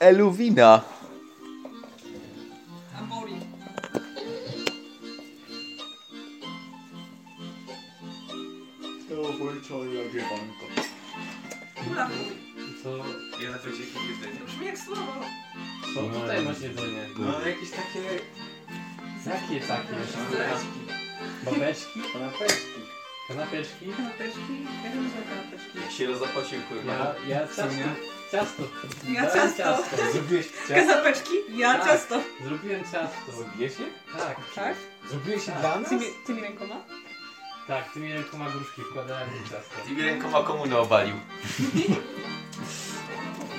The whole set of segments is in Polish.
Eluwina. Amori. To włączone nagrywanko. Kula. To ja na pewno jakie jedzenie. Brzmi jak słowo. Co tutaj masz jedzenie? No jakieś takie... Jakie takie? Kanapeczki. Babeczki? Kanapeczki. Kanapeczki? Kanapeczki. Ja wiem, że kanapeczki. Jak się zapłacił, Ja, ja ciasto. Ciasto. Ja Dałem ciasto. Zrobiłeś ciasto? Kanapeczki. Ja Tak. ciasto. Zrobiłem ciasto. Zrobiłeś je? Tak. Tak? Zrobiłeś je Tak. dla nas? Tymi, tymi rękoma? Tak, tymi rękoma gruszki wkładałem w ciasto. Tymi rękoma komunę obalił.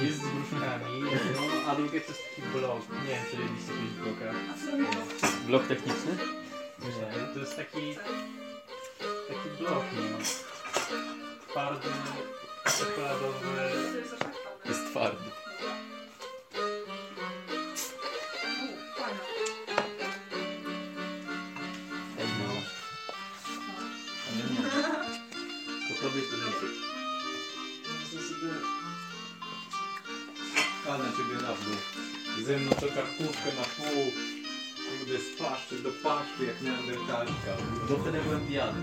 Jest z gruszkami, a drugie to jest taki blok. Nie wiem, czy jedliście kiedyś bloka. A co? Blok techniczny? Nie, to jest taki... Taki blok, no. Twardy, czekoladowy. To jest aż fajne. Jest twardy. Fajne. No. To tobie to nie A na ciebie na wdół. Ze mną to karkówkę na pół. Kurde, z paszczy do paszczy jak neandertalka. Do wtedy byłem pijany.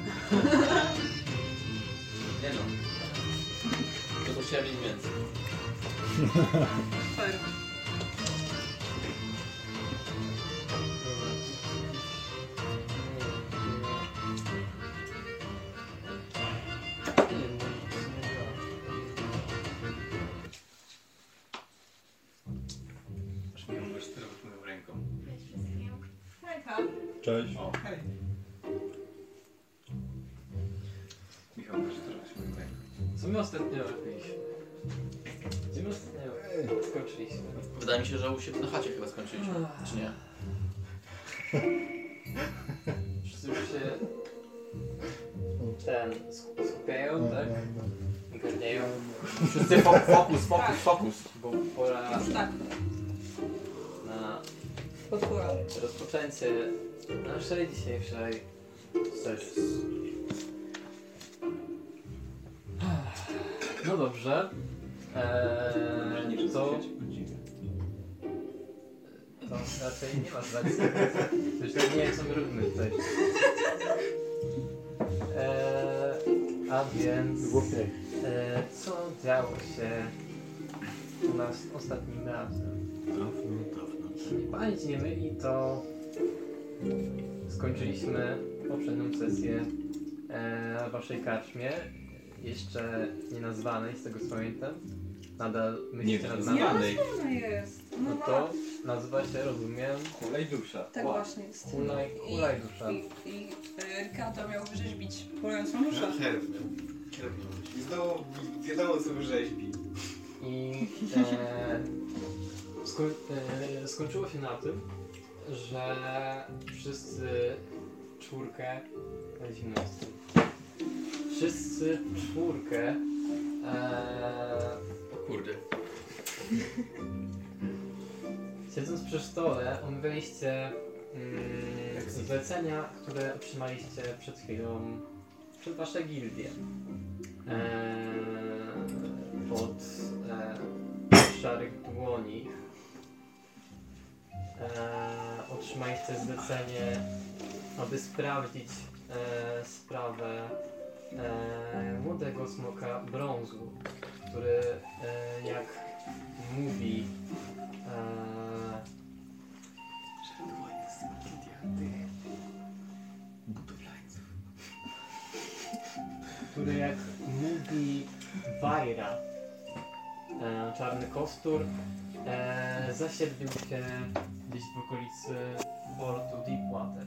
Nie no. To chciałem mieć więcej. Aż mi mówisz teraz moją ręką. Hejka. Cześć. O, hej. Michał, możesz teraz moją. Co my Wydaje mi się, że u siebie na chacie chyba skończyliśmy. Czy nie? Wszyscy już się ten sk- skupiają, tak? Garnieją, Wszyscy fo- fokus, fokus, fokus. bo pora Już tak. na rozpoczęcie naszej dzisiejszej sesji. No dobrze. Eee, to, to raczej nie. To już tak nie wiem, co my robimy tutaj. Eee, a więc... Eee, co działo się u nas ostatnim razem? Jeśli pamięć nie myli, to skończyliśmy poprzednią sesję e, w waszej karczmie, jeszcze nie nazwanej, z tego co pamiętam. Nadal myślicie nad nami. Znanej. Ona jest. No to nazywa się, rozumiem, Kulej dusza. Tak Ła- właśnie jest. Hulaj, hulaj dusza. I, i e, Ricardo miał wyrzeźbić polującą duszę. I znowu wiadomo co wyrzeźbi. I e, sko e, skończyło się na tym, że wszyscy czwórkę. ale zimno jest. Wszyscy czwórkę. E, kurde. siedząc przy stole, omawialiście mm, zlecenia, które otrzymaliście przed chwilą przed wasze gildie. E, pod e, szarych dłoni e, otrzymaliście zlecenie, aby sprawdzić e, sprawę e, młodego smoka brązu, który e, jak mówi e, który jak mówi Wajra, e, czarny kostur, e, zasiedlił się gdzieś w okolicy portu Deepwater.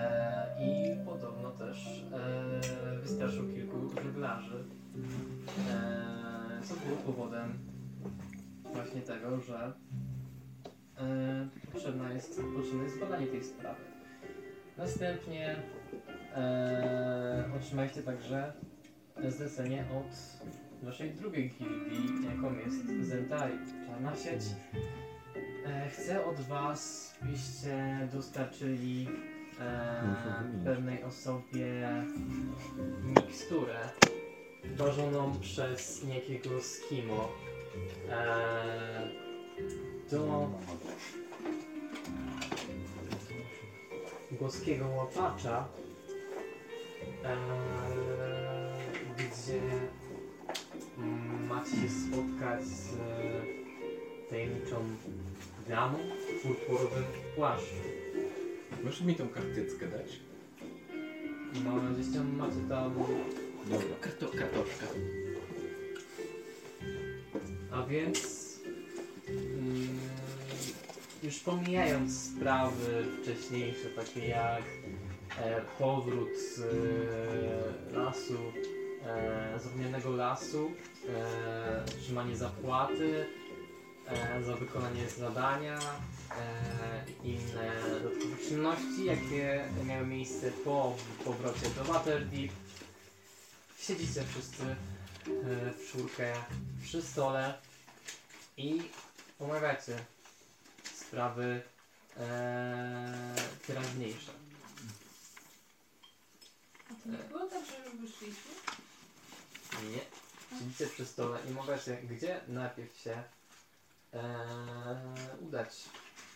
E, I podobno też e, wystraszył kilku żeglarzy, e, co było powodem właśnie tego, że potrzebne jest, potrzebne jest badanie tej sprawy. Następnie otrzymaliście także zlecenie od naszej drugiej gildii, jaką jest Zentari, Czarna Sieć. Chcę od Was, byście dostarczyli e, pewnej osobie miksturę tworzoną przez niejakiego Skimo. E, do głoskiego łapacza, e, gdzie macie się spotkać z tajemniczą damą w purpurowym płaszczu. Możesz mi tą kartyckę dać? No, gdzieś tam macie tam Dobra. Karto, kartoczka. A więc mm, już pomijając sprawy wcześniejsze, takie jak e, powrót z e, lasu, e, zapomnianego lasu, e, trzymanie zapłaty e, za wykonanie zadania, inne dodatkowe czynności, jakie miały miejsce po powrocie do Waterdeep. Siedzicie wszyscy e, w czwórkę przy stole i omawiacie sprawy e, teraźniejsze. A to nie było tak, że już wyszliśmy? Nie. Siedzicie przy stole i omawiacie, gdzie najpierw się e, udać.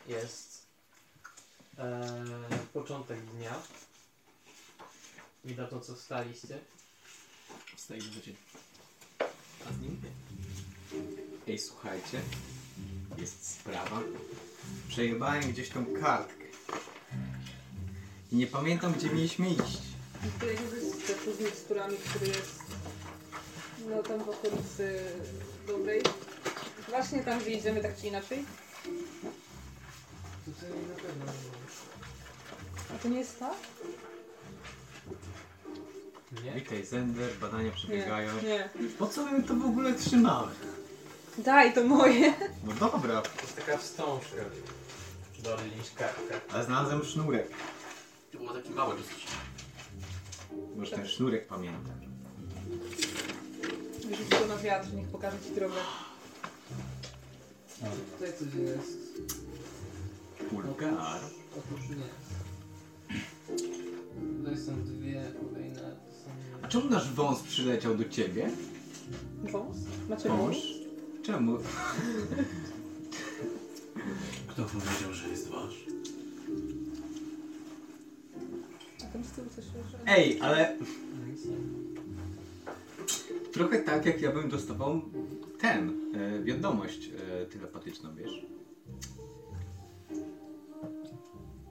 Jest e, początek dnia. I na to, co wstaliście. Wstaję do ciebie. A z nim? Ej, słuchajcie. Jest sprawa. Przejebałem gdzieś tą kartkę. I nie pamiętam, gdzie mieliśmy iść. Nie jest sklepu z miksturami, który jest no tam w okolicy dobrej. Właśnie tam, gdzie idziemy tak czy inaczej. Tutaj na pewno A to nie jest tak? nie. Witaj, Zender, badania przebiegają. Nie. Po co my to w ogóle trzymamy? Daj, to moje. No dobra, To jest taka wstążka do niż kartka. ale znalazłem sznurek. To było takie małe dosyć. Może ten sznurek pamiętam. Wyrzuć go na wiatr, niech pokaże ci drogę. Tutaj coś jest. Pulgar. Otóż nie. Tutaj są dwie kolejne. Są... A czemu nasz wąs przyleciał do ciebie? Wąs? Macie Wąs? Czemu? Kto powiedział, że jest wasz? A tam z tyłu coś leży? Ej, ale trochę tak jak ja bym dostawał ten, e, wiadomość e, telepatyczną, wiesz?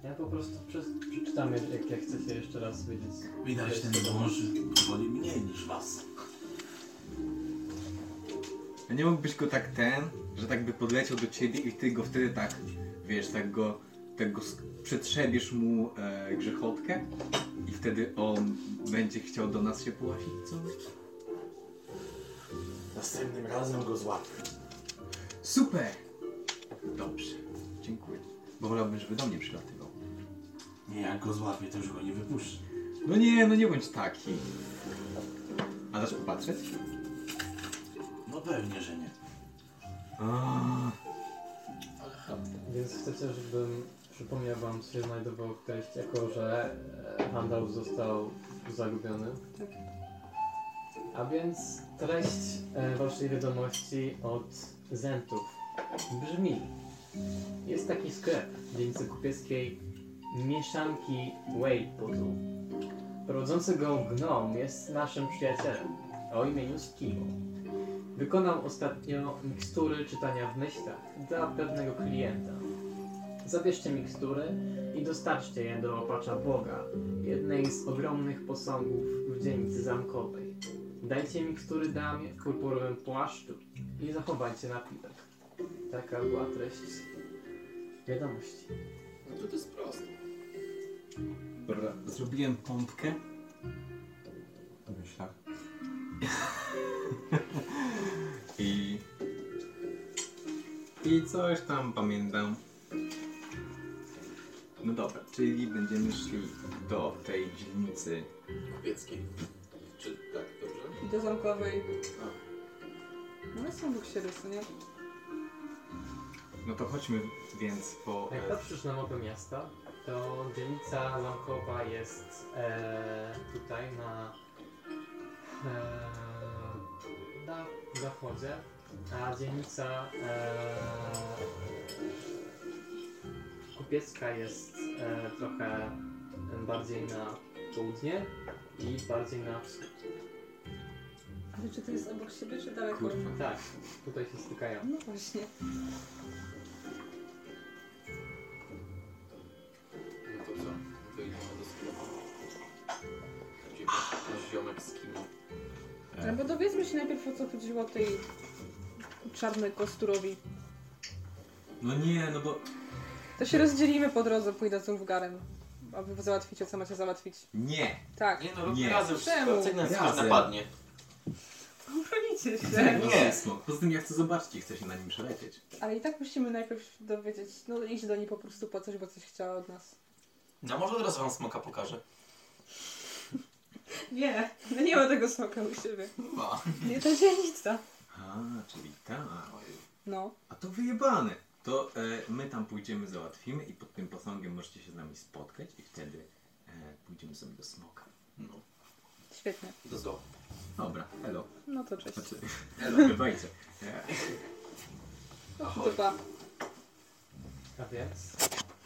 Ja po prostu przez, przeczytam, jak, jak chcecie jeszcze raz wiedzieć. Widać, ten wąż woli mniej niż was. A nie mógłbyś go tak ten, że tak by podleciał do ciebie i ty go wtedy tak, wiesz, tak go, tak go sk- przetrzebiesz mu e, grzechotkę i wtedy on będzie chciał do nas się płacić, co? Następnym razem go złapię. Super! Dobrze, dziękuję. Bo wolałbym, żeby do mnie przylatywał. Nie, jak go złapię, to już go nie wypuszczę. No nie, no nie bądź taki. A dasz popatrzeć? No pewnie, że nie. A. Więc chcecie, żebym przypomniał wam, co się znajdowało w treści, jako że e, Handel został zagubiony. Tak. A więc treść e, waszej wiadomości od Zentów brzmi Jest taki sklep w dzielnicy kupieckiej mieszanki Waypodu. Prowadzący go gnom jest naszym przyjacielem o imieniu Skimo. Wykonał ostatnio mikstury czytania w myślach dla pewnego klienta. Zabierzcie mikstury i dostarczcie je do opacza Boga, jednej z ogromnych posągów w dzielnicy zamkowej. Dajcie mikstury damie w purpurowym płaszczu i zachowajcie napiwek. Taka była treść wiadomości. No to, to jest proste. dobra, zrobiłem pompkę. W myślach. I... I coś tam pamiętam. No dobra, czyli będziemy szli do tej dzielnicy. Kupieckiej. Czy tak, dobrze? I do zamkowej. A. No są Bóg się rysy, nie? No to chodźmy więc po... Jak E, patrzysz na mapę miasta, to dzielnica zamkowa jest e, tutaj na, e, na zachodzie, a dzielnica e, kupiecka jest e, trochę bardziej na południe i bardziej na wschód. Ale czy to jest obok siebie, czy daleko? Kurwa. Tak, tutaj się stykają. No właśnie. Chodziło tej czarnej kosturowi. No nie, no bo... To się rozdzielimy po drodze, pójdę z Ulfgarem. A wy załatwicie, co macie załatwić. Nie! Tak. Nie no, róbmy Nie. razem Czemu? wszystko. Nas ktoś Razem. napadnie? Bronicie się. Nie. smok. Poza tym ja chcę zobaczyć i chcę się na nim przelecieć. Ale i tak musimy najpierw dowiedzieć, no iść do niej po prostu po coś, bo coś chciała od nas. No może od razu wam smoka pokażę. Nie, no nie ma tego smoka u siebie. Ma. Nie, to dzielnica. A, czyli tak. No. A to wyjebane. To e, my tam pójdziemy, załatwimy i pod tym posągiem możecie się z nami spotkać i wtedy e, pójdziemy sobie do smoka. No, Świetnie. do zoo. Dobra, elo. No to cześć. Znaczy, elo, bywajcie. E, Ahoj. A więc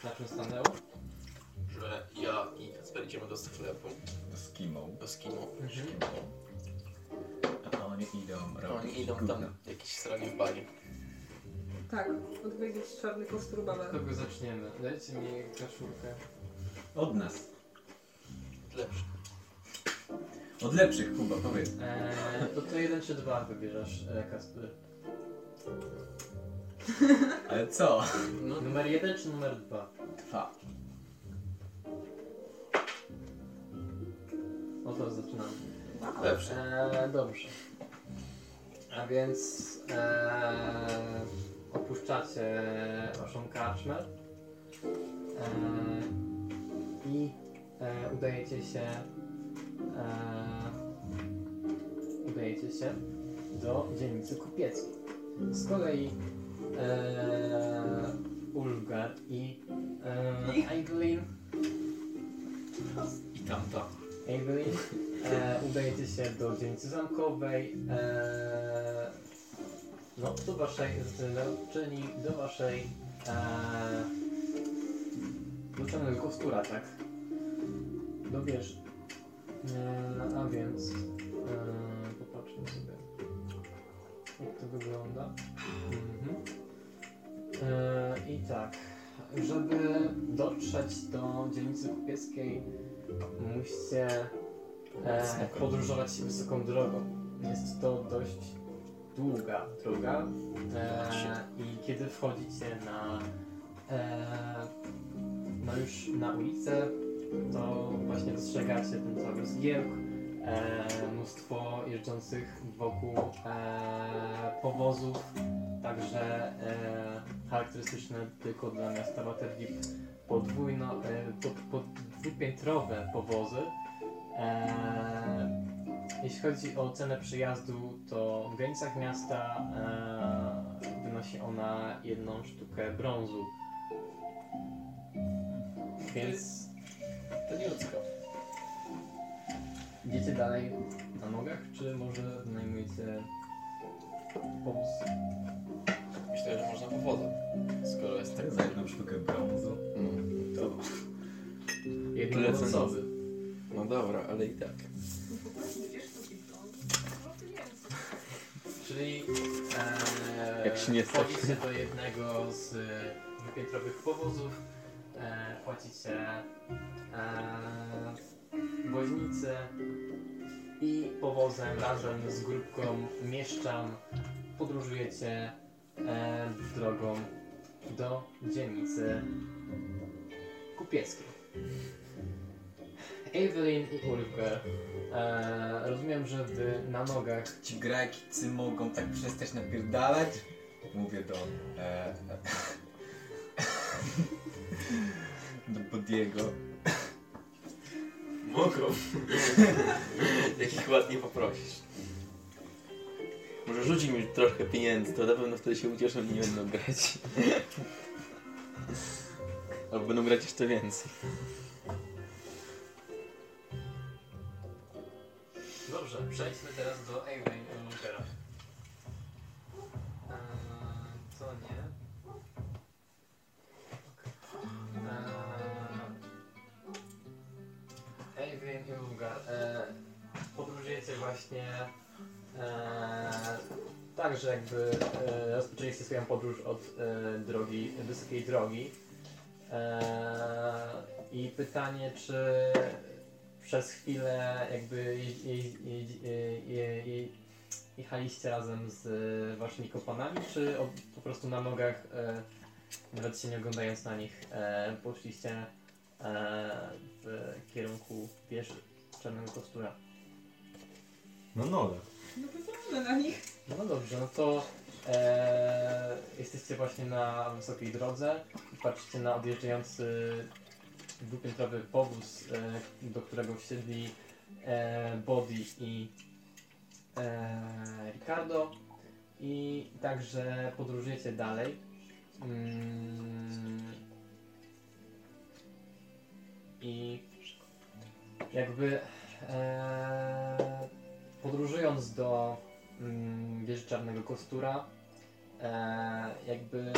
na czym stanęło? Że ja i Kacper idziemy do sklepu. z kimą. Do skimo. Mhm. A oni idą robić Oni idą gówno. tam jakieś stronie w banie. Tak, odwiedzić czarny kostur Od babel. kogo zaczniemy? Dajcie mi kaszulkę. Od nas. Od lepszych, Kuba, powiedz. Eee, to to jeden czy dwa wybierasz, e, Kasper? Ale co? No, Numer jeden czy numer dwa? Dwa. Oto zaczynamy. lepszy. Eee, dobrze. A więc eee, opuszczacie waszą karczmę eee, i eee, udajecie się eee, udajecie się do dzielnicy kupieckiej. Z kolei Ulgar i eee, Aiglin I tamta. Evelyn, e, udajecie się do dzielnicy zamkowej, e, no do waszej, czyli do waszej, e, do czarnego kostura, tak? Do wieży. E, a więc, e, popatrzmy sobie, jak to wygląda. Mhm. E, I tak, żeby dotrzeć do dzielnicy kupieckiej, musicie e, podróżować wysoką drogą. Jest to dość długa droga e, i kiedy wchodzicie na, e, no już na ulicę, to właśnie dostrzegacie ten cały zgiełk, e, mnóstwo jeżdżących wokół e, powozów, także e, charakterystyczne tylko dla miasta Waterdeep podwójno, e, pod, pod, dwupiętrowe powozy. E, jeśli chodzi o cenę przyjazdu, to w granicach miasta e, wynosi ona jedną sztukę brązu. Więc To nie ludzko. idziecie dalej na nogach, czy może wynajmujecie powóz? Myślę, że można powodem. Skoro jest tak. Za jedną sztukę brązu. Mm. To... Jednoosobowy. No dobra, ale i tak. Czyli e, Jak się nie stać. wchodzicie do jednego z dwupiętrowych powozów, e, płacicie e, woźnicę i powozem razem z grupką mieszczan podróżujecie e, drogą do dzielnicy kupieckiej. Evelyn i Ulfgar, e, rozumiem, że wy na nogach Ci grajkicy mogą tak przestać napierdalać? Mówię do... E, do Bodiego. Mogą. Jak ich ładnie poprosisz. Może rzuci mi trochę pieniędzy, to na pewno wtedy się ucieszą i nie będą grać. Albo będą grać jeszcze więcej. Dobrze, przejdźmy teraz do Aimee Monitera. Eee, co nie? Eee, i Mungar. Eee, podróżujecie właśnie eee, tak, że jakby eee, rozpoczęliście swoją podróż od eee, drogi, wysokiej drogi E, I pytanie, czy przez chwilę jakby je, je, je, jechaliście razem z e, waszymi kompanami, czy po prostu na nogach, e, nawet się nie oglądając na nich, e, poszliście e, w kierunku wieży Czarnego Kostura? No noga. No wygląda na nich. No dobrze, no to e, jesteście właśnie na wysokiej drodze i patrzycie na odjeżdżający dwupiętrowy powóz, e, do którego wsiedli e, Body i e, Ricardo i także podróżujecie dalej. Mm, I jakby e, podróżując do wieży Czarnego Kostura, e, jakby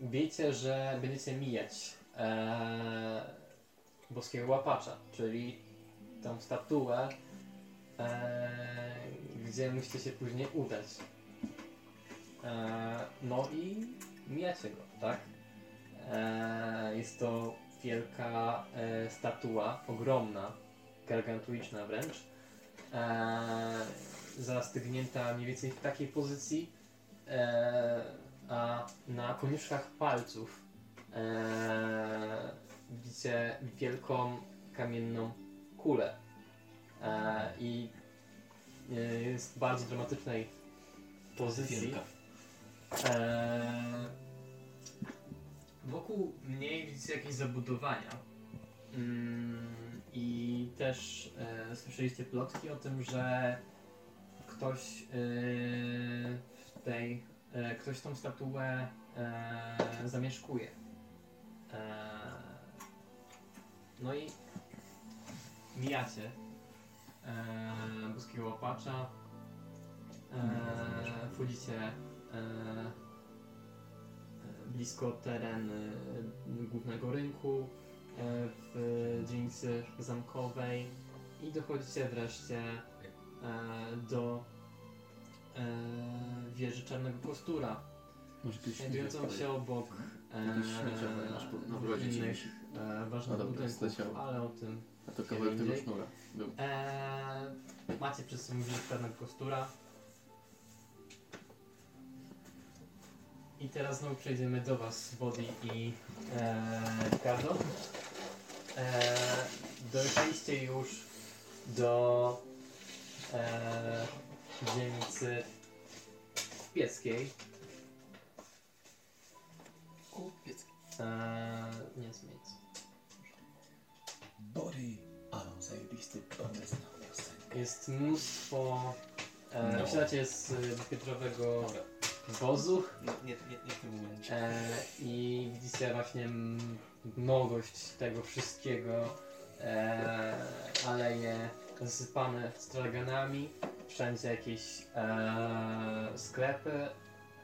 wiecie, że będziecie mijać e, boskiego łapacza, czyli tą statuę, e, gdzie musicie się później udać. E, no i mijacie go, tak? E, jest to wielka e, statua, ogromna, gargantuiczna wręcz, e, zastygnięta mniej więcej w takiej pozycji, e, a na koniuszkach palców e, widzicie wielką kamienną kulę. E, I e, jest w bardzo dramatycznej pozycji. E, wokół niej widzicie jakieś zabudowania. Mm, I też e, słyszeliście plotki o tym, że ktoś e, w tej, e, ktoś tą statuę e, zamieszkuje. No i mijacie e, boskiego łapacza, e, wchodzicie blisko teren głównego rynku w dzielnicy zamkowej i dochodzicie wreszcie do wieży Czarnego Kostura, znajdującą się obok e, brodzie ci innych e, ważnych No dobra, budynków, ale o tym A to kawałek tego sznura. Eee, macie przed sobą wieżę Czarnego Kostura. I teraz znowu przejdziemy do Was, Body i eee, Ricardo. Eee, doszliście już do eee, dzielnicy Kupieckiej. Kupiec. Eee, nie zmienić. Body. Ale zajebisty pomysł na piosenkę. Jest mnóstwo. E, No. Wsiadacie z dwupiętrowego wozu No, nie, nie, nie w tym momencie. e, i widzicie właśnie mnogość tego wszystkiego. E, aleje zasypane straganami, wszędzie jakieś e, sklepy,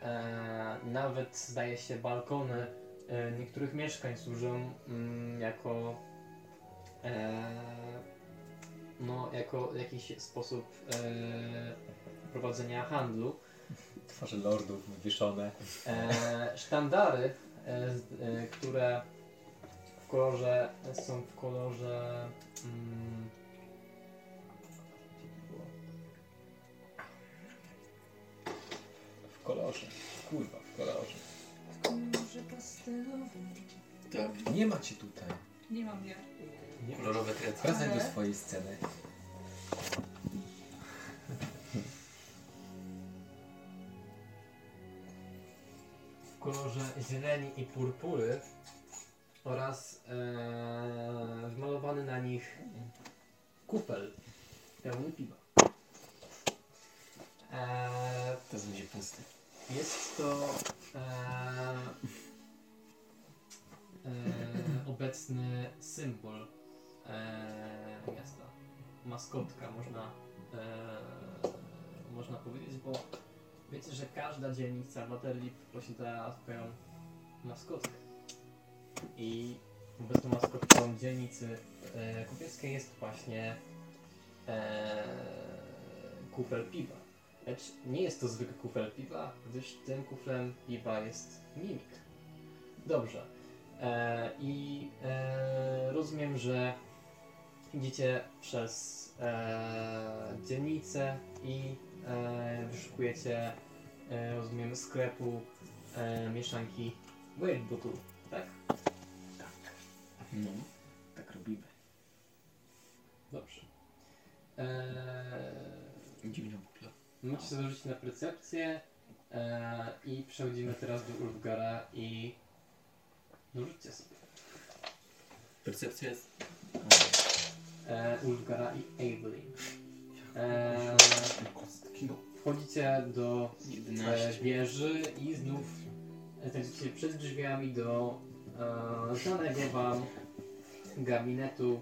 e, nawet zdaje się balkony e, niektórych mieszkań służą mm, jako e, no, jako jakiś sposób e, prowadzenia handlu. Twarze lordów wywieszone. E, sztandary, które w kolorze są w kolorze. Mm, kolorze. Kurwa, w kolorze. Kolorze pastelowym. Tak. Nie macie tutaj. Nie mam ja. Nie, Kolorowe kredki. Wracaj do swojej sceny. w kolorze zieleni i purpury oraz e, wmalowany na nich kupel pełny piwa. E, To będzie pusty. Jest to e, e, obecny symbol e, miasta. Maskotka można, e, można powiedzieć, bo wiecie, że każda dzielnica Waterloo posiada swoją maskotkę. I obecną maskotką dzielnicy e, kupieckiej jest właśnie e, kufel piwa. Lecz nie jest to zwykły kufel piwa, gdyż tym kuflem piwa jest mimik. Dobrze. E, I e, rozumiem, że idziecie przez e, dzielnicę i e, wyszukujecie, e, rozumiem, sklepu e, mieszanki Wade Bottle, tak? No, tak robimy. Dobrze. E, Dziwna bukla. Możecie sobie rzucić na percepcję e, i przechodzimy teraz do Ulfgara i dorzućcie sobie. Percepcja jest... E, Ulfgara i Evelyn. E, wchodzicie do e, 11. wieży i znów znajdziecie przed drzwiami do e, znanego wam gabinetu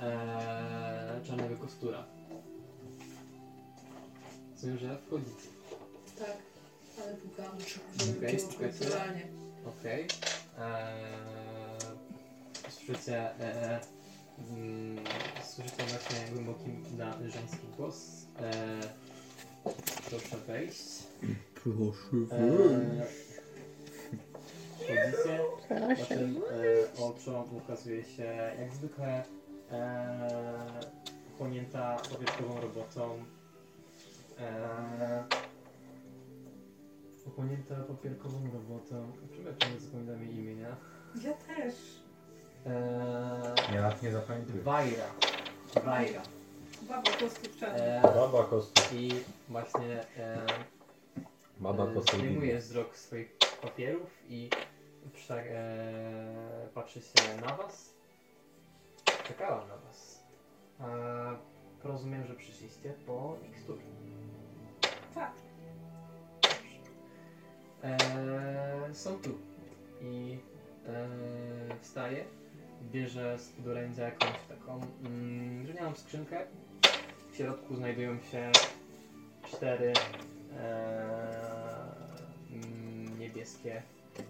e, czarnego kostura. Rozumiem, że wchodzicie. Tak, ale pukam. Okej, czekajcie. kulturalnie. Okej. Eee, słyszycie, e, mm, słyszycie właśnie głęboki na, żeński głos. Eee, proszę wejść. Proszę. Eee, wchodzicie. Potem e, oczom ukazuje się jak zwykle e, chłonięta powierzchową robotą. E, Ochłonięta papierkową robotą. Czemu ja ciągle zapominam jej imienia? Ja też. Eee, Ja nie zapamiętuję. Wajra. Wajra. Baba kostów czarnych. Eee, Baba kostur. I właśnie e, Baba e, kostur. zdejmuje wzrok z swoich papierów i przy, e, patrzy się na was. Czekałam na was. E, rozumiem, że przyszliście po miksturę. Tak. E, są tu. I e, wstaje, bierze z podorędzia jakąś taką mm, drewnianą skrzynkę. W środku znajdują się cztery e, mm, niebieskie,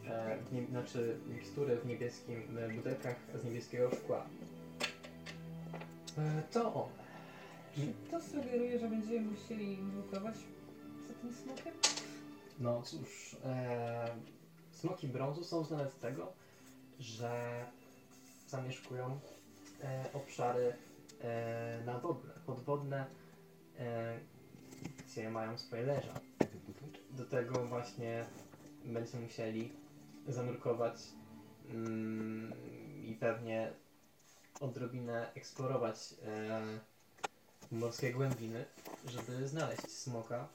e, nie, znaczy mikstury w niebieskim butelkach z niebieskiego szkła. E, to one. Czy to sugeruje, że będziemy musieli drukować za smokiem? No cóż, e, smoki brązu są znane z tego, że zamieszkują e, obszary e, nadwodne, podwodne, e, gdzie mają swoje leża. Do tego właśnie będziemy musieli zanurkować mm, i pewnie odrobinę eksplorować e, morskie głębiny, żeby znaleźć smoka.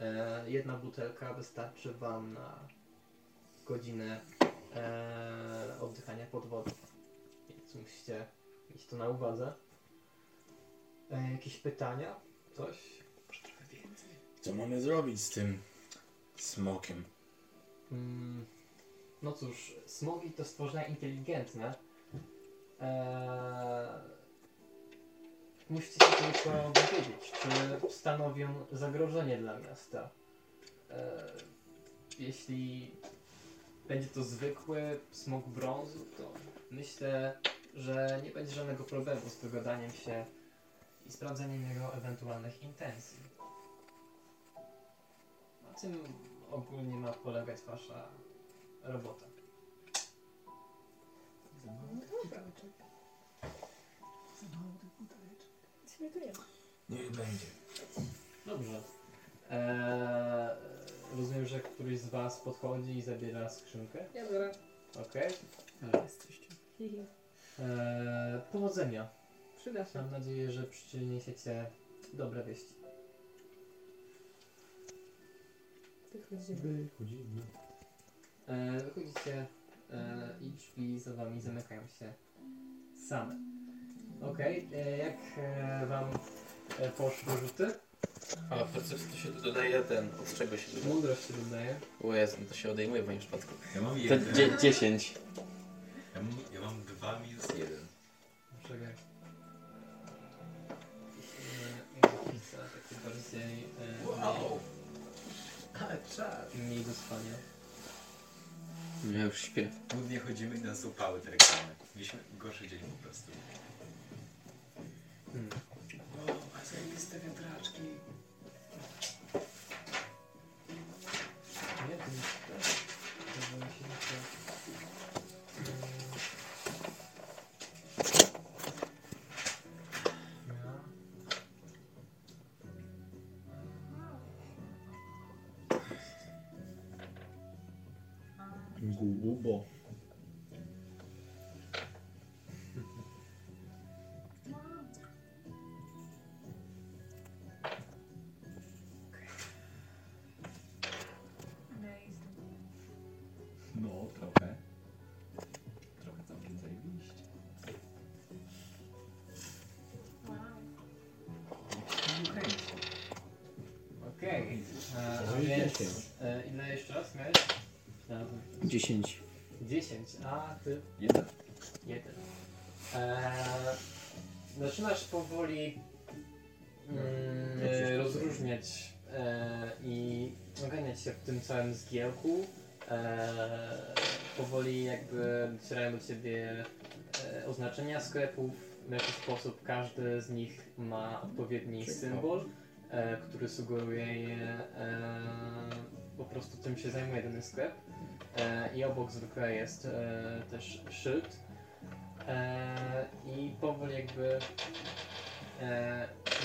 E, jedna butelka wystarczy Wam na godzinę e, oddychania pod wodą. Więc musicie mieć to na uwadze. E, jakieś pytania? Coś? Może trochę więcej. Co mamy zrobić z tym smokiem? Mm, no cóż, smogi to stworzenia inteligentne. Eee, musicie się tylko dowiedzieć, czy stanowią zagrożenie dla miasta. Eee, jeśli będzie to zwykły smog brązu, to myślę, że nie będzie żadnego problemu z dogadaniem się i sprawdzeniem jego ewentualnych intencji. Na tym ogólnie ma polegać wasza robota. Za Nie ma. Niech będzie. Dobrze. Eee, rozumiem, że któryś z was podchodzi i zabiera skrzynkę. Ja biorę. Okej. Ale jesteście. Hihi. Eee, powodzenia. Przyda się. Mam nadzieję, że przyniesiecie dobre wieści. Wychodzimy. Wychodzimy. Eee, wychodzicie eee, i drzwi za wami zamykają się same. Okej, eee, jak e, wam e, poszły rzuty? A percepcja to się dodaje ten, od czego się dodaje? Mądrość się dodaje. O Jezu, to się odejmuje w moim przypadku. Ja mam To jeden. dzie- 10. Ja mam, ja mam dwa minus jeden. Czekaj. Grafica, takie bardziej e, Wow! Ale czas! mniej, mniej do spania. Ja już śpię. Głównie chodzimy i nas upały te reklamy. Mieliśmy gorszy dzień po prostu. Hmm. O, zajebiste wiatraczki. 10. 10, a ty Jeden. jeden. Eee, zaczynasz powoli mm, e, rozróżniać e, i oganiać się w tym całym zgiełku. E, powoli jakby docierają do ciebie e, oznaczenia sklepów. W jaki sposób każdy z nich ma odpowiedni symbol, e, który sugeruje je, e, po prostu czym się zajmuje dany sklep. E, I obok zwykle jest e, też szyld. E, I powoli jakby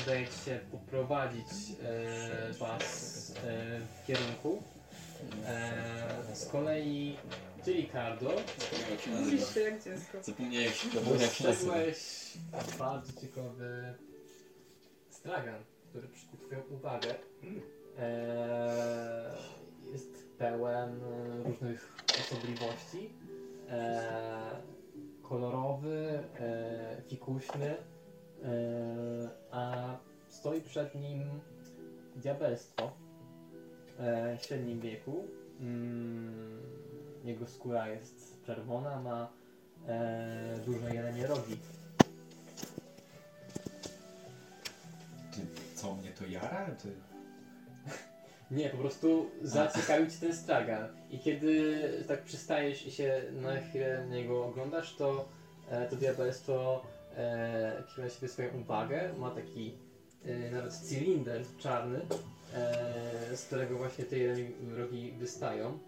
udaje ci się poprowadzić was w kierunku. Z kolei ty Ricardo Mówisz się jak dziecko. Zapomniałem jak się zapomniałem jak się nazywa. dostrzegłeś bardzo ciekawy stragan, który przykuł twoją uwagę. E, jest pełen różnych osobliwości. E, kolorowy, e, fikuśny, e, a stoi przed nim diabelstwo w średnim wieku. Mm, jego skóra jest czerwona, ma duże jelenie rogi. Co mnie to jara? Nie, po prostu zaciekawił cię ten stragan. I kiedy tak przystajesz i się na chwilę na niego oglądasz, to e, to diabelstwo e, kieruje na siebie swoją uwagę. Ma taki e, nawet cylinder czarny, e, z którego właśnie te rogi wystają.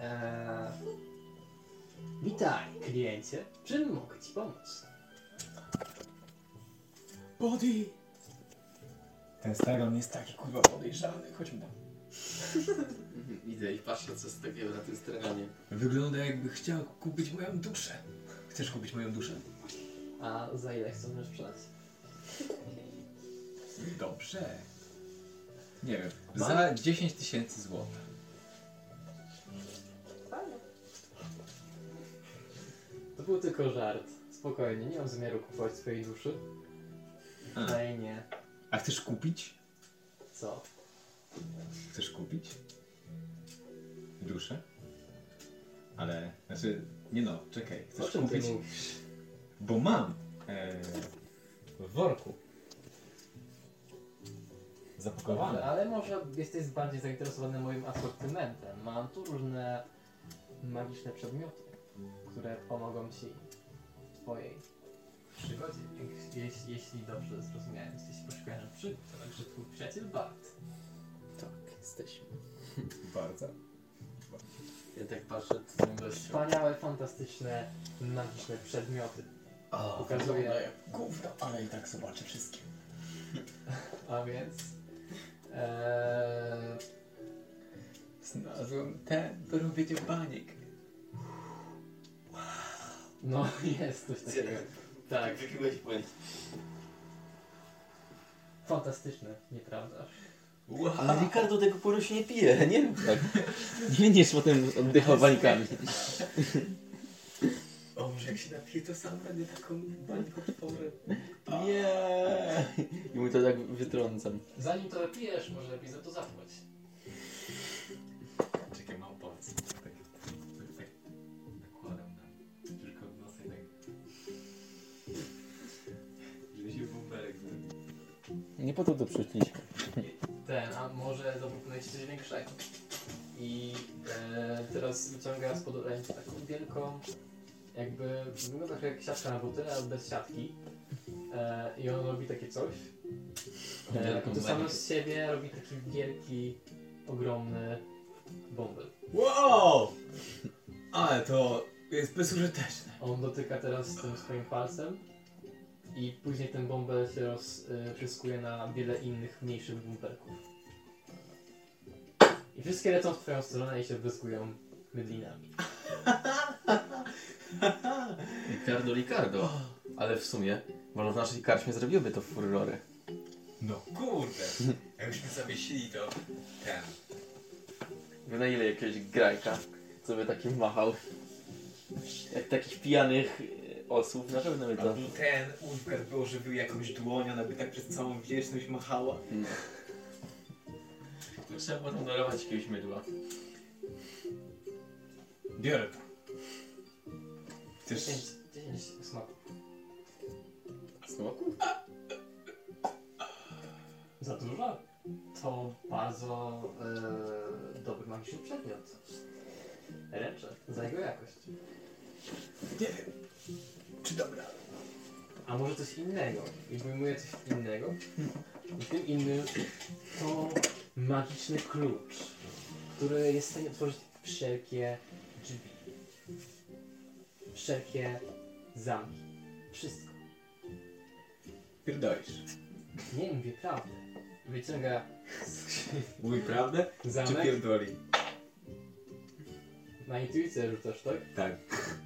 E, witaj, kliencie. Czym mogę ci pomóc? Body! Ten stragon jest taki kurwa podejrzany. Chodźmy tam. Idę i patrzę, co z takiego na tym straganie. Wygląda jakby chciał kupić moją duszę. Chcesz kupić moją duszę? A za ile chcesz mnie sprzedać? Dobrze. Nie wiem. Za 10 tysięcy złotych. Fajnie. To był tylko żart. Spokojnie, nie mam zamiaru kupować swojej duszy. A. Nie. A chcesz kupić? Co? Chcesz kupić? Duszę? Ale, znaczy, nie no, czekaj. Chcesz czym ty kupić? mówisz? Bo mam. E, w worku. Zapakowane. ale może jesteś bardziej zainteresowany moim asortymentem. Mam tu różne magiczne przedmioty, które pomogą ci w twojej przygodzie. Jeśli, jeśli dobrze zrozumiałem, jesteś poszukiwaczem przygód, to także twój przyjaciel Bart. Tak, jesteśmy. Bardzo. Ja tak patrzę, to ten gościu. Wspaniałe, fantastyczne, magiczne przedmioty. O, wygląda jak Gówno, ale i tak zobaczę wszystkie. A więc... Eee, Znalazłem ten, do robienia baniek. no jest coś takiego. Tak, Wypiłeś błęd. fantastyczne, nieprawda? Ale Ricardo tego płynu się nie pije, nie rób tak. Nie będziesz potem oddychał bańkami. O, może jak się napiję, to sam będę taką bańką tworem. Nie. I mu to tak wytrącam. Zanim to wypijesz, może lepiej za to zapłać. Nie po to tu przyszliśmy. Ten, a może zaproponuję ci coś większego. I E, teraz wyciąga spod ręki taką wielką, jakby wygląda trochę jak siatka na buty, ale bez siatki. E, I on robi takie coś. E, Wielką I to samo z siebie robi taki wielki, ogromny bąbel. Wow! Ale to jest bezużyteczne. On dotyka teraz tym swoim palcem i później ten bąbel się rozpryskuje na wiele innych, mniejszych bąbelków. I wszystkie lecą w twoją stronę i się wyskują mydlinami. Ricardo, Ricardo. Ale w sumie, może w naszej karczmie zrobiłby to furorę. No kurde. Jakbyśmy zawiesili to ten. Ile jakiegoś grajka, co by takim machał? Jak takich pijanych osób, na pewno by to... Ten Ulfgar by ożywił jakąś dłoń, ona by tak przez całą wieczność machała. No. To trzeba potem darować jakiegoś mydła. Biorę to. Chcesz... 10, 10 smaków. Smoku? Za dużo? To bardzo e, dobry magiczny przedmiot. Ręczę za jego jakość. Nie wiem. Czy dobra? A może coś innego? I wyjmuję coś innego. I tym innym to magiczny klucz, który jest w stanie otworzyć wszelkie drzwi. Wszelkie zamki. Wszystko. Pierdolisz. Nie mówię prawdę. Wyciąga skrzynię. Mówi prawdę? Czy zamek. pierdoli? Na intuicję rzucasz, tak? Tak.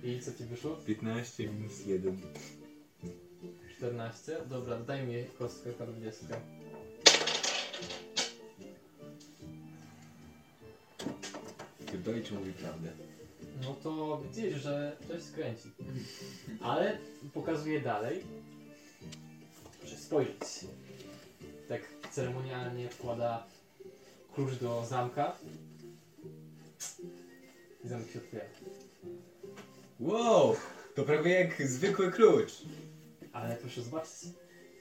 I co ci wyszło? 15 minus 1. 14. Dobra, daj mi kostkę K20. Pierdoli czy mówi prawdę? No to widzisz, że coś skręci. Ale pokazuje dalej. Proszę spojrzeć. Tak ceremonialnie wkłada klucz do zamka. I zamek się otwiera. Wow! To prawie jak zwykły klucz. Ale proszę zobaczyć.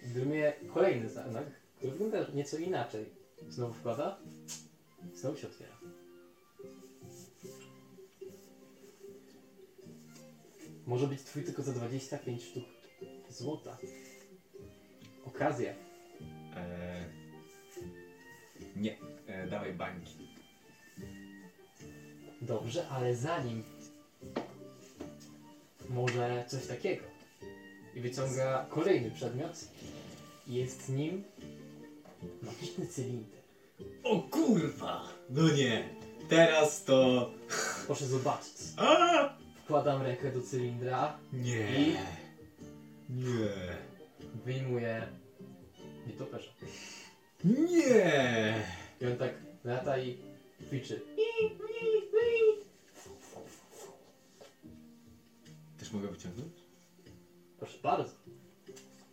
Wyjmuje kolejny zamek, który wygląda nieco inaczej. Znowu wkłada. Znowu się otwiera. Może być twój tylko za 25 sztuk złota. Okazja. Eee, nie, eee, dawaj bańki. Dobrze, ale zanim może coś takiego. I wyciąga kolejny przedmiot. I Jest nim magiczny cylinder. O kurwa! No nie! Teraz to... Proszę zobaczyć. A! Wkładam rękę do cylindra, Nie. I? Nie. wyjmuję nietoperza. Nie. I on tak lata i kwiczy. Też mogę wyciągnąć? Proszę bardzo.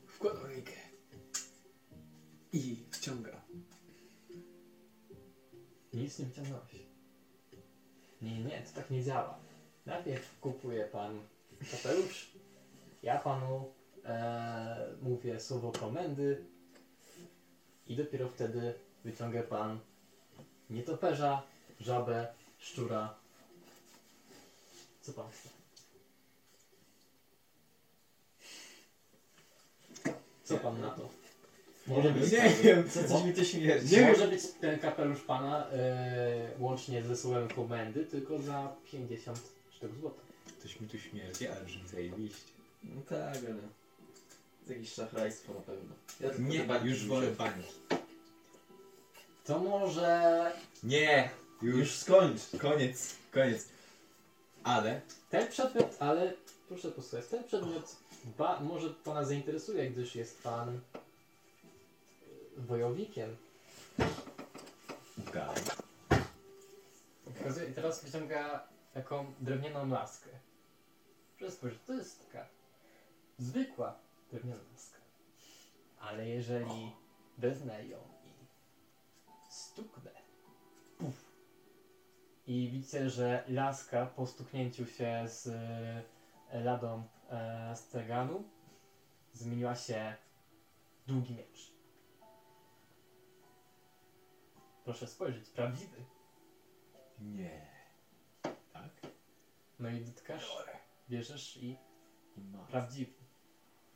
Wkładam rękę. I wciąga. Nic nie wyciągnąłeś. Nie, nie, to tak nie działa. Najpierw kupuje pan kapelusz. Ja panu e, mówię słowo komendy. I dopiero wtedy wyciąga pan nietoperza, żabę, szczura. Co pan chce? Co pan na to? Może być, Nie wiem. Co, coś mi to śmierdzi. Nie może być ten kapelusz pana e, łącznie ze słowem komendy tylko za 50 sztuk złota. Coś mi tu śmierdzi, ale brzmi zajebiście. No tak, ale... To jakieś szachrajstwo na pewno. Ja tylko Nie, te bańki już wolę wziąłem. bańki. To może Nie. Już, Już skończ. koniec, koniec. Ale ten przedmiot, ale proszę posłuchać, ten przedmiot ba, może pana zainteresuje, gdyż jest pan e, wojownikiem. Pokazuje, I teraz wyciąga taką drewnianą laskę. Proszę spojrzeć, to jest taka zwykła drewniana laska. Ale jeżeli wezmę ją i stuknę, puf, i widzicie, że laska po stuknięciu się z e, ladą e, z Teganu zmieniła się w długi miecz. Proszę spojrzeć, prawdziwy. Nie. i dotykasz, bierzesz i I ma. prawdziwy,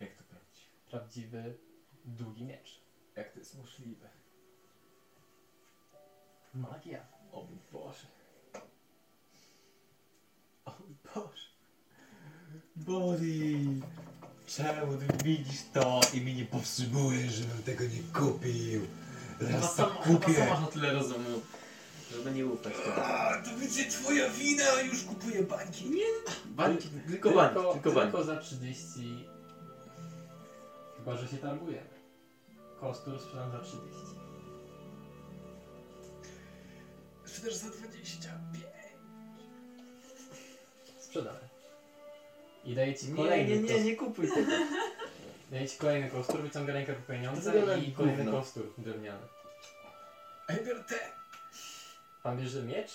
Jak to prawdziwe? prawdziwy długi miecz. Jak to jest możliwe? Magia. O mój Boże. O mój Boże. Body. Czemu ty widzisz to i mi nie powstrzymujesz, żebym tego nie kupił? Chyba Zaraz to sam, kupię. sam masz na tyle rozumu, żeby nie ufać. A, to będzie twoja wina, już kupuję bańki. Nie. Bańki, tylko bańki, tylko bańki. tylko za 30. Chyba, że się targujemy. Kostur sprzedam za 30. Sprzedaż za 25. Sprzedamy. I daję ci Nie, kolejny nie, nie, nie kupuj tego. Daję ci kolejny kostur, wyciąga rękę po To pieniądze wygląda i jak kolejny gówno. kostur drewniany. A ja biorę te. Pan bierze miecz?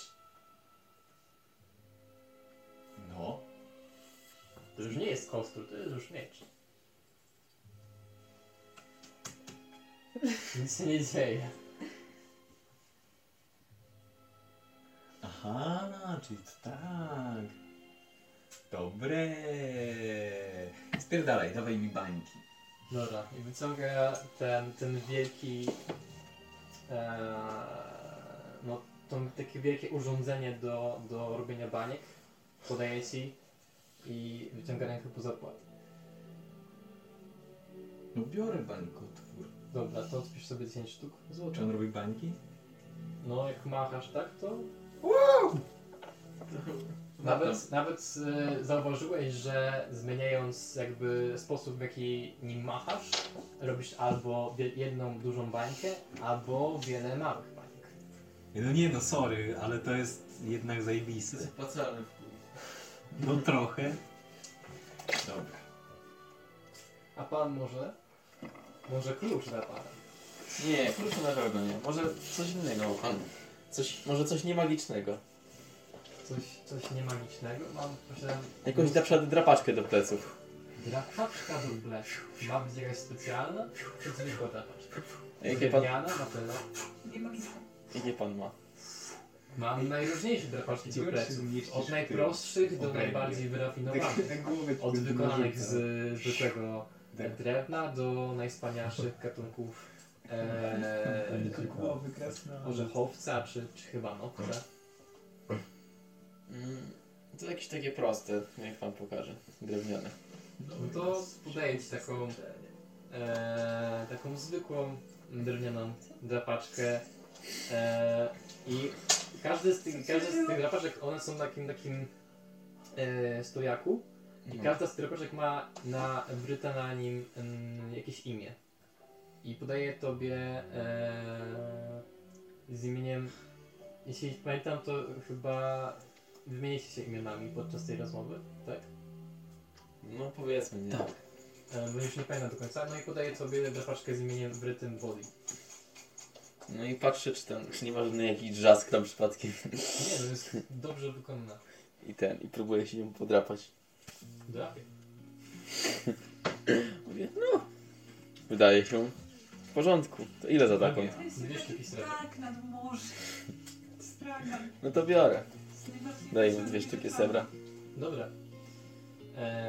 No. To już nie jest kostur, to jest już miecz. Nic się nie dzieje. Aha, czyli to tak. Dobre. Spierdalaj, dawaj mi bańki. Dobra, i wyciąga ten, ten wielki. E, no, to takie wielkie urządzenie do, do robienia baniek. Podaje ci i wyciąga rękę po zapłat. No biorę bańkotwór. Dobra, to odpisz sobie 10 sztuk Czy on robi bańki? No, jak machasz tak, to. Nawet, nawet e, zauważyłeś, że zmieniając jakby sposób w jaki nim machasz, robisz albo wie- jedną dużą bańkę, albo wiele małych bańek. No nie no, sorry, ale to jest jednak zajebiste. Zapłacalny No trochę. Dobra. A pan może? Może klucz dla pana. Nie, kluczu na pewno nie. Może coś innego, pan. Coś, może coś niemagicznego. Coś, coś niemagicznego? Mam, posiadam... Jakąś na przykład drapaczkę do pleców. Drapaczka do bleku. Ma być jakaś specjalna? Czy zwykła drapaczka? Jakie pan, Drewniana na tyle. Nie magiczne. jakie pan ma? Mam najróżniejsze drapaczki do pleców. Od najprostszych do najbardziej wyrafinowanych. ci Od wykonanych z zwykłego Tak. drewna do najwspanialszych gatunków e, Głowy orzechowca czy, czy chyba nokta. Mm, to jakieś takie proste, jak pan pokaże. Drewniane. No to podaję Ci taką, e, taką zwykłą drewnianą drapaczkę e, i każdy z tych, każdy z tych drapaczek, one są na takim, takim e, stojaku i No. każda z tych drapaczek ma na, wryte na nim mm, jakieś imię. I podaję Tobie e, z imieniem, jeśli pamiętam, to chyba wymienicie się imionami podczas tej rozmowy, tak? No powiedzmy, nie? Tak. E, bo już nie pamiętam do końca. No i podaję sobie drapaczkę z imieniem Brytyn Body. No i patrzę, czy tam, czy nie ma żadnej jakiś drzask tam przypadkiem. Nie, no jest dobrze wykonana. I ten, i próbuję się nią podrapać. Drapie. Mówię, no. Wydaje się w porządku. To ile za taką? To jest Dwie sztuki srebra. Tak, nad morze. No to biorę. Daj potrzebnym dwie sztuki srebra. Dobra.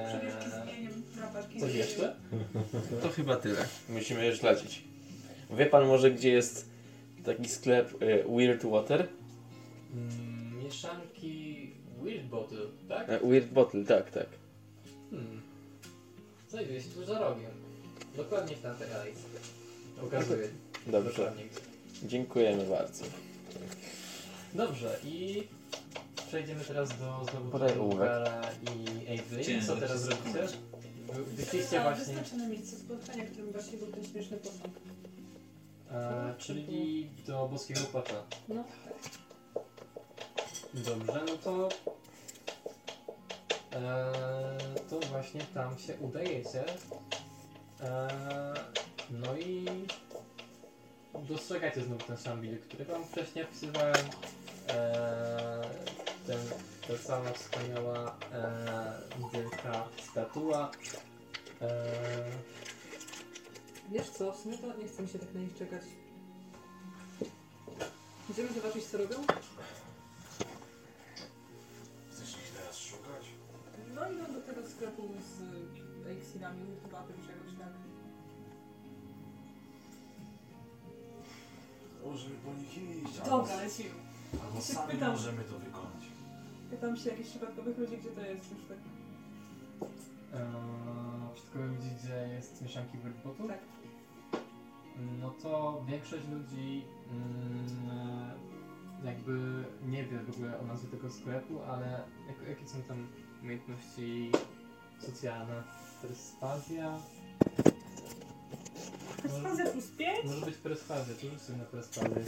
Przewieszki Eee, coś jeszcze? To chyba tyle. Musimy już lecieć. Wie pan może, gdzie jest taki sklep e, Weird Water? Mm, mieszanki Weird Bottle, tak? E, Weird Bottle, tak, tak. Hmm. Znajduje się tu za rogiem. Dokładnie w tamtej alejce. Pokazuję. Dobrze. Dokładnie gdzie. Dziękujemy bardzo. Dobrze i przejdziemy teraz do znowu Podaj do ołówek. I Avery. Co teraz wszystko. robicie? Wy- Wyszliście Ja właśnie, miejsce spotkania, w którym właśnie był ten śmieszny posąg. e, czyli do boskiego płacza. No. Dobrze, no to e, to właśnie tam się udajecie. E, no i dostrzegacie znowu ten szambil, który wam wcześniej opisywałem. E, ten, ta cała wspaniała e, wielka statua. E, Wiesz co, w sumie to nie chce mi się tak na nich czekać. Idziemy zobaczyć co robią? Chcesz ich teraz szukać? sklepu z eliksirami, chyba tym czegoś tak. Możemy po nich iść, Dobra, lecimy. albo się sami pytam. możemy to wykonać. Pytam się jakichś przypadkowych ludzi, gdzie to jest już tak. Eee, wszystko ludzi, gdzie jest mieszanki Wordbotu? Tak. No to większość ludzi mm, jakby nie wie w ogóle o nazwie tego sklepu, ale jak, jakie są tam umiejętności socjalne? Perswazja? Perswazja plus 5? Może być perswazja, to sobie na perswazję.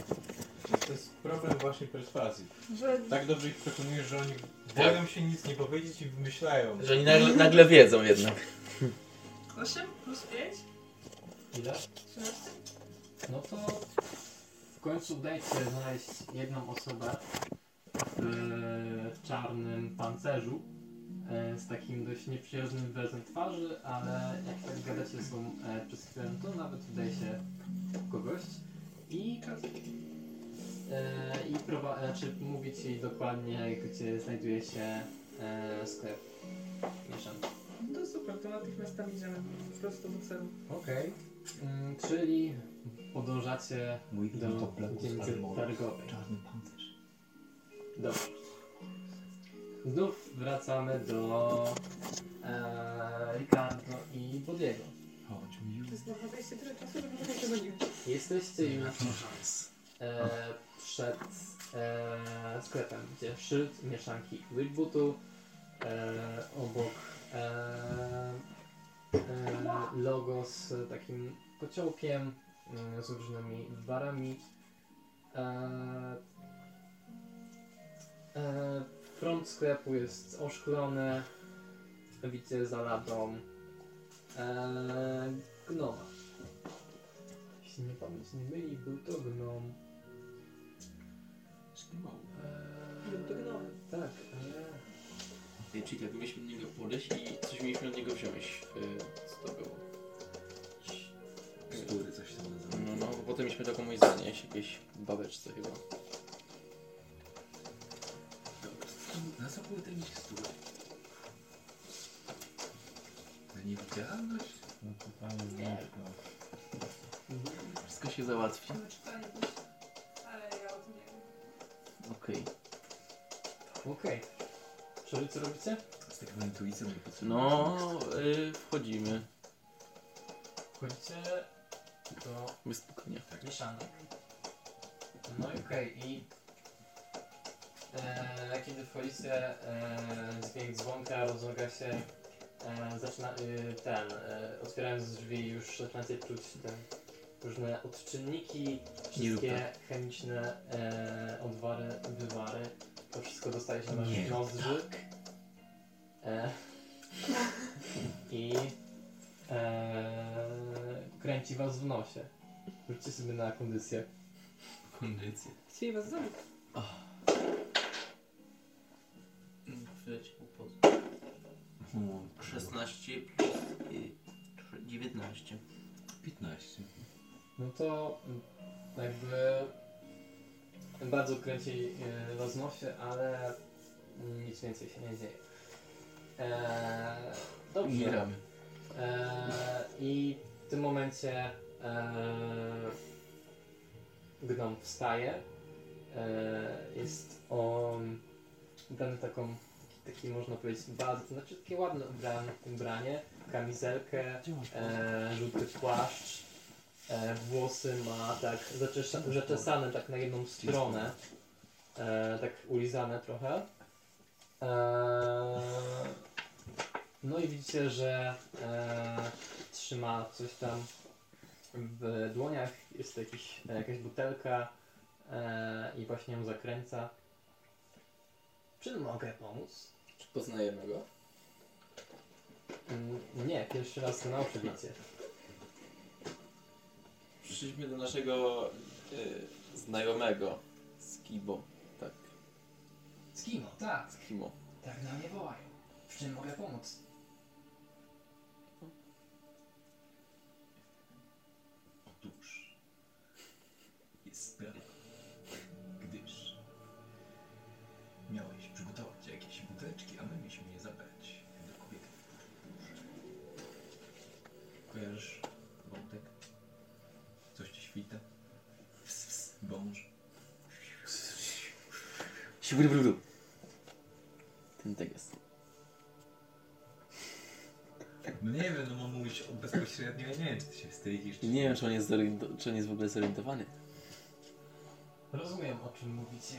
To jest problem właśnie perswazji. Że Tak dobrze ich przekonujesz, że oni Tak. boją się nic nie powiedzieć i wymyślają. Że oni nagle, nagle wiedzą jednak. 8 plus 5? Ile? 13? No to w końcu udaje ci się znaleźć jedną osobę w czarnym pancerzu e, z takim dość nieprzyjaznym wyrazem twarzy, ale jak tak gadacie ze sobą e, przez chwilę, no to nawet udaje się kogoś i e, i prowa- znaczy mówi ci dokładnie, gdzie znajduje się e, sklep mieszanki. No to super, to natychmiast tam idziemy. Po prostu do celu. Okej. Mm, czyli podążacie Mój do dzielnicy targowej. Czarny pancerz. Dobrze. Znów wracamy do e, Ricardo i Bodiego. Chodź mi już. To jest naprawdę tyle czasu, że może tego nie Jesteście już e, przed e, sklepem, gdzie szyld mieszanki Witbutu, e, obok e, e, logo z takim kociołkiem, e, z różnymi warami. E, e, front sklepu jest oszklony, widzicie za ladą e, gnoma. Jeśli mnie pamięć nie myli, był to gnom. Eee, Był to gnom. Tak, ale... Ej, Czyli tak, mieliśmy do niego podejść i coś mieliśmy od niego wziąć. Yy, co to było? Który coś tam nazywa. No, no, bo potem mieliśmy taką moje zanieść, jakieś babeczce chyba. Na co były te mikstury? Na niewidzialność? No totalnie nie. Wszystko się załatwi. Ale ja o tym nie wiem. Okej. Okej. Co robicie? Z taką intuicją nie potrzebuję. No, yy, wchodzimy. Wchodzicie do Bez spokojnie. mieszanek. No i okej, i e, kiedy wchodzicie, e, dźwięk dzwonka rozmaga się, e, zaczyna y, ten, e, otwierając drzwi już zaczynacie czuć te różne odczynniki, wszystkie chemiczne e, odwary, wywary, to wszystko dostaje się waszych Nie nozdrzy. E, I e, kręci was w nosie. Rzućcie sobie na kondycję. Kondycję. Chcieli was zabić. Wyleciał pod O, 16 plus y, 19. 15. No to jakby bardzo kręci e, ale nic więcej się nie dzieje. Eee, dobrze. Umieramy. Eee, I w tym momencie eee, gnom wstaje. Eee, jest on ubrany taką, taki, można powiedzieć, bardzo, znaczy takie ładne ubranie, ubranie kamizelkę, e, żółty płaszcz, e, włosy ma tak zaczesza, zaczesane tak na jedną stronę, e, tak ulizane trochę. E, no i widzicie, że e, trzyma coś tam w dłoniach, jest to jakiś, e, jakaś butelka e, i właśnie ją zakręca. Czy mogę pomóc? Czy poznajemy go? Mm, Nie, pierwszy raz na oczy. Przyszliśmy do naszego y, znajomego Skibo. Tak, Skimo, tak. Skimo. Tak na mnie wołają. W czym mogę pomóc? Otóż jest sprawa, Siubrybrybru. Ten tak jest. No nie wiem, no mam mówić o bezpośrednio, ja nie wiem, czy ty się wstydzisz. czy- Nie wiem, czy on jest, czy on jest w ogóle zorientowany. Rozumiem, o czym mówicie.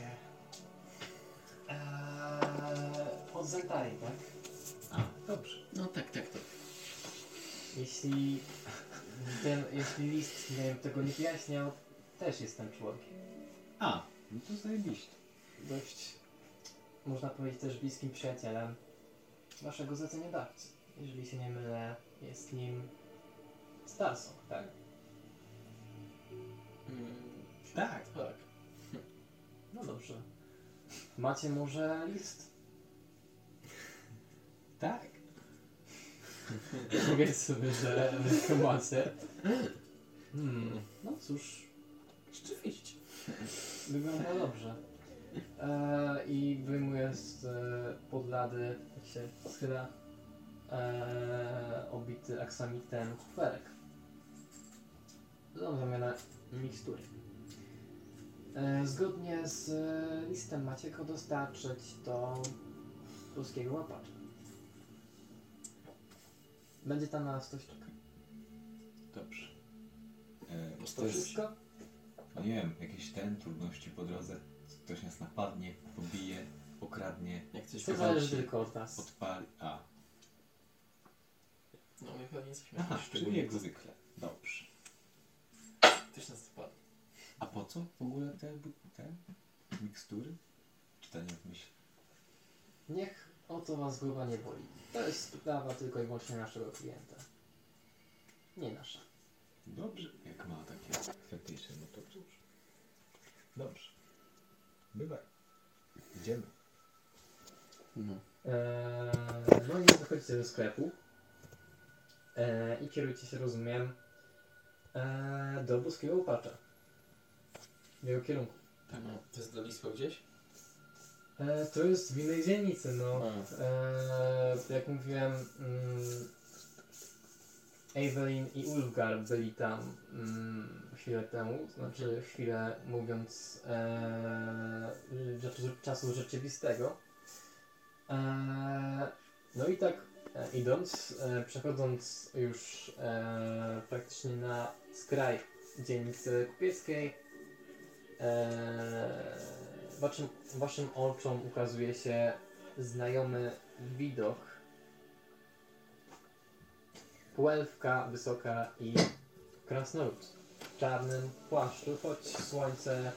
Eee, od Zentai, tak? A, dobrze. No tak, tak, tak. Jeśli ten, jeśli list nie wiem, tego nie wyjaśniał, też jestem członkiem. A, no to zajebiście. Dość, można powiedzieć, też bliskim przyjacielem waszego zleceniodawcy. Jeżeli się nie mylę, jest nim Starsong, tak? Mm, Tak. tak. No dobrze. Macie może list? Tak. Powiedzmy, że że macie. Hmm, no cóż, Rzeczywiście. wygląda dobrze. E, I wyjmuję z e, podlady, jak się schyla, e, obity aksamitem kuferek. Do zamiana mikstury. E, zgodnie z e, listem macie go dostarczyć do polskiego łapacza. Będzie tam na nas czekał. Dobrze. E, To coś, wszystko? nie wiem, jakieś ten, trudności po drodze. Ktoś nas napadnie, pobije, okradnie, Jak coś To zależy tylko od nas. odpali. A, No my pewnie jesteśmy aha, jakieś czyli szczególnie jak zwykle. Dobrze. Ktoś nas spadł. A po co w ogóle te, bu- te mikstury? Czytanie w myśl. Niech o to was głowa nie boli. To jest sprawa tylko i wyłącznie naszego klienta. Nie nasza. Dobrze, jak ma takie i wychodzicie ze sklepu. Eee, I kierujcie się, rozumiem, eee, do boskiego łopacza. W jego kierunku. Tak, no. To jest dla Lisła gdzieś? Eee, to jest w innej dzielnicy, no. Eee, jak mówiłem, mm, Evelyn i Ulfgar byli tam mm, chwilę temu, znaczy chwilę mówiąc rzeczy, czasu rzeczywistego. Eee, no i tak e, idąc, e, przechodząc już e, praktycznie na skraj dzielnicy kupieckiej, e, waszym, waszym oczom ukazuje się znajomy widok. Półelfka wysoka i krasnolud w czarnym płaszczu, choć słońce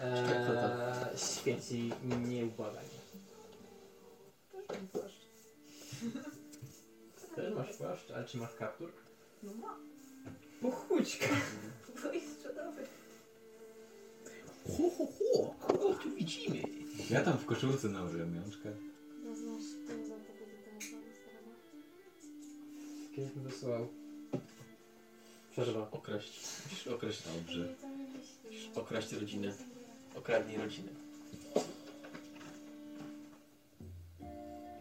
e, świeci nieubłaganie. Też masz płaszcz, ale czy masz kaptur? No ma, Pochudźka! to jest sprzedawy. Ho, ho, ho! Kogo tu widzimy? Ja tam w koszulce na ramionczkach. No znasz, tego starego. Kiedyś mi wysłał. Przerwa. Okraść. Musisz okraść. Dobrze. Musisz okraść rodzinę. Okradnij rodzinę.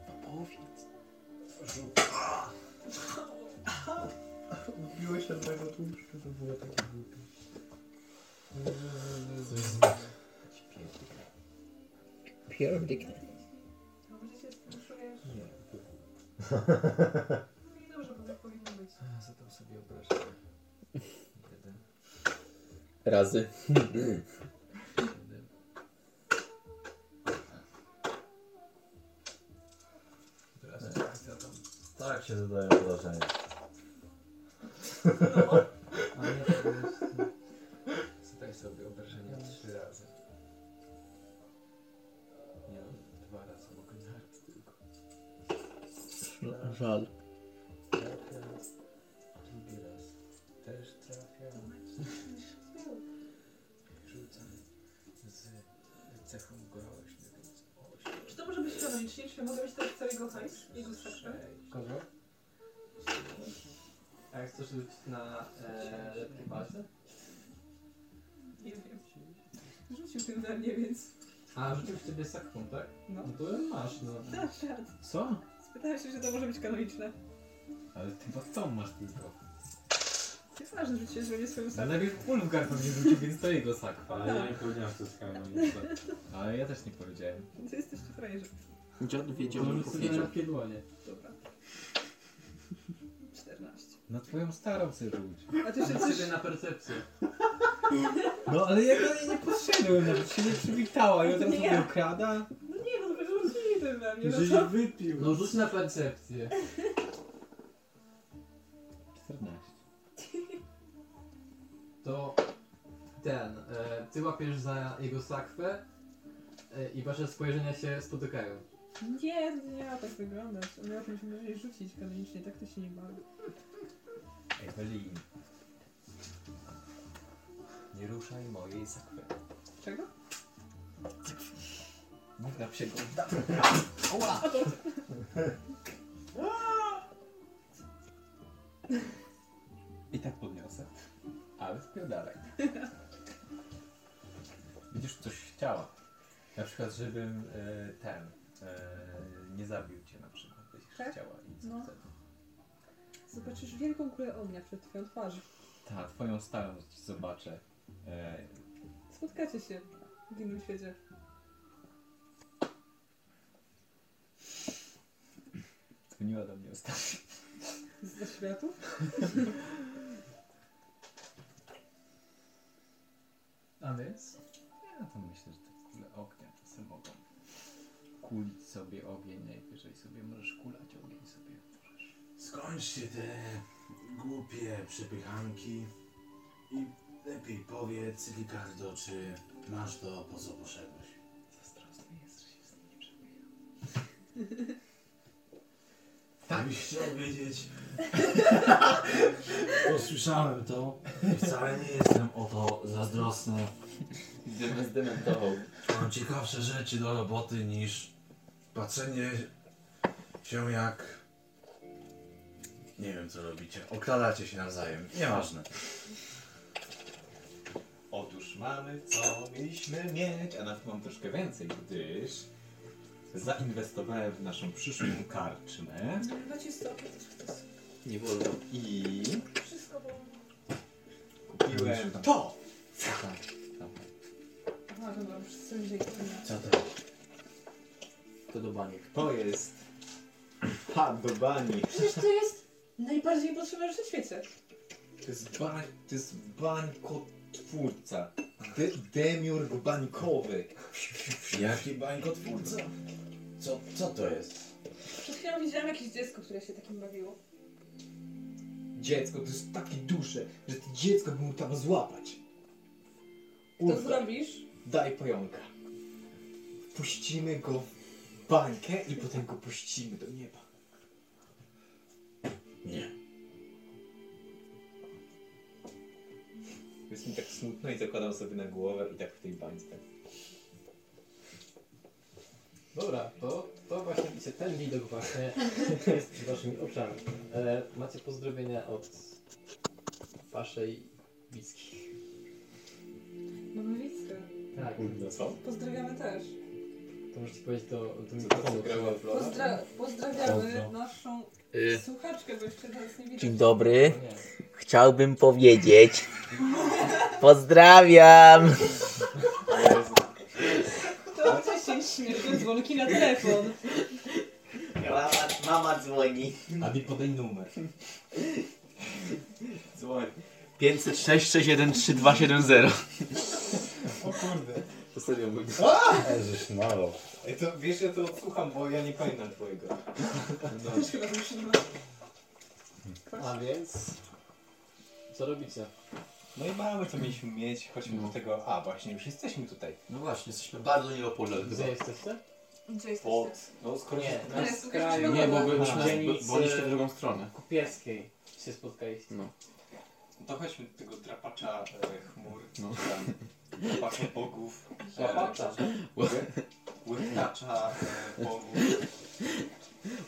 No powiedz. Biłeś od mojego tłuszczu, to było takie głupie. Pierdyknie. Dobrze się z tym czujesz? Nie. No i dobrze, bo tak powinno być. Zadam sobie. Jeden, Razy. Tak się zadają obrażenia. A nie, to jest... Zadaj sobie obrażenia trzy razy. Nie no, dwa razy mogę naraz tylko. Żal. Trafia. Drugi raz. Też trafia. Rzucam z cechą groźny, więc osiem. Czy to może być kanonicznie? Czy mogę mieć teraz całego hajs? Jego starsze? Kogo? A jak chcesz rzucić na e, lepkie palce? Nie wiem. Rzucił tym we mnie, więc... A, rzucił w ciebie sakką, tak? No. No to masz, no. Rad. Co? Spytałem się, czy to może być kanoniczne. Ale ty chyba tą masz tylko. Nieważne, że cię zrobię swoją No sakwę. najpierw Ulfgar pewnie rzucił, więc to jego sakwa. Ale ja nie powiedziałem, że to jest kanoniczne. Ale ja też nie powiedziałem. Ty jesteście frajerzy. Dziad wiedział, To że rzuć sobie na powiedział. lekkie dłonie. Dobra. 14. Na twoją starą sobie rzuć. A ty Rzuć coś... na percepcję. No ale ja do niej nie podszedłem, nawet się nie przywitała i od razu Nie. mnie okrada. No nie, no to będziesz tym we mnie, no Żeś to... wypił. No rzuć na percepcję. 14. To ten, e, ty łapiesz za jego sakwę e, i wasze spojrzenia się spotykają. Nie, to nie ma tak wyglądać. On miał czymś rzucić kanonicznie, tak to się nie bawi. Ewelin. Nie ruszaj mojej sakwy. Czego? Nie drap się go. I tak podniosę. Ale spierdalaj. Widzisz, coś chciała. Na przykład, żebym e, ten e, nie zabił cię na przykład, byś Tak? chciała i co No. wtedy? Zobaczysz wielką kulę ognia przed twoją twarzą. Ta, twoją starą zobaczę. E, Spotkacie się w innym świecie. dzwoniła do mnie ostatnio. Ze światu? A więc? Ja to myślę, że te kule ognia czasem mogą kulić sobie ogień, najwyżej sobie możesz kulać. Skończcie te głupie przepychanki i lepiej powiedz, Ricardo, czy masz to, po co poszedłeś. Zazdrosny jest, że się z nim nie przebija. Gdybyś chciał wiedzieć. Posłyszałem to i wcale nie jestem o to zazdrosny. Zdementował. Mam ciekawsze rzeczy do roboty niż patrzenie się jak... Nie wiem co robicie. Okradacie się nawzajem. Nieważne. Otóż mamy co mieliśmy mieć, a nawet mam troszkę więcej, gdyż zainwestowałem w naszą przyszłą karczmę No ci stopy też chcesz. Nie wolno. i Wszystko było. kupiłem to! Aha, dobra, już co to? To do baniek. To jest ha do bani. Przecież to jest najbardziej potrzebna rzecz na świecie. To jest bań, to jest bańkotwórca. De, demiurg bańkowy. Jaki bańkotwórca? Co, co to jest? Przed chwilą widziałam jakieś dziecko, które się takim bawiło. Dziecko to jest takie duże, że ty dziecko by mógł tam złapać. To zrobisz? daj pająka. Puścimy go w bańkę i potem go puścimy do nieba. Nie. Jest mi tak smutno i zakładam sobie na głowę i tak w tej bańce. Dobra, to, to właśnie widzicie, ten widok właśnie jest przed waszymi oczami. E, macie pozdrowienia od waszej Wicki. Mamy Wickę. Tak, Kurde, co? Pozdrawiamy też. To możecie powiedzieć do, do mikrofonu. co grała w Lola? Pozdra pozdrawiamy Pozdro. naszą Y, słuchaczkę, bo jeszcze teraz nie widać. dzień dobry. Nie. Chciałbym powiedzieć. Pozdrawiam. To wcześniej śmieszne dzwonki na telefon. Mama, mama dzwoni. Adi, podaj numer. Dzwoni. 506 613 3270. O kurde. To serio mówię. Jezus malo. Ej, to wiesz, ja to odsłucham, bo ja nie pamiętam twojego. No. A więc, co robicie? no i mamy co mieliśmy mieć, chodźmy do tego. A, właśnie, już jesteśmy tutaj. No właśnie, jesteśmy bardzo nieopodal Gdzie jesteście? Gdzie jesteście? Pod. No skoro Nie, się... na Ale słuchaj, skraju Nie, bo byliśmy- dzielnicy bo w drugą stronę. Kupieckiej się spotkaliście. No. To chodźmy do tego drapacza e, chmur, No. tam drapacza bogów, Łapacza. łykacza e, bogów.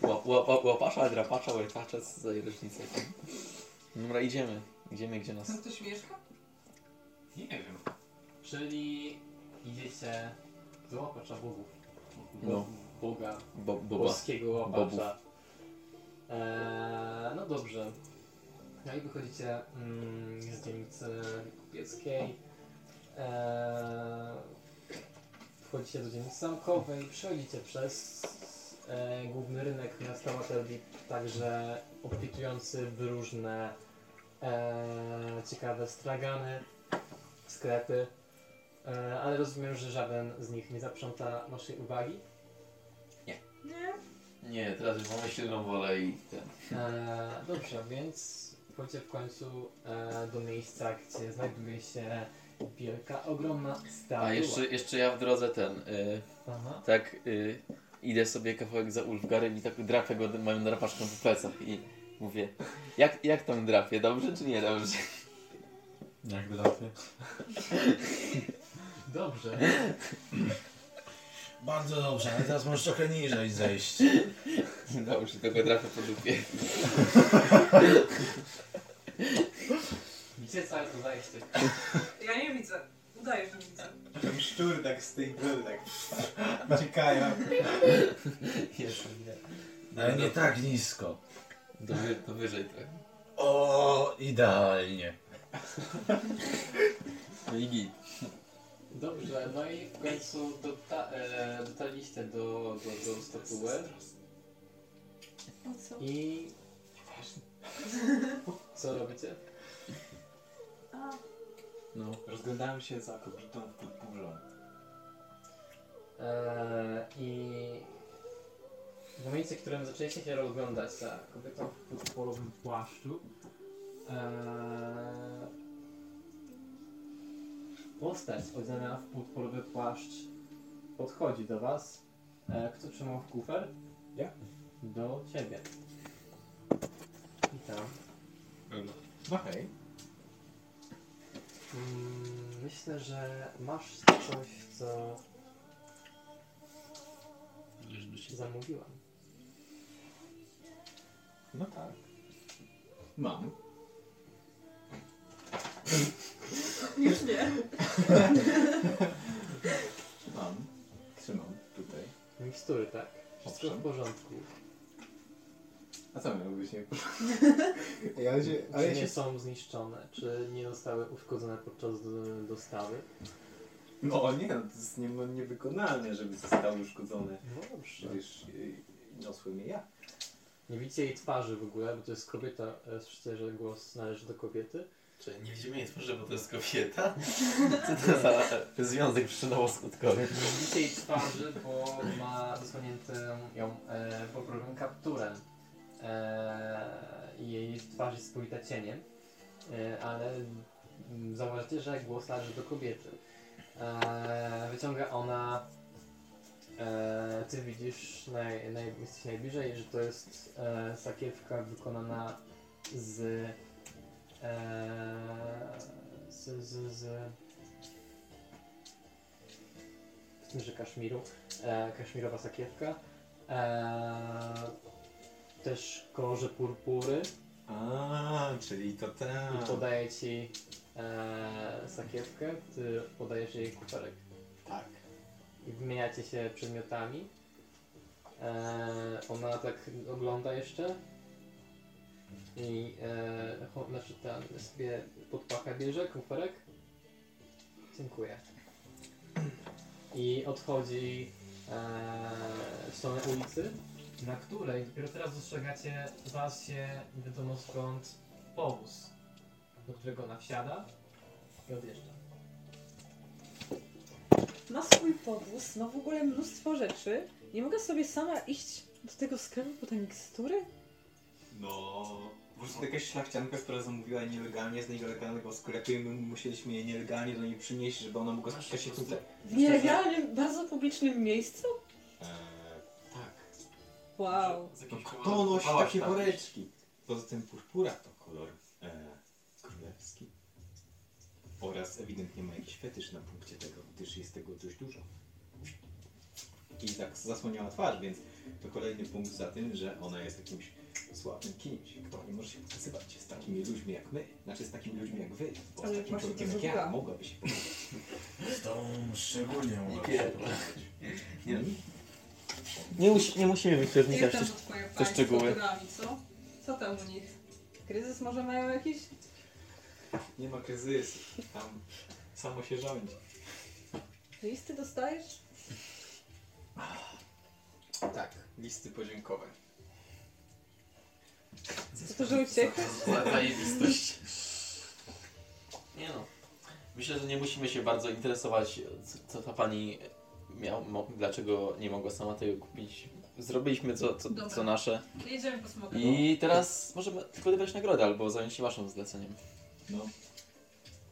Łap, łap, łap, łapacza, drapacza, łetacza, co za różnica. Dobra, idziemy. Idziemy, gdzie nas... Tam ktoś mieszka? Nie wiem. Czyli idziecie do łapacza bogów. Bo, No. Boga Bo, boba. Bobów. łapacza. Eee, no dobrze. No i wychodzicie mm, z dzielnicy kupieckiej. Eee, wchodzicie do dzielnicy zamkowej, przechodzicie przez e, główny rynek miasta Waterdeep, także obfitujący w różne e, ciekawe stragany, sklepy, e, ale rozumiem, że żaden z nich nie zaprząta waszej uwagi. Nie? Nie, teraz już mam silną wolę i ten. E, dobrze, więc wchodzicie w końcu e, do miejsca, gdzie znajduje się wielka, ogromna statua. A jeszcze, jeszcze ja w drodze ten, y, Aha. tak, y, idę sobie kawałek za Ulfgarem i tak drapę go moją drapaczką po plecach i mówię, jak, jak tam drapie, dobrze czy nie dobrze? Jak drapie? Dobrze. Bardzo dobrze, ale teraz możesz trochę niżej zejść. Dobrze, tylko drapę po dupie. Widzicie całe to zajście. Ja nie widzę. Udaję, że widzę. Tam szczury tak z tej góry tak uciekają. Jeszcze nie. Ale nie tak nisko. To, wy, to wyżej trochę. O, idealnie. No i git. Dobrze, no i w końcu dota, e, dotarliście do, do, do statuły O co? i... Co robicie? No. Rozglądałem się za kobietą w purpurze. E, I w momencie, w którym zaczęliście się rozglądać za kobietą w purpurowym płaszczu, e, postać odziana w purpurowy płaszcz podchodzi do was. E, kto trzymał w kufer? Ja. Do ciebie. Witam. No hej. Mm, myślę, że masz coś, co zamówiłam. No tak. Mam. już nie. Mam. Trzymam tutaj. Mikstury, tak? Wszystko w Owszem. porządku. A co miało być nie ja się, Czy ale nie się... są zniszczone? Czy nie zostały uszkodzone podczas do- dostawy? No nie, no, to jest nie, no, niewykonalne, żeby zostały uszkodzone. No dobrze. Przecież yy, niosłem je ja. Nie widzicie jej twarzy w ogóle, bo to jest kobieta. e, Słyszycie, że głos należy do kobiety. Czy nie widzimy jej twarzy, bo to jest kobieta? Co to za związek przyczynowo-skutkowy? Nie widzicie jej twarzy, bo ma zasłoniętą ją e, purpurowym kapturem. E, I jej twarz jest spójta cieniem, e, ale zauważycie, że głos należy do kobiety. E, wyciąga ona. Ty widzisz, naj, naj, jesteś najbliżej, że to jest sakiewka wykonana z. Z, z, z w tymże kaszmiru, kaszmirowa sakiewka, też kolorze purpury A, czyli to ten. i podaje ci e, sakiewkę, ty podajesz jej kuferek Tak. i wymieniacie się przedmiotami. E, ona tak ogląda jeszcze i e, cho- znaczy ten sobie pod pachę bierze kuferek. Dziękuję. I odchodzi e, w stronę ulicy, na której dopiero teraz dostrzegacie was się nie wiadomo skąd powóz, do którego ona wsiada i odjeżdża. Ma swój powóz, ma w ogóle mnóstwo rzeczy. Nie mogę sobie sama iść do tego sklepu po te mikstury? No. Po prostu jakaś szlachcianka, która zamówiła nielegalnie z nielegalnego sklepu i my musieliśmy jej nielegalnie do niej przynieść, żeby ona mogła spotkać się tutaj. W nielegalnym, bardzo publicznym miejscu? Eee. Wow. Kto nosi takie woreczki? Poza tym purpura to kolor e, królewski. Oraz ewidentnie ma jakiś fetysz na punkcie tego, gdyż jest tego dość dużo. I tak zasłaniała twarz, więc to kolejny punkt za tym, że ona jest jakimś sławnym kimś, kto nie może się pokazywać z takimi ludźmi jak my. Znaczy z takimi ludźmi jak wy, bo Ale z takim właśnie człowiekiem to jak ja zrobiłam. mogłaby się pokazać. Z tą szczególnie mogę się. Nie, nie, musi, nie musimy być pewni Jak tam też to twoje te państwo szczegóły. co? Co tam u nich? Kryzys może mają jakiś? Nie ma kryzysu. Tam samo się rządzi. Listy dostajesz? Tak, listy podziękowań. To to, że uciekłeś? Za- Zajebistość. Nie no. Myślę, że nie musimy się bardzo interesować, co, co ta pani miał, mo, dlaczego nie mogła sama tego kupić. Zrobiliśmy co, co, Dobra. co nasze. Jedziemy po smoka. I teraz możemy tylko odebrać nagrodę albo zająć się waszym zleceniem. No.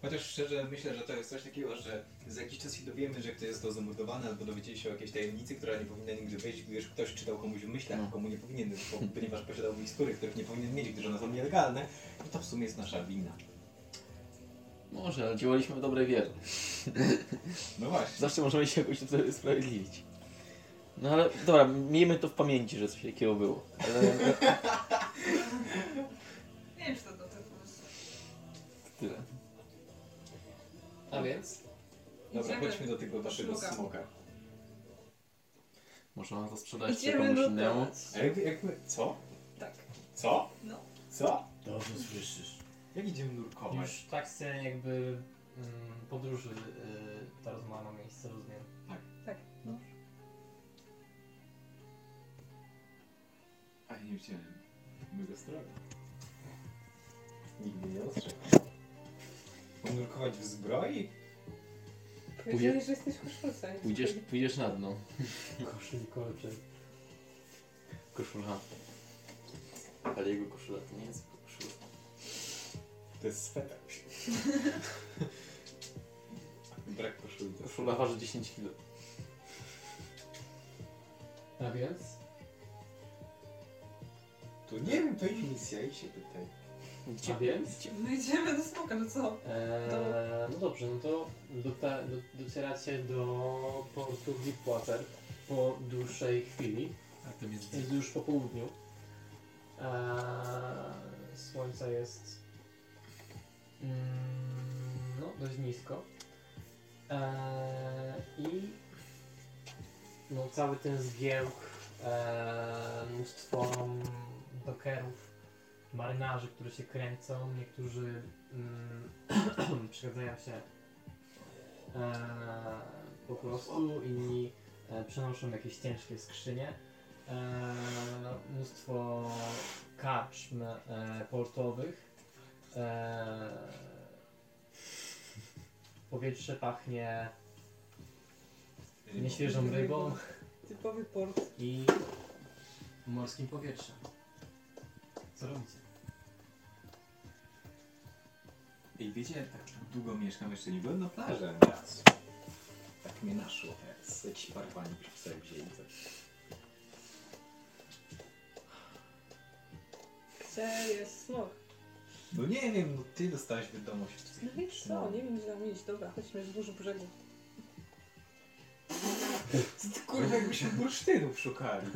Chociaż szczerze myślę, że to jest coś takiego, że za jakiś czas się dowiemy, że ktoś został zamordowany, albo dowiedzieli się o jakiejś tajemnicy, która nie powinna nigdy wyjść, gdyż ktoś czytał komuś w myślach, No. komu nie powinien, bo- ponieważ posiadał mikstury, których nie powinien mieć, gdyż one są nielegalne, no to w sumie jest nasza wina. Może, ale działaliśmy w dobrej wierze. No właśnie. Zawsze możemy się jakoś tutaj usprawiedliwić. No ale dobra, miejmy to w pamięci, że coś takiego było. Ale Nie wiem, czy to do tego jest. tyle. A więc? Dobra, Idziemy chodźmy do tego waszego smoka. smoka. Można to sprzedać Idziemy komuś innemu. A jakby, jakby, co? Tak. Co? No. Co? Dobrze słyszysz. Jak idziemy nurkować? Już tak scenie jakby mm, podróży y, ta rozmowa ma miejsce, rozumiem. Tak. No. A ja nie widziałem mojego stroju. Nigdy nie ostrzegł. Mam nurkować w zbroi? Powiedzieli, że jesteś koszulcem. Pójdziesz, pójdziesz na dno. Koszul kolczek. Koszula. Ale jego koszula to nie jest. To jest sweter. Brak koszuli. Koszula waży 10 kg. A więc? To nie wiem, to ich misja i się pytaj. A więc? No idziemy do smoka, no co? Eee, no dobrze, no to dota, do, docieracie do portu Deepwater po dłuższej chwili. A to jest Jest już po południu. Eee, słońce jest no, dość nisko. Eee, I no, cały ten zgiełk, eee, mnóstwo dokerów, marynarzy, którzy się kręcą, niektórzy mm, przechadzają się eee, po prostu, inni e, przenoszą jakieś ciężkie skrzynie. E, mnóstwo karczm e, portowych. E, powietrze pachnie nieświeżą rybą Typowy port. i morskim powietrzem. Co robicie? Ej, wiecie, tak długo mieszkam, jeszcze nie byłem na plaży raz. Tak mnie naszło teraz. Jakiś parwani sobie wzięli. coś. Gdzie jest smok? No nie wiem, no ty dostałeś wiadomość. No więc co? Nie wiem, gdzie tam iść. Dobra, chodźmy wzdłuż brzegu. Ty, kurwa, jakbyśmy bursztynów szukali.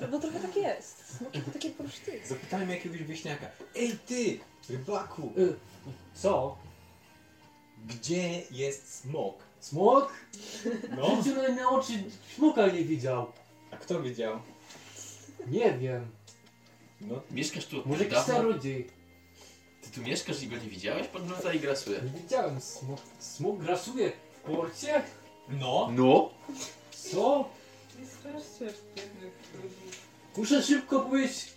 No bo trochę tak jest. Smoki to takie porszty. Zapytajmy jakiegoś wieśniaka. Ej ty, rybaku, Y, co? gdzie jest smok? Smok? No, Życiu na, na oczy smoka nie widział. a kto wiedział? Nie wiem. No, Mieszkasz tu od Może jakiś dawna? starodziej. Ty tu mieszkasz i go nie widziałeś? Podgląda i grasuje. Nie widziałem. Smok, smok grasuje w porcie? no. No? Co? Nie straszcie biednych ludzi. Muszę szybko powiedzieć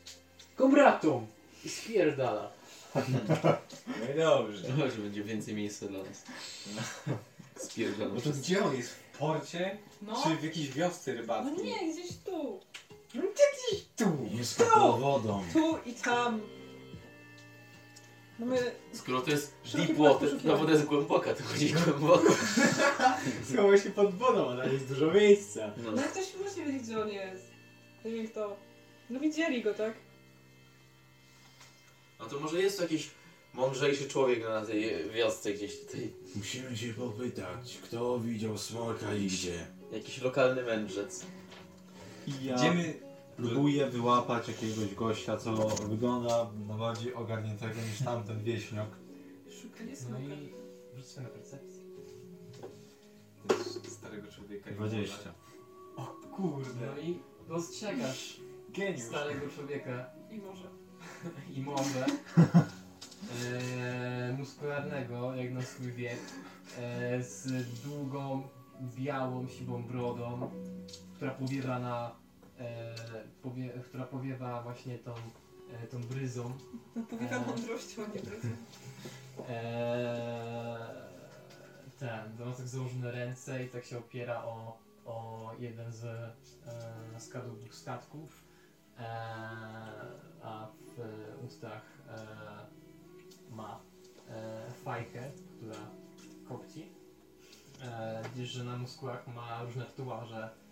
komratom. I spierdala. No i dobrze. Może będzie więcej miejsca dla nas. Spierdzam. No to gdzie on jest? W porcie? No. Czy w jakiejś wiosce No rybackiej? nie, gdzieś tu. Tu. Jest pod wodą. Tu i tam. No my... Skoro to jest deep water, poszukiwania. ta woda jest głęboka, to chodzi głęboko. Schował się pod wodą, ale jest dużo miejsca. No. No ktoś musi wiedzieć, gdzie on jest. Nie wiem kto. No widzieli go, tak? no to może jest to jakiś mądrzejszy człowiek na tej wiosce gdzieś tutaj. Musimy się popytać, kto widział smoka i gdzie. Jakiś lokalny mędrzec. I ja Idziemy... próbuję wyłapać jakiegoś gościa, co wygląda na bardziej ogarniętego niż tamten wieśniak. Szukanie No smoka. i rzućmy na percepcję. Starego człowieka. nie 20. można. O kurde. No i dostrzegasz Geniusz. starego człowieka. I może. i mowę e, muskularnego, jak na swój wiek, e, z długą, białą, siwą brodą, która powiewa na, e, powie, która powiewa właśnie tą, e, tą bryzą. Powiewa Eee. mądrością, a nie wiedzą. Eee, ten, ma tak założone ręce i tak się opiera o, o jeden z e, składów dwóch statków, e, a w e, ustach e, ma e, fajkę, która kopci. E, widzisz, że na muskułach ma różne tatuaże, e,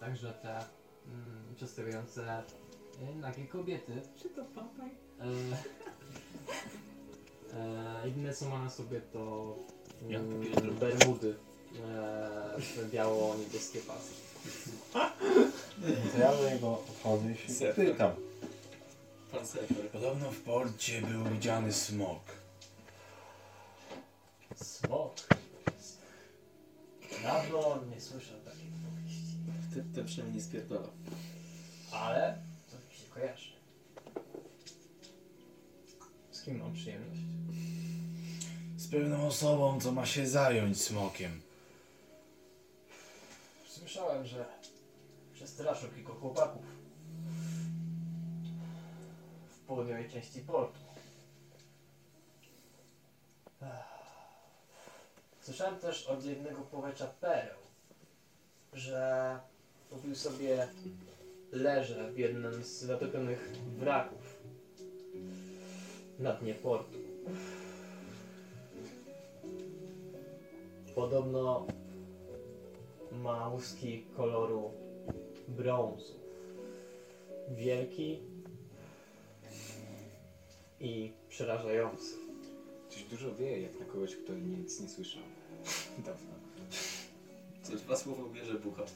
także te mm, przedstawiające e, nagie kobiety. Czy to papaj? E, e, jedyne co ma na sobie to Ja mm, bermudy e, w biało-niebieskie pasy. To ja do niego podchodzę i się pytam. Pan Sefer. Podobno w porcie był widziany smok. Smok. Dawno nie słyszał powieści, Ten, ten przynajmniej nie spierdolał. ale to mi się kojarzy. Z kim mam przyjemność? Z pewną osobą, co ma się zająć smokiem. Słyszałem, że przestraszył kilku chłopaków w południowej części portu. Słyszałem też od jednego połowecza pereł, że kupił sobie leże w jednym z zatopionych wraków na dnie portu. Podobno ma łuski koloru brązu. Wielki i przerażający. Coś dużo wie, jak na kogoś, kto nic nie słyszał. Dawno. Co dwa słowa ubierze bucha.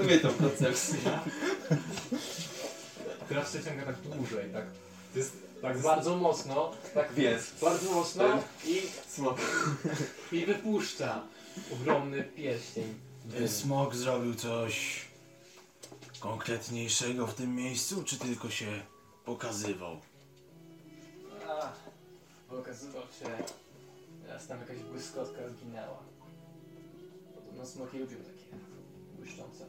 Lubię tą koncepcję. Teraz przeciąga tak dłużej, tak? To jest, Tak bardzo mocno, tak Jest. bardzo mocno i, Smok. i wypuszcza ogromny pierścień. Czy smok zrobił coś konkretniejszego w tym miejscu, czy tylko się pokazywał? A, okazywał się, raz tam jakaś błyskotka zginęła. Podobno smoki lubią takie błyszczące.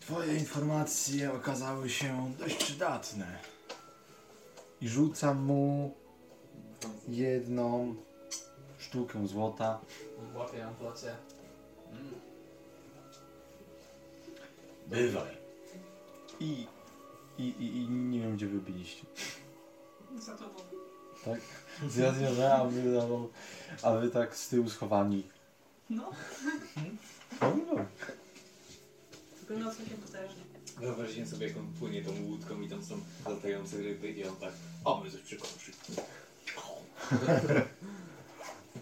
Twoje informacje okazały się dość przydatne. I rzucam mu jedną sztukę złota. Łapie na plocie. Mm. Bywaj. I, i, i, i nie wiem gdzie wy byliście. Za tobą. Tak? Zjadłem, a wy, no, a wy tak z tyłu schowani. No, No, no. tylko nocą się potężnie. wyobraźcie sobie, jak on płynie tą łódką i tam są latające ryby i on tak, o, my coś przykoszy.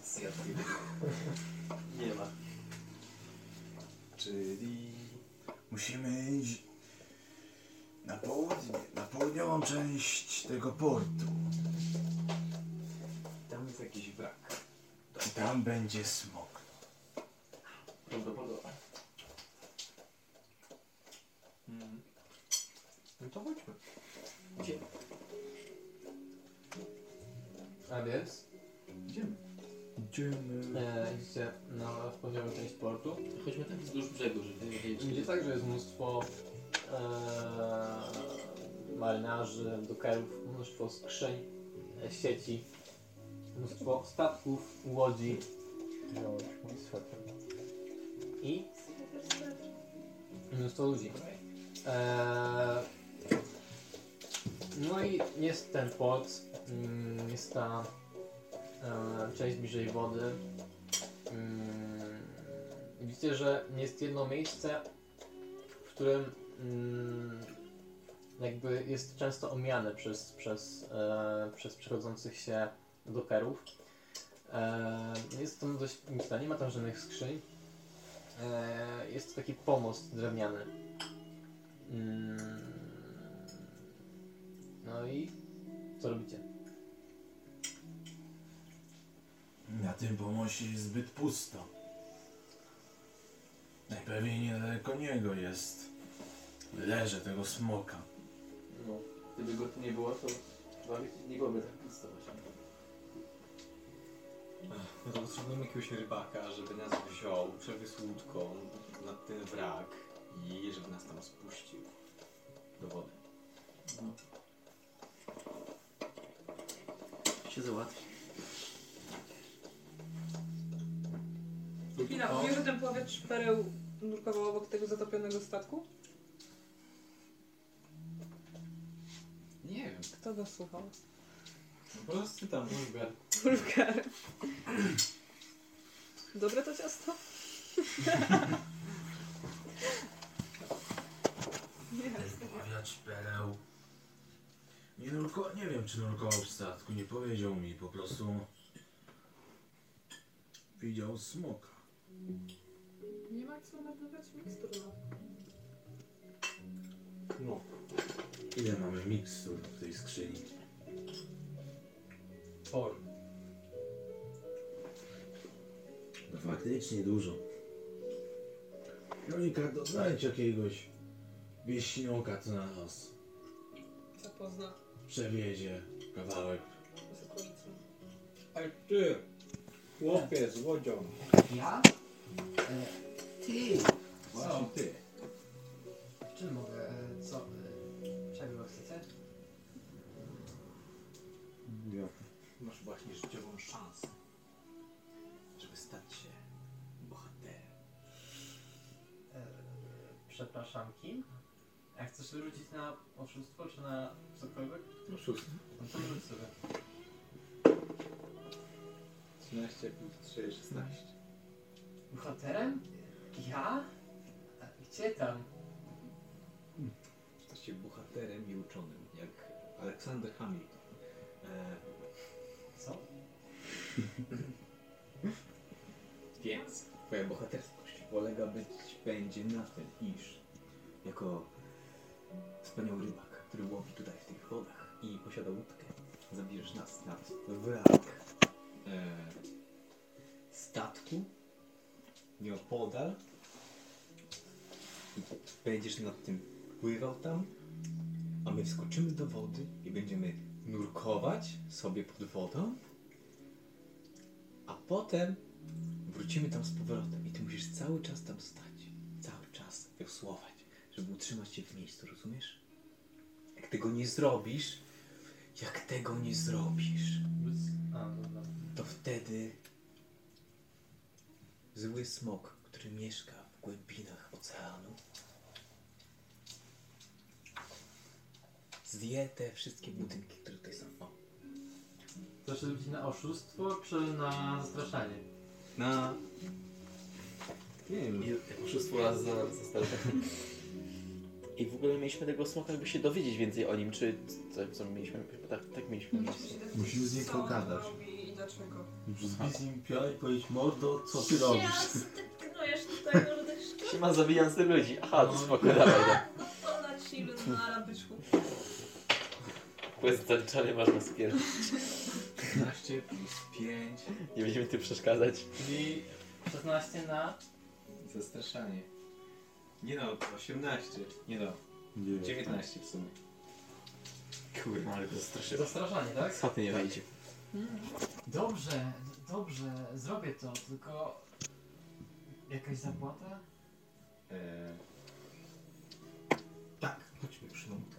Zjadł. Nie ma. Czyli... Musimy iść na południe, na południową część tego portu. Tam jest jakiś wrak. I tam będzie smok. Prawdopodobnie. Mm. No to chodźmy. Gdzie? A więc Idziemy. Idziemy. e, idziecie na południową część portu. Chodźmy tak wzdłuż brzegu, żeby wiedzieć. Idzie tak, że jest mnóstwo e, marynarzy, dokerów, mnóstwo skrzyń, e, sieci, mnóstwo statków, łodzi Wziąłeś mój i mnóstwo ludzi. E, no i jest ten port, mm, jest ta e, część bliżej wody. Mm, widzicie, że jest jedno miejsce, w którym mm, jakby jest często omijane przez, przez, e, przez przychodzących się dokerów. E, jest tam dość pusta, nie ma tam żadnych skrzyń. E, jest to taki pomost drewniany. Mm, no i co robicie? Na tym pomoście jest zbyt pusto. Najpewniej niedaleko niego jest leże tego smoka. No, gdyby go tu nie było, to chyba nie byłoby tak pusto. No to potrzebujemy jakiegoś rybaka, żeby nas wziął, przewiózł łódką na ten wrak i żeby nas tam spuścił do wody. Się załatwi. Chwila, mówił, że ten pławacz pereł nurkował obok tego zatopionego statku? Nie wiem, Kto go słuchał? Po prostu tam Bulgar. Dobre to ciasto? Nie. Powiacz pereł. Nie, nurko, nie wiem, czy nurkował w statku, nie powiedział mi, po prostu widział smoka. Nie ma co marnować mikstur. No. Ile mamy mikstur w tej skrzyni? Sporo. No faktycznie dużo. Jonika, to znajdź jakiegoś wieśnioka, co na nas Zapozna przewiezie kawałek. zakończę. Ej ty, chłopiec z łodzią. Ja? E, Ty! Co? Właśnie ty. czym mogę? E, co? E, Masz właśnie życiową szansę, żeby stać się bohaterem. E, przepraszam, kim? Jak chcesz rzucić na oszustwo, czy na cokolwiek? Szósty. No to rzuć sobie. 13 plus 3, 16. Bohaterem? Ja? E, Gdzie tam? Się bohaterem i uczonym, jak Aleksander Hamilton. E? Więc twoja bohaterskość polega być będzie na tym, iż jako wspaniały rybak, który łowi tutaj w tych wodach i posiada łódkę, zabierzesz nas nad wrak e, statku nieopodal i będziesz nad tym pływał tam, a my wskoczymy do wody i będziemy nurkować sobie pod wodą, potem wrócimy tam z powrotem i ty musisz cały czas tam stać. Cały czas wiosłować, żeby utrzymać się w miejscu, rozumiesz? Jak tego nie zrobisz, jak tego nie zrobisz, to wtedy zły smok, który mieszka w głębinach oceanu, zje te wszystkie budynki, które tutaj są. O, Chcesz rzucić na oszustwo, czy na zastraszanie? na... Nie wiem, I oszustwo raz za. I w ogóle mieliśmy tego smoka, jakby się dowiedzieć więcej o nim, czy co, co mieliśmy, tak, tak mieliśmy. Musimy z nim Co on pogadać. robi i dlaczego? Zbij z nim piora i powiedzieć, mordo, co ty robisz? Stypknujesz tutaj mordeczko. Siema zabijający ludzi. Aha, to spoko, dawaj, dawaj. To na chill, na arabyczku. Quest zaliczany masz na spier. 15 plus 5 Nie będziemy tu przeszkadzać. Czyli 16 na... zastraszanie. Nie no, 18. Nie no, Nie. 19 w sumie. Kurwa, ale to straszy. Zastraszanie, tak? Schaty nie wejdzie. Dobrze, d- dobrze, zrobię to, tylko... Jakaś zapłata? Eee... Tak, chodźmy już na łódkę.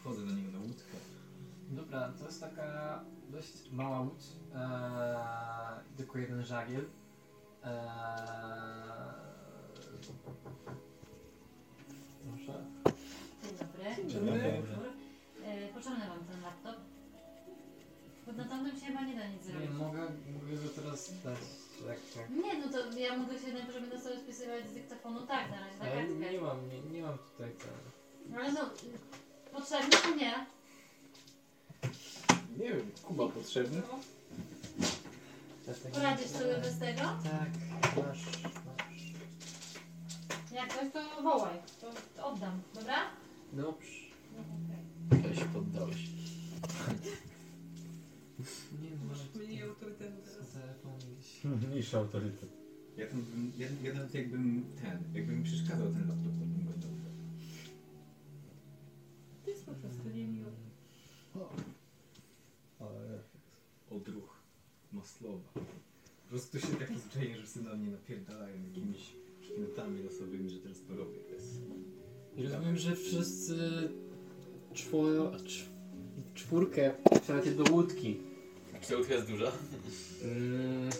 Wchodzę na niego na łódkę. Dobra, to jest taka dość mała łódź, eee, tylko jeden żagiel. Eee, proszę. Dzień dobry. Dzień dobry. E, Potrzebny wam ten laptop. Bo na tamtym się chyba nie da nic Nie, zrobić. mogę, mogę go teraz dać, jak, jak. Nie, no to ja mogę się najpierw, żeby sobie spisywać z dyktafonu, tak, na razie, na Ale kartkę. nie mam, nie, nie mam tutaj ten. Ale no, potrzebny czy nie? Nie wiem, Kuba potrzebny? Też taki- Poradzisz sobie bez tego? Tak, masz, masz. Jak coś, to wołaj. To oddam, dobra? Dobrze. Ale się poddałeś. Nie, może Mniej autorytetu teraz. autorytet. Ja, tam, bym- ja, ja nawet jakbym ten, jakby mi przeszkadzał ten laptop, to bym go nie dał. To jest po prostu niemiło. Ale Odruch Maslowa. Po prostu się taki zwyczajnie, że wszyscy na mnie napierdalają jakimiś przedmiotami losowymi, że teraz to robię. To jest... I rozumiem, że wszyscy czworo, cz, czwórkę wsiadacie do łódki. Czy ta łódka jest duża? Mm,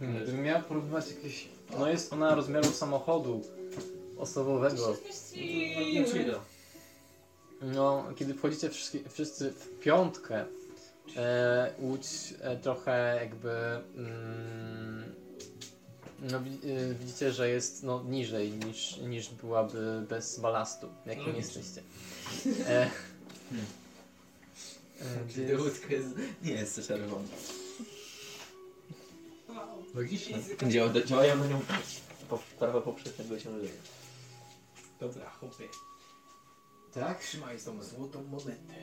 hmm, gdybym miał porównywać jakieś... No jest ona rozmiaru samochodu osobowego. No, kiedy wchodzicie wszyscy, w piątkę, łódź e, trochę jakby... Mm, no, e, widzicie, że jest no, niżej niż, niż byłaby bez balastu, jakim Logicznie. jesteście. E, e, Czyli ta łódka jest... nie jest. Wow. Logiczne. Działa, działają na nią po, prawa poprzecznego ciążenia. Dobra, hopy. Tak? Trzymaj tą złotą monetę.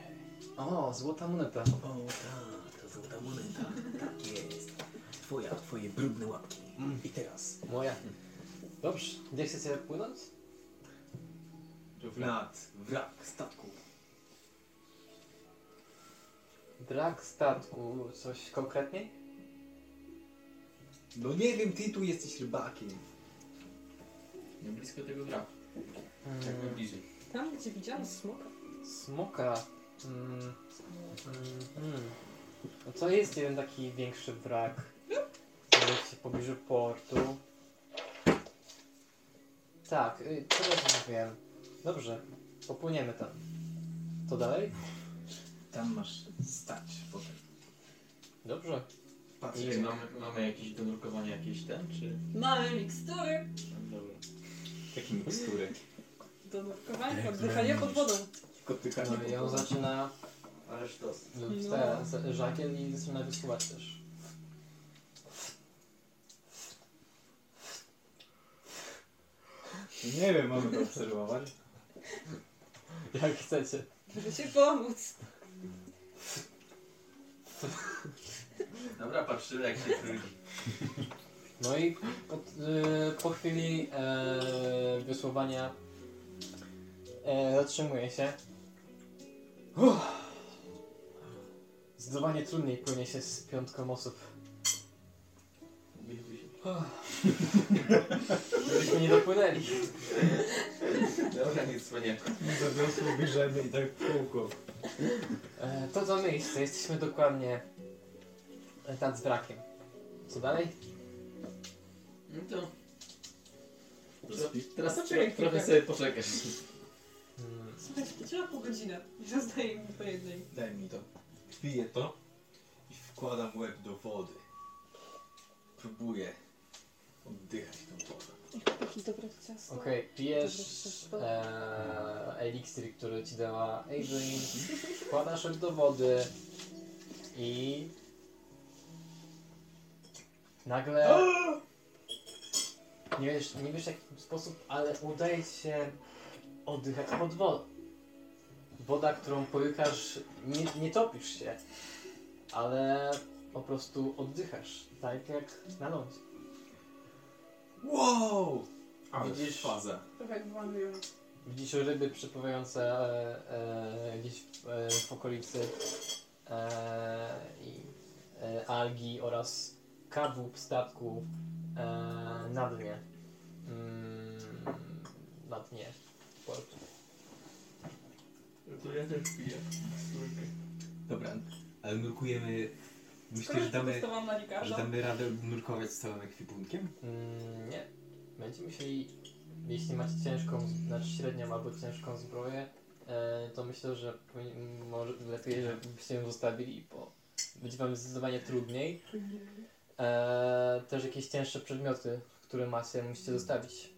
O, złota moneta. O tak, to złota moneta. Tak jest. Twoja, twoje brudne łapki. I teraz. Moja. Dobrze, gdzie chcecie płynąć? Nad, wrak statku. Brak statku, coś konkretniej? No nie wiem, ty tu jesteś rybakiem. Nie blisko tego gra. Jak Mm, najbliżej. Tam, gdzie widziałam smoka. smoka. Mm, mm, mm. No to jest jeden taki większy wrak. Znajduje się w pobliżu portu. Tak, y, co ja wiem. Dobrze, popłyniemy tam. To dalej? Tam masz stać potem. Dobrze. Patrz, Nie wiem, mamy, mamy jakieś do nurkowania jakieś ten, czy... Mamy mikstury Dobra. Taki miksturek. do nurkowania, oddychania pod wodą. Kotykanie No i on zaczyna Ależ to... No. te, z- żagiel i zaczyna wysuwać też. nie wiem, mamy to obserwować. Jak chcecie. Możecie pomóc. Dobra, patrzymy jak się trudzi. No i po, y, po chwili e, wysłowania e, zatrzymuje się. Uff. Zdecydowanie trudniej płynie się z piątką osób. Żebyśmy nie dopłynęli. Dobra, nic wspaniałego. Za wiosło bierzemy i tak w kółko. E, to to miejsce, jesteśmy dokładnie e, nad wrakiem. Co dalej? No to... Teraz Poczekaj tro, trochę chwilkę. sobie poczekasz. Słuchajcie, to trzeba pół godziny. I zostaje mi po jednej. Daj mi to. Piję to i wkładam łeb do wody. Próbuję oddychać tą wodą. Takie dobre ciasto. Okej, pijesz e, eliksir, który ci dała Adrian, wkładasz go do wody i nagle nie wiesz, nie wiesz w jaki sposób, ale udaje ci się oddychać pod wodą. Woda, którą połykasz, nie, nie topisz się, ale po prostu oddychasz, tak jak na lądzie. Wow! Ale Widzisz-. Trochę jak wyłamują. Widzisz ryby przepływające e, e, gdzieś e, w okolicy e, i e, algi oraz kadłub statku e, na dnie. Mm, na dnie. To ja też piję. Dobra, ale nurkujemy... Myślisz, że damy, na że damy radę nurkować z całym ekwipunkiem? Mm, nie. Będziemy musieli, jeśli macie ciężką, znaczy średnią albo ciężką zbroję, e, to myślę, że powinni- może lepiej, żebyście ją zostawili, bo będzie wam zdecydowanie trudniej. E, też jakieś cięższe przedmioty, które macie, musicie zostawić.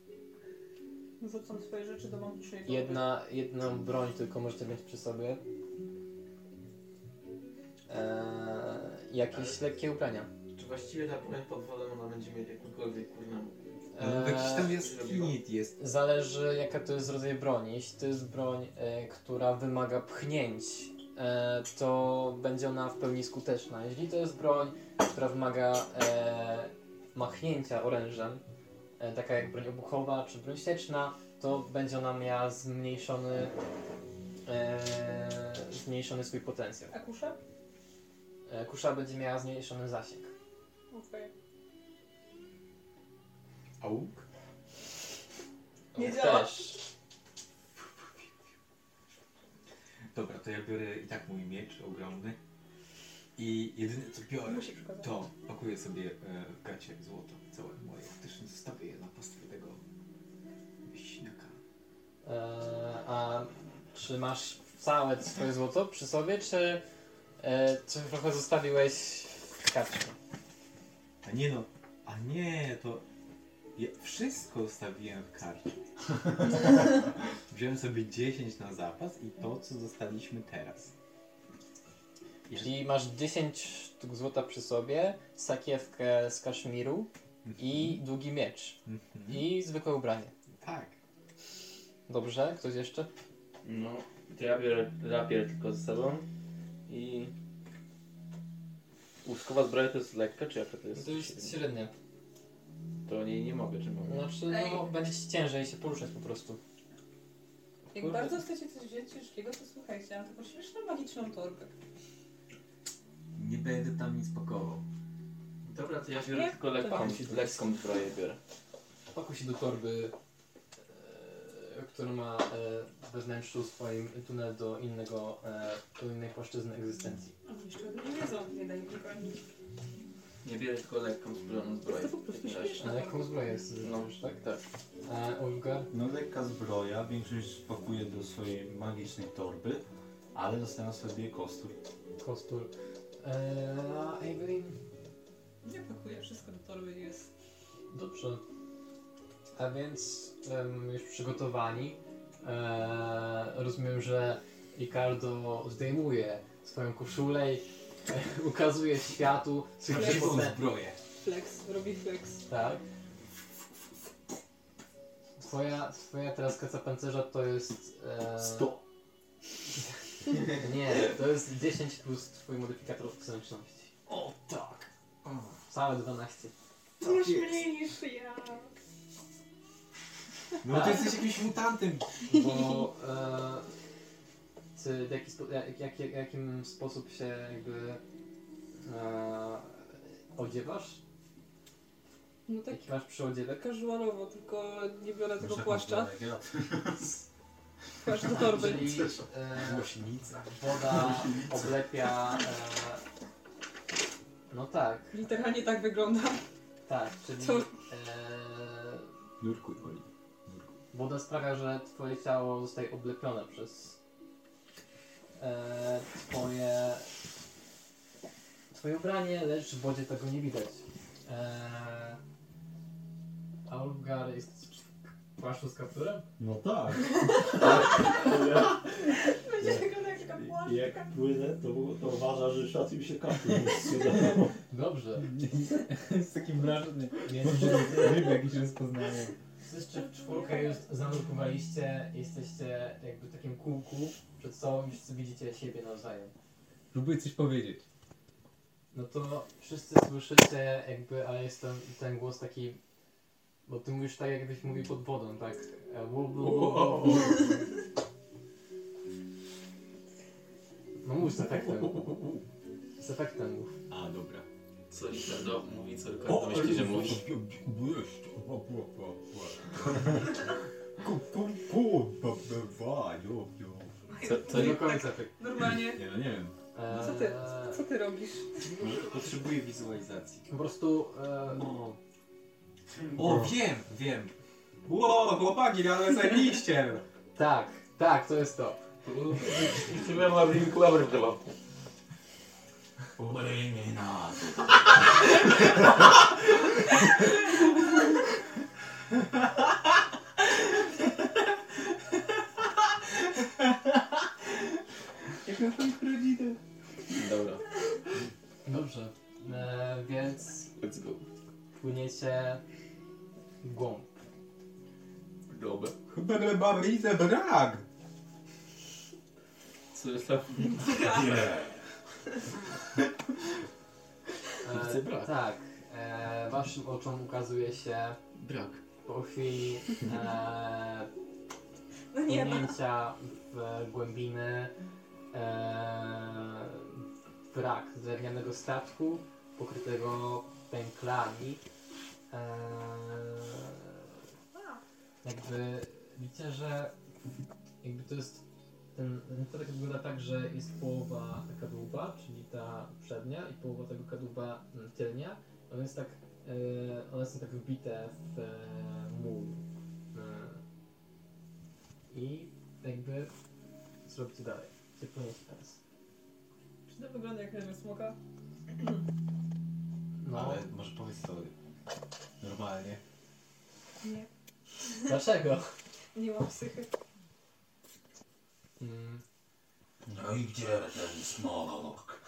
Rzucam swoje rzeczy do. Jedna, jedną broń tylko możecie mieć przy sobie. E, jakieś lekkie ubrania. Czy właściwie ta broń pod wodą ona będzie mieć jakąkolwiek kurna... No, jakiś tam jest limit jest. Zależy jaka to jest rodzaj broni. Jeśli to jest broń, e, która wymaga pchnięć, e, to będzie ona w pełni skuteczna. Jeśli to jest broń, która wymaga e, machnięcia orężem, taka jak broń obuchowa czy broń sieczna, to będzie ona miała zmniejszony, e, zmniejszony swój potencjał. A kusza? E, kusza będzie miała zmniejszony zasięg. Okej. A łuk? Nie E, działa. Też. Dobra, to ja biorę i tak mój miecz ogromny. I jedyne co biorę, Musi przekazać. to pakuję sobie e, w gacie złoto całe moje. Też nie zostawię je na pastwę tego wieśniaka. E, a czy masz całe swoje złoto przy sobie, czy, e, czy trochę zostawiłeś w karczmie? A nie no, a nie, to ja wszystko zostawiłem w karcie. Wziąłem sobie 10 na zapas i to, co zostaliśmy teraz. Czyli masz 10 sztuk złota przy sobie, sakiewkę z kaszmiru i długi miecz. Mhm. I zwykłe ubranie. Tak. Dobrze, ktoś jeszcze? No, to ja biorę rapier tylko ze sobą i... Łuskowa zbroja to jest lekka, czy jaka to jest? To jest średnie. To nie, nie mogę, czy mogę? Znaczy, no, będzie ci ciężej się poruszać po prostu. Jak Kurde. bardzo chcecie coś wziąć ciężkiego, to słuchajcie, mam taką śmieszną magiczną torbę. Nie będę tam nic pakował. Dobra, to ja biorę Nie? tylko lekką, lekką zbroję biorę. Pakuj się do torby, e, która ma e, we wnętrzu swoim tunel do innego, e, do innej płaszczyzny egzystencji. Oni jeszcze o tym nie wiedzą, nie daj mi kończyć. Nie biorę tylko lekką zbroję. To po prostu śmieszne. A jaką zbroję jest? No, tak? tak. E, Ulgar? No lekka zbroja, większość pakuje do swojej magicznej torby, ale zostawiam sobie kostur. Kostur. E, a Evelyn? Nie pakuję wszystko do torby jest. Dobrze. A więc em, już przygotowani. E, rozumiem, że Ricardo zdejmuje swoją koszulę i e, ukazuje światu swoją Prawdziwą postę- zbroję. Flex, robi flex. Tak. Twoja, twoja teraz kaca pancerza to jest... E, 100. Nie, to jest 10 plus twój modyfikator zręczności. O tak. Całe 12. Już mniej niż ja. No to jesteś jakimś mutantem. Bo e, czy w jaki spo, jak, jak, jak, jakim sposób się jakby e, odziewasz? No tak Jaki masz przyodziewek? casualowo, tylko nie biorę tego płaszcza. Płaszcz do torby. Czyli e, Głośnica. woda oblepia... E, no tak, Literalnie tak wygląda. tak, czyli To- e, Nurkuj, Oli. woda sprawia, że twoje ciało zostaje oblepione przez e, twoje twoje ubranie, lecz w wodzie tego nie widać. E, a Ulgar jest w płaszczu z kapturem? No tak. Będzie wyglądał jak taka. Jak płynę, to, to uważa, że szacuj mi się kaptur. Dobrze. Jest taki mrażny. Więc Ryby jakieś rozpoznają. wszyscy w czwórkę już zanurkowaliście, jesteście jakby w takim kółku przed sobą i wszyscy widzicie siebie nawzajem. Próbuję coś powiedzieć. No to wszyscy słyszycie jakby, ale jest ten, ten głos taki, bo ty mówisz tak jakbyś mówił pod wodą, tak? E, wu- wu- wu- wu- wu. No mów z efektem. Z efektem mów. A, dobra. Co Ricardo mówi, co Ricardo myśli, że mówi. Co, co, do końca tak. Normalnie. Nie no, nie wiem. E, Co ty, co ty robisz? Może potrzebuję wizualizacji. Po prostu, e, No. O, wiem, wiem. Ło, chłopaki, ale zajebiście. tak, tak, to jest to. Chyba ma Rinklover chyba. Urymy nas. Jak na twoich rodzinach. Dobra, Dobrze, e, więc let's go. płyniecie Dobra. Chyba babrizę brak. Co jest tam? E, Widzę brak. tak. E, e, waszym oczom ukazuje się Brak. po chwili e, No nie ma. w głębiny e, wrak drewnianego statku pokrytego pęklami. E, jakby widzicie, że jakby to jest ten, ten statek wygląda tak, że jest połowa kadłuba, czyli ta przednia i połowa tego kadłuba mm, tylnia. One jest tak, e, one są tak wbite w e, muł. E, I jakby co robicie dalej? Gdzie płyniecie teraz? Czy to wygląda jak leży smoka? No, Ale może powiedz to normalnie. Nie. Dlaczego? Nie mam psychy. Mm, No i gdzie ten smok?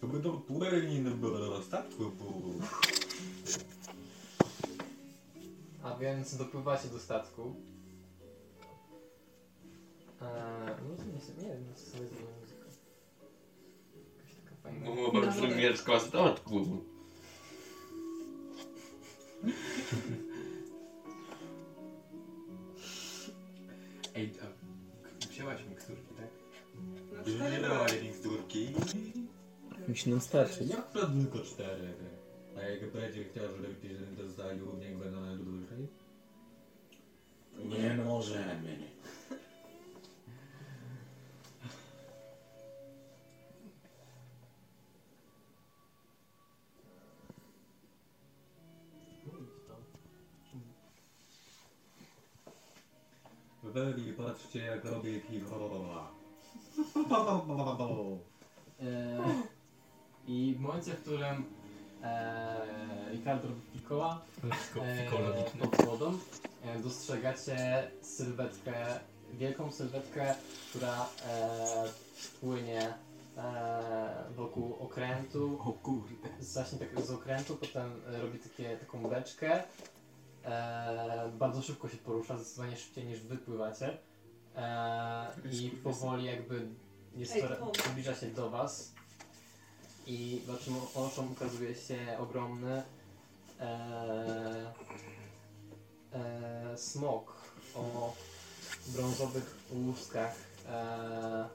To będą płynni na statku. a więc dopływacie do statku. Eee, może nie, nie wiem, co sobie zrobię muzykę. Jakaś taka fajna. Mowa premierska statku. Ej, a wzięłaś miksturki, tak? Na Nie cztery dałaś miksturki. Musi nam starczyć. Jak to tylko cztery? A jak będzie chciał, żeby pieniądze dostali równie jak będą na dłużej? Nie możemy. Weli, patrzcie jak robię piwo. Eee, I w momencie, w którym eee, Ricardo robi pikoła eee, pod wodą, e, dostrzegacie sylwetkę, wielką sylwetkę, która eee, płynie eee, wokół okrętu. O kurde. Zacznie tak z okrętu, potem e, robi takie, taką beczkę. E, bardzo szybko się porusza, zdecydowanie szybciej niż wypływacie. E, I powoli jakby jest coraz, zbliża się do was. I waszym oczom ukazuje się ogromny e, e, smok o brązowych łuskach, e,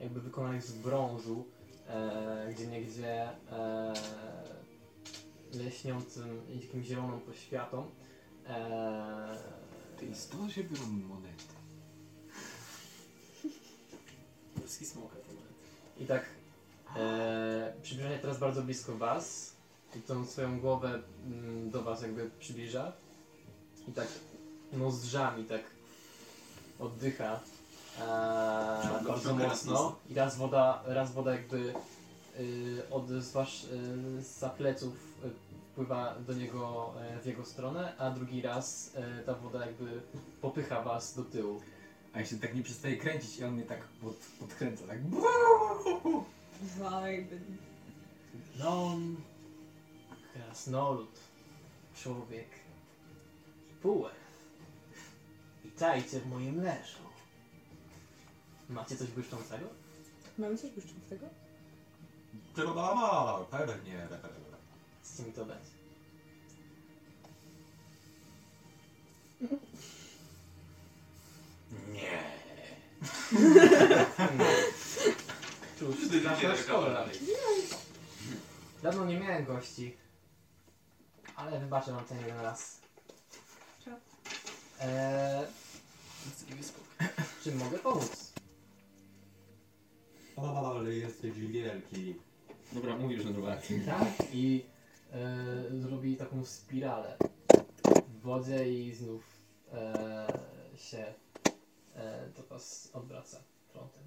jakby wykonanych z brązu, e, gdzie niegdzie e, leśniącym i takim zieloną poświatą. E, Ty, stąd się biorą monety. Polski smoka to nawet. I tak e, przybliża się teraz bardzo blisko was i tą swoją głowę mm, do was jakby przybliża i tak nozdrzami tak oddycha e, Ciągle bardzo raz mocno i raz woda, raz woda jakby y, od z wasz, y, za pleców wpływa do niego e, w jego stronę, a drugi raz e, ta woda jakby popycha was do tyłu. A ja się tak nie przestaje kręcić i on mnie tak pod, podkręca, tak Vibe. Non krasnolud, człowiek, półę. Witajcie w moim leżu. Macie coś błyszczącego? Mamy coś błyszczącego? Pewnie. Chcecie mi to dać? Nie. Cóż, Ty nasza szkoła. Dawno nie miałem gości, ale wybaczę wam ten jeden raz. Czemu? Eee, czym mogę pomóc? Ale jesteś wielki. Dobra, mówisz normalnie. Tak. I e, zrobi taką spiralę w wodzie i znów e, się e, do was odwraca frontem.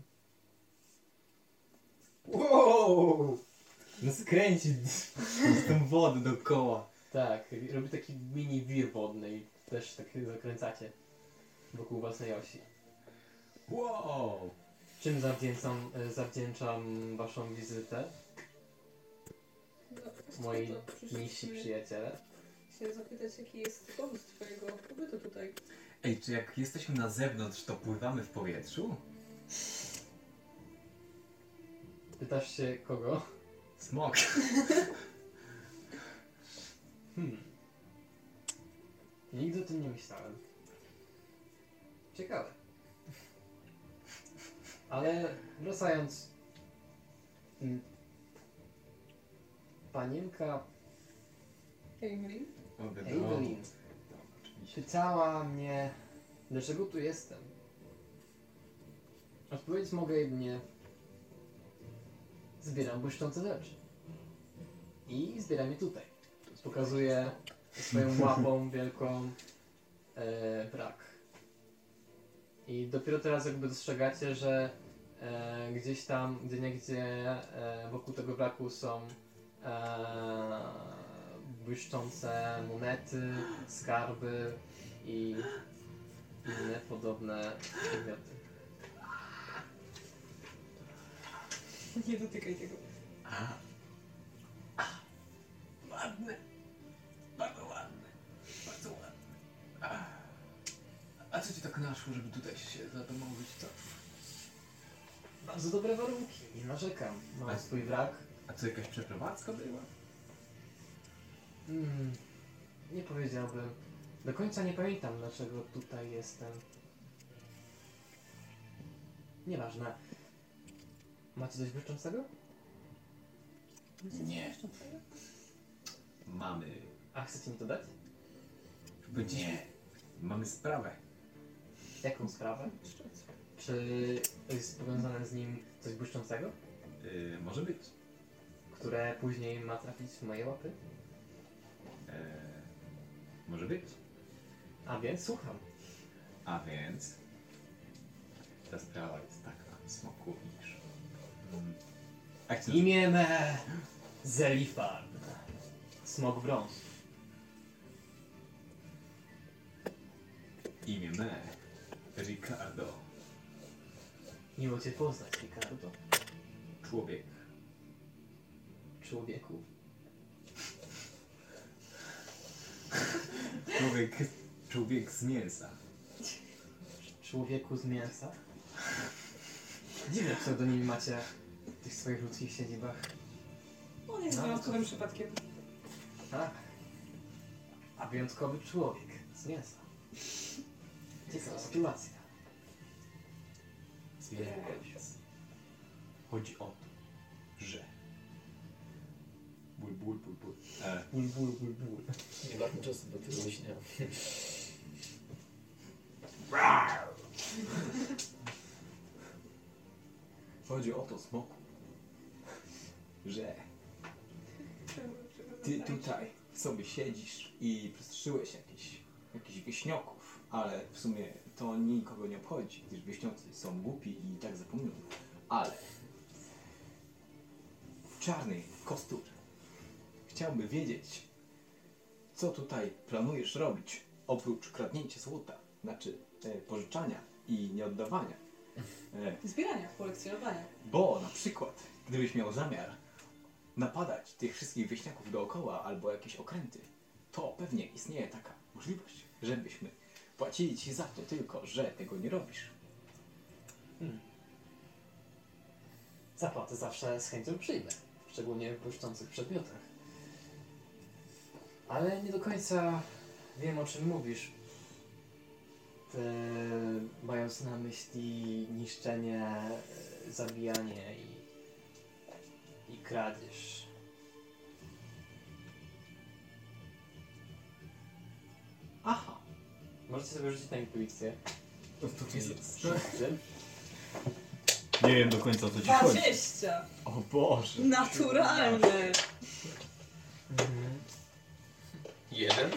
Wow! No skręci z tą wodę dookoła. Tak, robi taki mini wir wodny i też tak zakręcacie wokół własnej osi. Wow! Czym zawdzięczam, e, zawdzięczam waszą wizytę, moi przyszliśmy przyjaciele? się zapytać, jaki jest powód twojego pobytu tutaj. Ej, czy jak jesteśmy na zewnątrz, to pływamy w powietrzu? Pytasz się kogo? Smok. Hmm. Nigdy o tym nie myślałem. Ciekawe. Ale wracając. Panienka Emily? Evelyn pytała mnie, dlaczego tu jestem. Odpowiedzieć mogę jedynie zbieram błyszczące rzeczy. I zbieram je tutaj. Pokazuję swoją łapą wielką e, brak. I dopiero teraz jakby dostrzegacie, że e, gdzieś tam, gdzie niegdzie e, wokół tego braku są błyszczące monety, skarby i inne podobne przedmioty. Nie dotykaj tego. Ładne. Bardzo ładne. Bardzo ładne. A, a co ci tak naszło, żeby tutaj się zadomowić, co? Bardzo dobre warunki, nie narzekam. Mam swój wrak. A co, jakaś przeprowadzka była? Mm, nie powiedziałbym. Do końca nie pamiętam, dlaczego tutaj jestem. Nieważne. Macie coś błyszczącego? Nie. Mamy. A chcecie mi to dać? Nie. Mamy sprawę. Jaką sprawę? Czy jest powiązane z nim coś błyszczącego, Yy, może być. Które później ma trafić w moje łapy? Eee, może być. A więc słucham. A więc ta sprawa jest taka, smoku, iż... Mm, chcesz- Imię me Zelifard. Smok brąz. Imię me Ricardo. Miło Cię poznać, Ricardo. Człowiek. Człowieku. Człowiek, człowiek z mięsa. Człowieku z mięsa. Dziwne pseudonimy macie w tych swoich ludzkich siedzibach. On jest No, wyjątkowym to- przypadkiem. Tak. A wyjątkowy człowiek z mięsa. Ciekawa sytuacja. Więc chodzi o to, że ból, ból, ból, ból. E, Ból, ból, ból, ból. Nie bardzo czasu do tego myślałem. Chodzi o to, smoku, że ty tutaj sobie siedzisz i przestrzyłeś jakichś jakichś wieśnioków, ale w sumie to nikogo nie obchodzi, gdyż wieśniocy są głupi i tak zapomną. Ale w czarnej kosturze chciałby wiedzieć, co tutaj planujesz robić, oprócz kradnięcia złota, znaczy e, pożyczania i nieoddawania. E, Zbierania, kolekcjonowania. bo na przykład, gdybyś miał zamiar napadać tych wszystkich wieśniaków dookoła albo jakieś okręty, to pewnie istnieje taka możliwość, żebyśmy płacili ci za to tylko, że tego nie robisz. Zapłatę zawsze z chęcią przyjmę. Szczególnie w błyszczących przedmiotach. Ale nie do końca wiem o czym mówisz. Ty, mając na myśli niszczenie, e, zabijanie i, i kradzież. Aha, Możecie sobie rzucić na intuicję. to, to jest... Wszyscy. Nie wiem do końca o co ci chodzi. 20! O Boże. Naturalne! Jeden?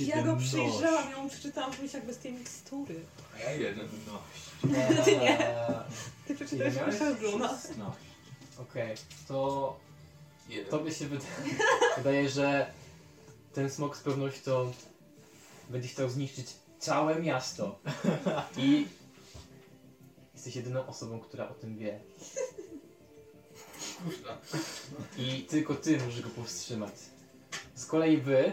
Ja go 17. przyjrzałam, ją przeczytałam w myślach bez tej mikstury. A ja jeden. No. Ty nie. Eee, Ty przeczytałeś Ile myślach Bruna. no. Okej, to Jeden. Tobie się wydaje, wydaje, że ten smok z pewnością będzie chciał zniszczyć całe miasto. I jesteś jedyną osobą, która o tym wie. I tylko ty możesz go powstrzymać. Z kolei wy,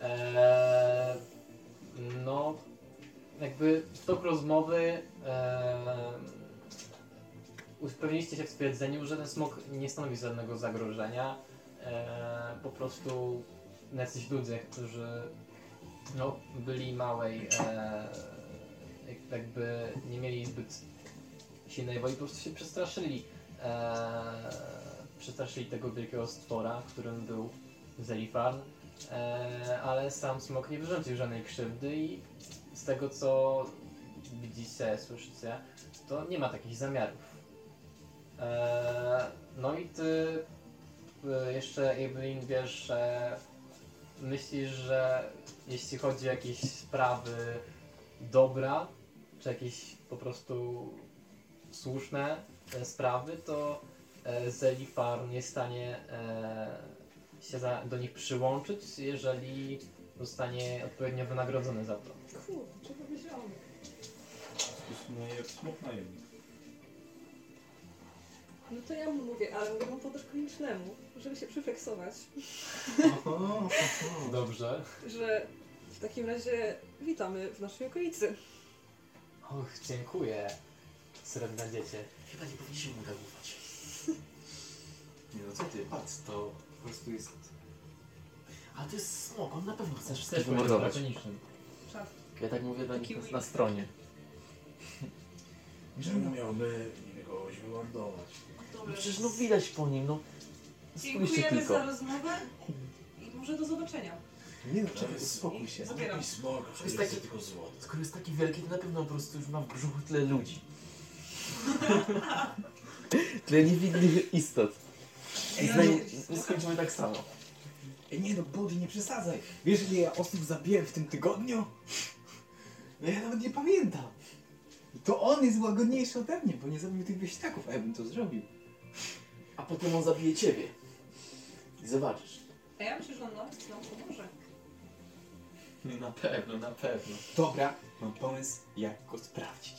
e, no, jakby w tok rozmowy e, Upewniliście się w stwierdzeniu, że ten smok nie stanowi żadnego zagrożenia. E, po prostu jacyś ludzie, którzy no, byli małej, e, jak- jakby nie mieli zbyt silnej woli, po prostu się przestraszyli. E, przestraszyli tego wielkiego stwora, którym był Zelifarn. E, ale sam smok nie wyrządził żadnej krzywdy i z tego co widzicie, słyszycie, to nie ma takich zamiarów. E, no i ty e, jeszcze Evelyn wiesz, że myślisz, że jeśli chodzi o jakieś sprawy dobra, czy jakieś po prostu słuszne e, sprawy, to e, Zelifarm jest w stanie e, się za, do nich przyłączyć, jeżeli zostanie odpowiednio wynagrodzony za to. Kurde, czego wiedziałem? Smok najemnik. No to ja mu mówię, ale mówię mu podać konicznemu, żeby się przyfleksować, Dobrze. że w takim razie witamy w naszej okolicy. Och, dziękuję. Srebrne dziecię. Chyba nie powinniśmy mu tak ufać. Nie no co ty, patrz, to po prostu jest... Ale to jest smok, on na pewno chce wszystkich powiedział wymordować. Czad. Ja tak mówię na, Taki nich na stronie. Czemu miałby kogoś wymordować? No przecież no widać po nim, no. Spójrzcie Dziękujemy tylko. za rozmowę i może do zobaczenia. Nie no, czekaj, jest- uspokój się. Zabieram. Jakiś smok, jest przecież taki- tylko złoto. Skoro jest taki wielki, to na pewno po prostu już ma w brzuchu tyle ludzi. tyle niewinnych istot. I zna- skończymy tak samo. Ej, nie no, Body, nie przesadzaj. Wiesz, ile ja osób zabiłem w tym tygodniu? No ja nawet nie pamiętam. To on jest łagodniejszy ode mnie, bo nie zabił tych wieśniaków, a ja bym to zrobił. A potem on zabije ciebie. I zobaczysz. A ja myślę, że on nam, nam pomoże. Na pewno, na pewno. Dobra, mam pomysł, jak go sprawdzić.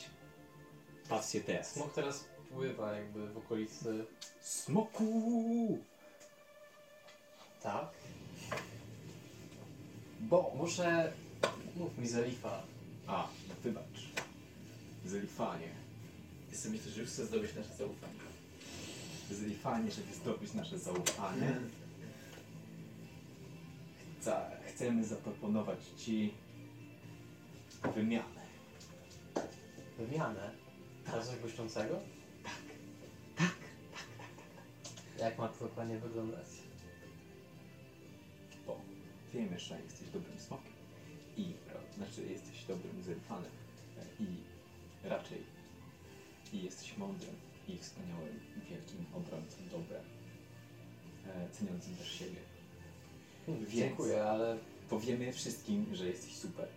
Patrzcie teraz. Smok teraz pływa jakby w okolicy. Smoku! Tak. Bo... Muszę. Mów mi Zelifa. A, wybacz. Zelifanie. Jestem myślę, że już chcę zdobyć nasze zaufanie. Zelifanie, żeby zdobyć nasze zaufanie. Chca, chcemy zaproponować Ci wymianę. Wymianę. Tak. Coś błyszczącego? Jak ma to dokładnie wyglądać? Bo wiemy, że jesteś dobrym smokiem. I, znaczy, jesteś dobrym zelifanem. E, I raczej i jesteś mądrym i wspaniałym, wielkim obrońcą dobra. E, ceniącym też siebie. Więc- Dziękuję, ale Powiemy wszystkim, że jesteś super.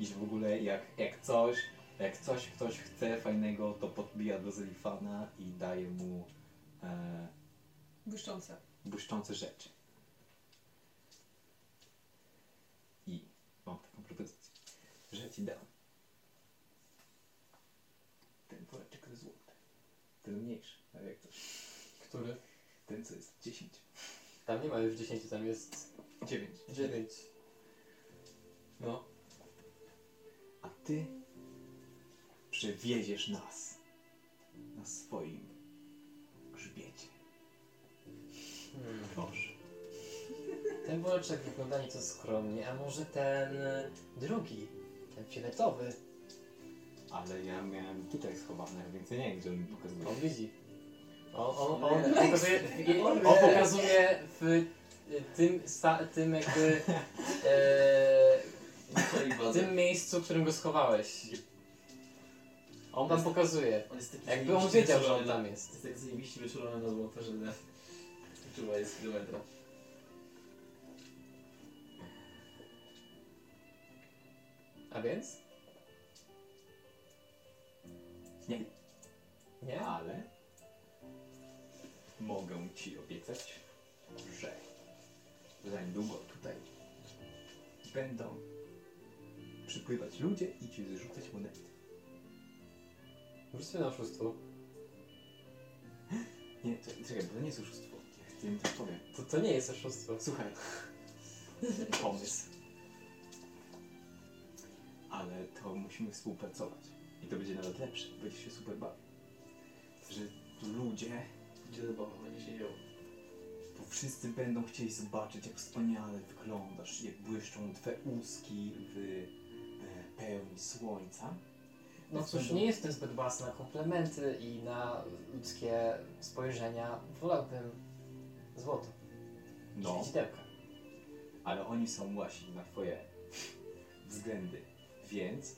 I że w ogóle jak, jak coś, jak coś ktoś chce fajnego, to podbija do Zelifana i daje mu e, Błyszczące. błyszczące rzeczy. I mam taką propozycję, że ci dam ten woreczek ze złota. Ten mniejszy, ale jak coś. który? Ten co jest 10. Tam nie ma już 10, tam jest 9. 9. No. A ty przewieziesz nas na swoim Hmm. Proszę. Ten woreczek wygląda nieco skromnie, a może ten e, drugi, ten fioletowy. Ale ja miałem tutaj schowane, więc ja nie wiem, gdzie on mi pokazuje. On widzi. On, on, pokazuje, on pokazuje w y, tym, sta, tym jakby e, w tym miejscu, w którym go schowałeś. On wam pokazuje. On jest taki Jakby on wiedział, że on tam jest. Jest tak zajebiście wyczulony na złoto, że czuwa jest kilometra. A więc? Nie. Nie? Ale mogę ci obiecać, że za niedługo tutaj będą przypływać ludzie i ci zrzucać monety. Rzuć sobie na oszustwo. Nie, czekaj, czekaj, bo to nie jest oszustwo. Powiem. To, to nie jest oszustwo. Słuchaj, pomysł. Ale to musimy współpracować. I to będzie nawet lepsze. Będziesz się super bawił. Że ludzie, Gdzie zabawa będzie się działo? bo wszyscy będą chcieli zobaczyć, jak wspaniale wyglądasz, jak błyszczą twe łuski w e, pełni słońca. No Więc cóż, będą- nie jestem zbyt własny na komplementy i na ludzkie spojrzenia. Wolałbym złoto. No, Świecidełka. ale oni są właśnie na twoje względy, więc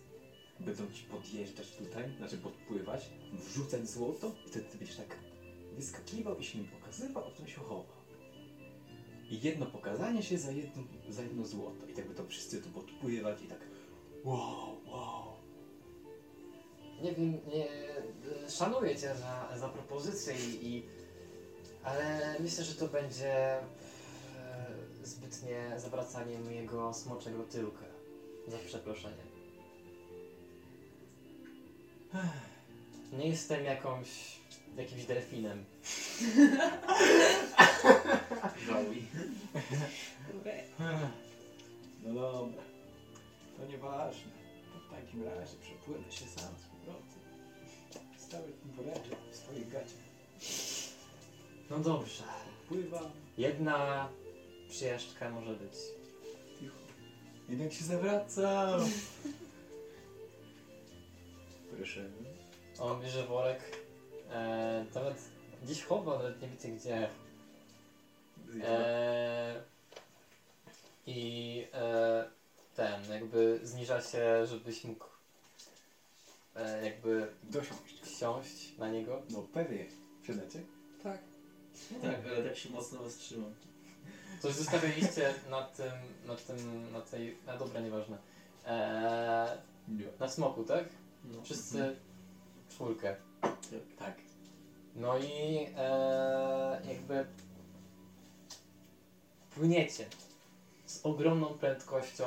będą ci podjeżdżać tutaj, znaczy podpływać, wrzucać złoto i wtedy ty będziesz tak wyskakiwał i się nim pokazywał, a potem się chował. I jedno pokazanie się za jedno, za jedno złoto. I tak będą wszyscy tu podpływać i tak wow, wow. Nie wiem, nie, y, szanuję Cię za, za propozycję i, i ale myślę, że to będzie e, zbytnie zawracanie mojego smoczego tyłka. Za przeproszeniem. Nie jestem jakąś, jakimś delfinem. Żałuj. No dobra, to nieważne. To w takim razie przepłynę się sam z powrotem. Stały ten woreczek w swoich gaciach. No dobrze. Pływam. Jedna przyjażdżka może być. Jednak się zawracam. Proszę. On bierze worek. E, nawet gdzieś chowa, nawet nie wiecie gdzie. E, I e, ten, jakby zniża się, żebyś mógł e, jakby Dosiąść. wsiąść na niego. No pewnie. Wsiadacie? Tak. Tak, ale tak się mocno was trzymam. Coś zostawiliście na tym, na tym, na tej, na dobra, nieważne. E, Nie. na smoku, tak? No. Wszyscy czwórkę. Tak. No i e, jakby płyniecie z ogromną prędkością.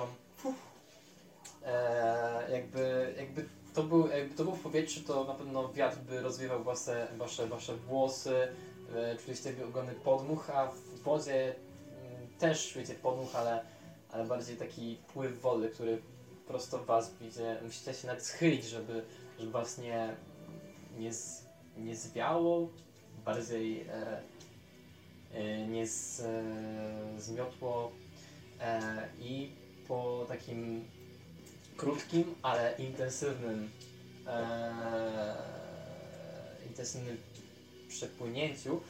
E, jakby, jakby, to był, jakby to był w powietrzu, to na pewno wiatr by rozwiewał wasze, wasze, wasze włosy, e, czuliście ogromny podmuch, a w wodzie mm, też czujecie podmuch, ale, ale bardziej taki pływ wody, który prosto w was idzie. Musicie się nawet schylić, żeby, żeby was nie, nie, z, nie zwiało, bardziej e, e, nie z, e, zmiotło e, i po takim krótkim, ale intensywnym e, intensywnym przepłynięciu.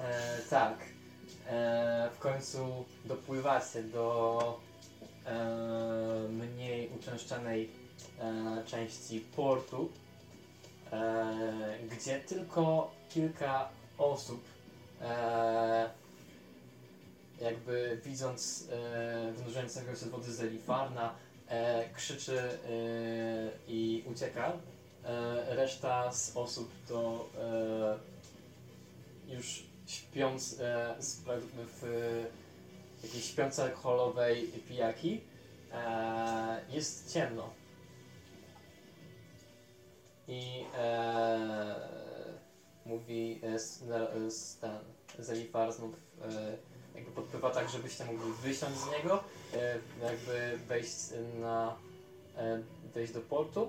E, tak. E, w końcu dopływacie do e, mniej uczęszczanej e, części portu, e, gdzie tylko kilka osób, e, jakby widząc e, wynurzającego się z wody Zelifarna, e, krzyczy e, i ucieka. E, reszta z osób to e, już śpiąc e, w jakiejś śpiącej alkoholowej pijaki. Jest ciemno. I mówi ten Zelifar znów jakby podpływa tak, żebyście mogli wysiąść z niego, jakby wejść na wejść do portu.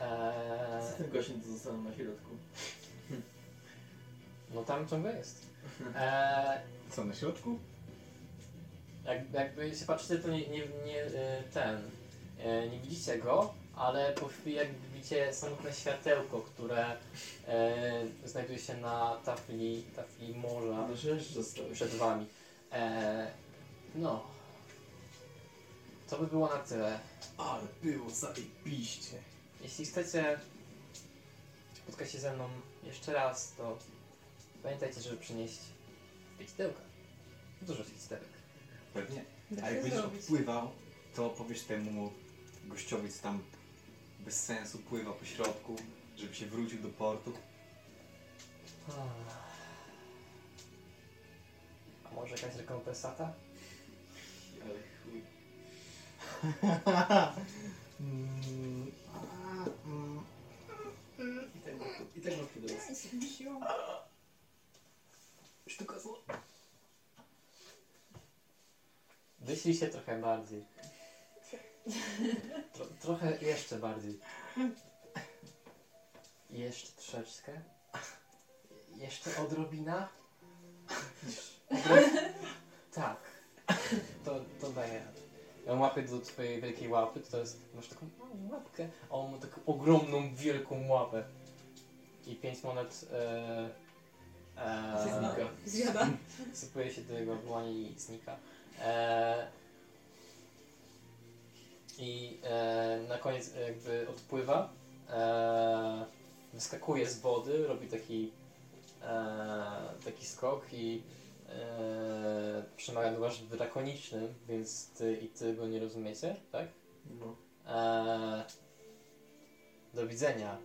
E, Z tym gościem to zostałem na środku. no tam ciągle jest. E, Co na środku? Jak, jakby się patrzycie, to nie, nie, nie e, ten, e, nie widzicie go, ale po chwili jakby widzicie samotne światełko, które e, znajduje się na tafli, tafli morza No rzecz przed wami. E, no. To by było na tyle. Ale było zajebiście. Jeśli chcecie spotkać się ze mną jeszcze raz, to pamiętajcie, żeby przynieść świecidełka. Dużo świecidełek. Pewnie. Da A się jak będziesz zrobić. odpływał, to powiesz temu gościowi, co tam bez sensu pływa po środku, żeby się wrócił do portu. A może jakaś rekompensata? Ale chuj. Mm, a, mm. I tak masz pudełko. Sztuka złota. Wyślij się trochę bardziej. Tro, trochę jeszcze bardziej. Jeszcze troszeczkę. Jeszcze odrobina. Odro... Tak. To, to daje. Ja łapię do twojej wielkiej łapy, to jest, masz taką małą łapkę, a on ma taką ogromną, wielką łapę. I pięć monet e, e, Zjada. sypuje się do jego dłoni i znika. E, I e, na koniec jakby odpływa, e, wyskakuje z wody, robi taki, e, taki skok i e, przemawia do was w drakonicznym, więc ty i ty go nie rozumiecie, tak? No. E, do widzenia,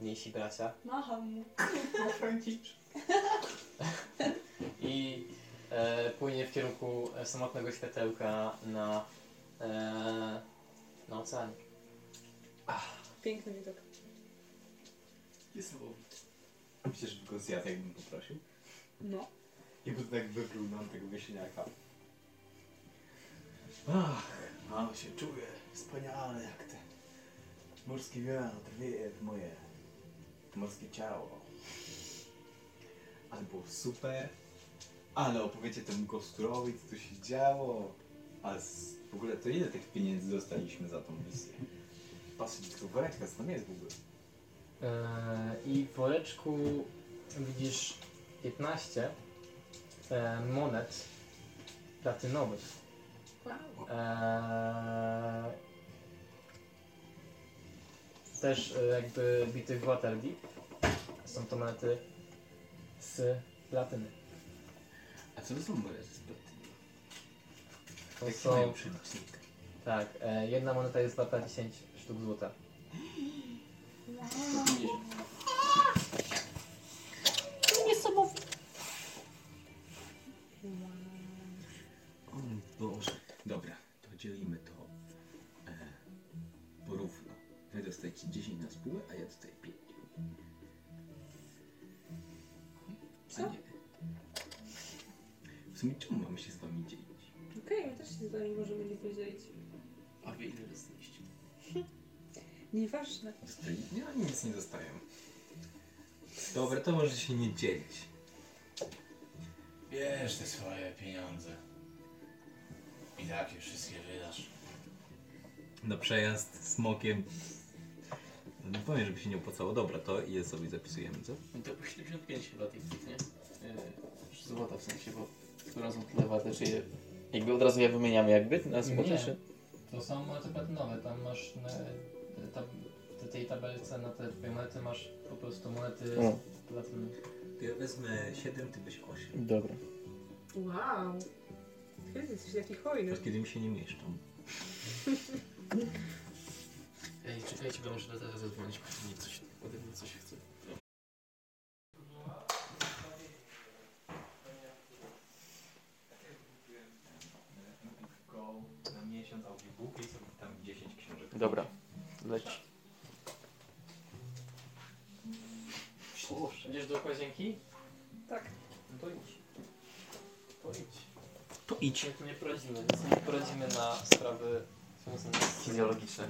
mniejsi bracia. Macham mu. I e, płynie w kierunku samotnego światełka na, e, na oceanie. Piękny widok. Niesamowite. Myślisz, że by go zjadł, jakbym poprosił? No. I by tak wypluł nam tego wieśniaka. Ach, ale się czuję wspaniale jak ten morski wiatr wieje w moje morskie ciało. Ale było super. Ale opowiecie temu kosturowi, co tu się działo. A z, w ogóle to ile tych pieniędzy dostaliśmy za tą misję? Patrzcie, tylko woreczka, co tam jest w ogóle? E, I w woreczku widzisz 15 e, monet platynowych. Wow. E, też e, jakby bitych w Waterdeep. Są to monety z platyny. A co to są monety z platyny? To Jaki są, tak, e, jedna moneta jest warta 10 sztuk złota. O Boże. Dobra, to dzielimy spółę, a ja dostaję 5. Co? A nie. W sumie czemu mamy się z wami dzielić? Okej, my też się z wami możemy nie podzielić. A wy ile dostaliście? Nieważne. Dostali... Nie, oni nic nie dostają. Dobra, to może się nie dzielić. Bierz te swoje pieniądze. I tak je wszystkie wydasz. Na przejazd smokiem. No nie powiem, żeby się nie opłacało. Dobra, to je sobie zapisujemy, co? No to po 75 chyba tych nie? Yy, złota w sensie, bo skoro są tyle warte, czy je... Jakby od razu je wymieniamy jakby na złote, Nie. czy... To są monety platynowe, tam masz na tab te- tej tabelce na te dwie monety masz po prostu monety O. z platyny. To ja wezmę 7, ty weź 8. Dobra. Wow. Ty jesteś taki hojny. Od kiedy mi się nie mieszczą. Ej, czekajcie, bo muszę teraz zadzwonić, bo mnie coś, ode mnie coś chce. Go na miesiąc audiobooki, są tam 10 książek. Dobra, leć. Idziesz do łazienki? Tak. No to idź. To idź. To idź. My tu nie poradzimy, więc nie poradzimy na sprawy związane z Fizjologiczne.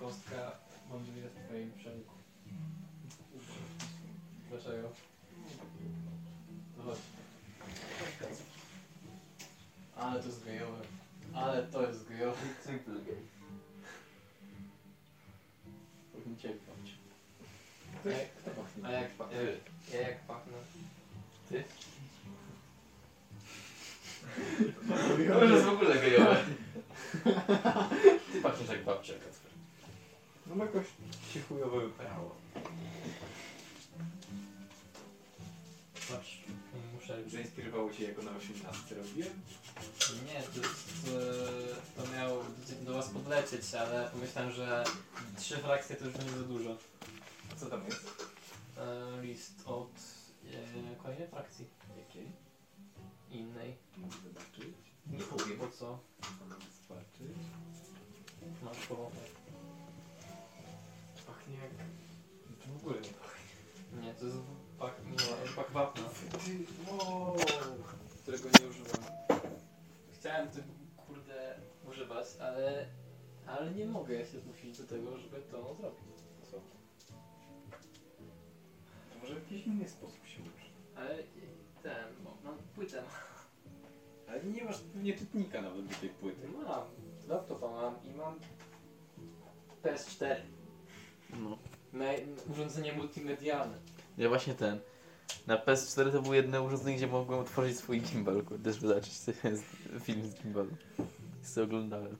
Kostka bądź jest w twoim przeniku. Dlaczego? No chodź. Ale to jest gejowe. Ale to jest gejowe. Simple game. Powinien cię pchać. A jak, a jak, pa- jak, ja jak pachnę? Ty? To już jest w ogóle gejowe. Ty pachniesz jak babcia, Kacper. No jakoś się chujowo wyprało. Patrz, muszę... Zainspirowało cię jako na 18 robiłem? Nie, to, jest, e, to miał do, was podlecieć, ale pomyślałem, że trzy frakcje to już będzie za dużo. A co tam jest? E, list od e, kolejnej frakcji. Jakiej? Innej. Mogę zobaczyć. Nie powiem. Po co? Mogę zobaczyć. Masz powąchać. Jak... To w ogóle nie pachnie. Nie, to jest pak, nie, pak wapna, Wow. którego nie używam. Chciałem tego kurde używać, ale, ale Ale nie mogę się zmusić do tego, żeby to zrobić. Co? To może w jakiś inny sposób się uczy. Ale ten, bo mam płytę. Ale nie masz pewnie czytnika nawet do tej płyty. Mam, laptopa mam i mam PS4. No. Me- urządzenie multimedialne. Ja właśnie ten. Na PS4 to było jedno urządzenie, gdzie mogłem otworzyć swój gimbal, kurde, żeby zobaczyć z- film z gimbalu. I sobie oglądałem.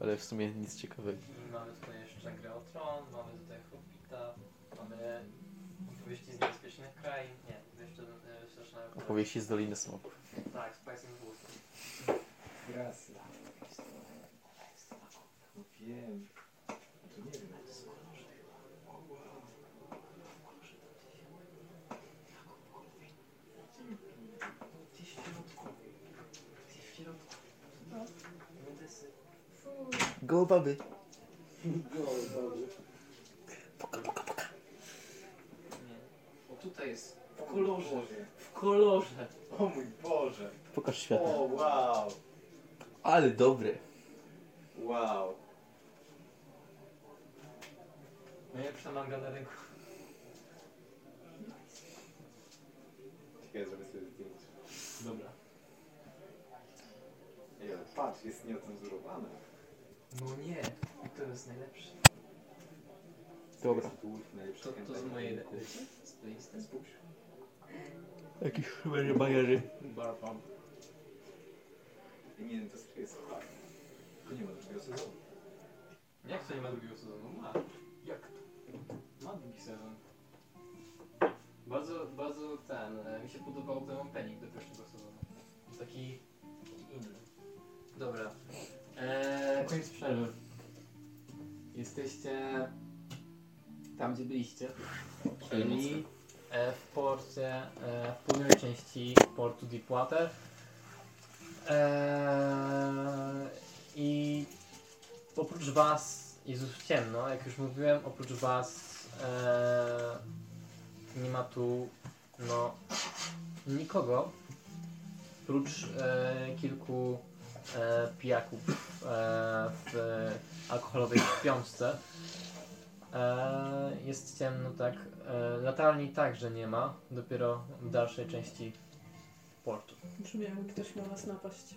Ale w sumie nic ciekawego. I mamy tutaj jeszcze grę o Tron, mamy tutaj Hobbita, mamy opowieści z niebezpiecznych krain. Nie, jeszcze straszne Opowieści z Doliny Smoków. Tak, Spice and Wolf. Grasy. No wiem. To nie wiem, to jest Gdzieś w środku. Gdzieś w środku. No. Wydesy. Go baby. Nie. O tutaj jest. W kolorze. W kolorze. O mój Boże. Pokaż świata. O wow. Ale dobre. Wow. Najlepsza manga na rynku. Czekaj, zrobię sobie zdjęcie. Dobra. Ej, ale patrz, jest nieocenzurowane. No nie. To jest najlepsze. Dobra. Najlepszy To, to z mojej leci? Z playlisty? Spójrz. Jakiś chyba bajery. Barbam. I nie, to jest tak. To nie ma drugiego sezonu. Jak to nie ma drugiego sezonu? Ma. Jak to? Ma drugi sezon. Bardzo, bardzo ten, e, mi się podobał ten opening do pierwszego sezonu. Taki inny. Dobra. Eee, koniec przerwy. Jesteście tam, gdzie byliście. Czyli e, w porcie, e, w północnej części portu Deepwater. Eee, I oprócz was jest już ciemno, jak już mówiłem, oprócz was eee, nie ma tu no nikogo, prócz e, kilku e, pijaków e, w alkoholowej śpiączce. E, jest ciemno, tak. E, latarni także nie ma, dopiero w dalszej części portu. Brzmi jakby ktoś miał nas napaść.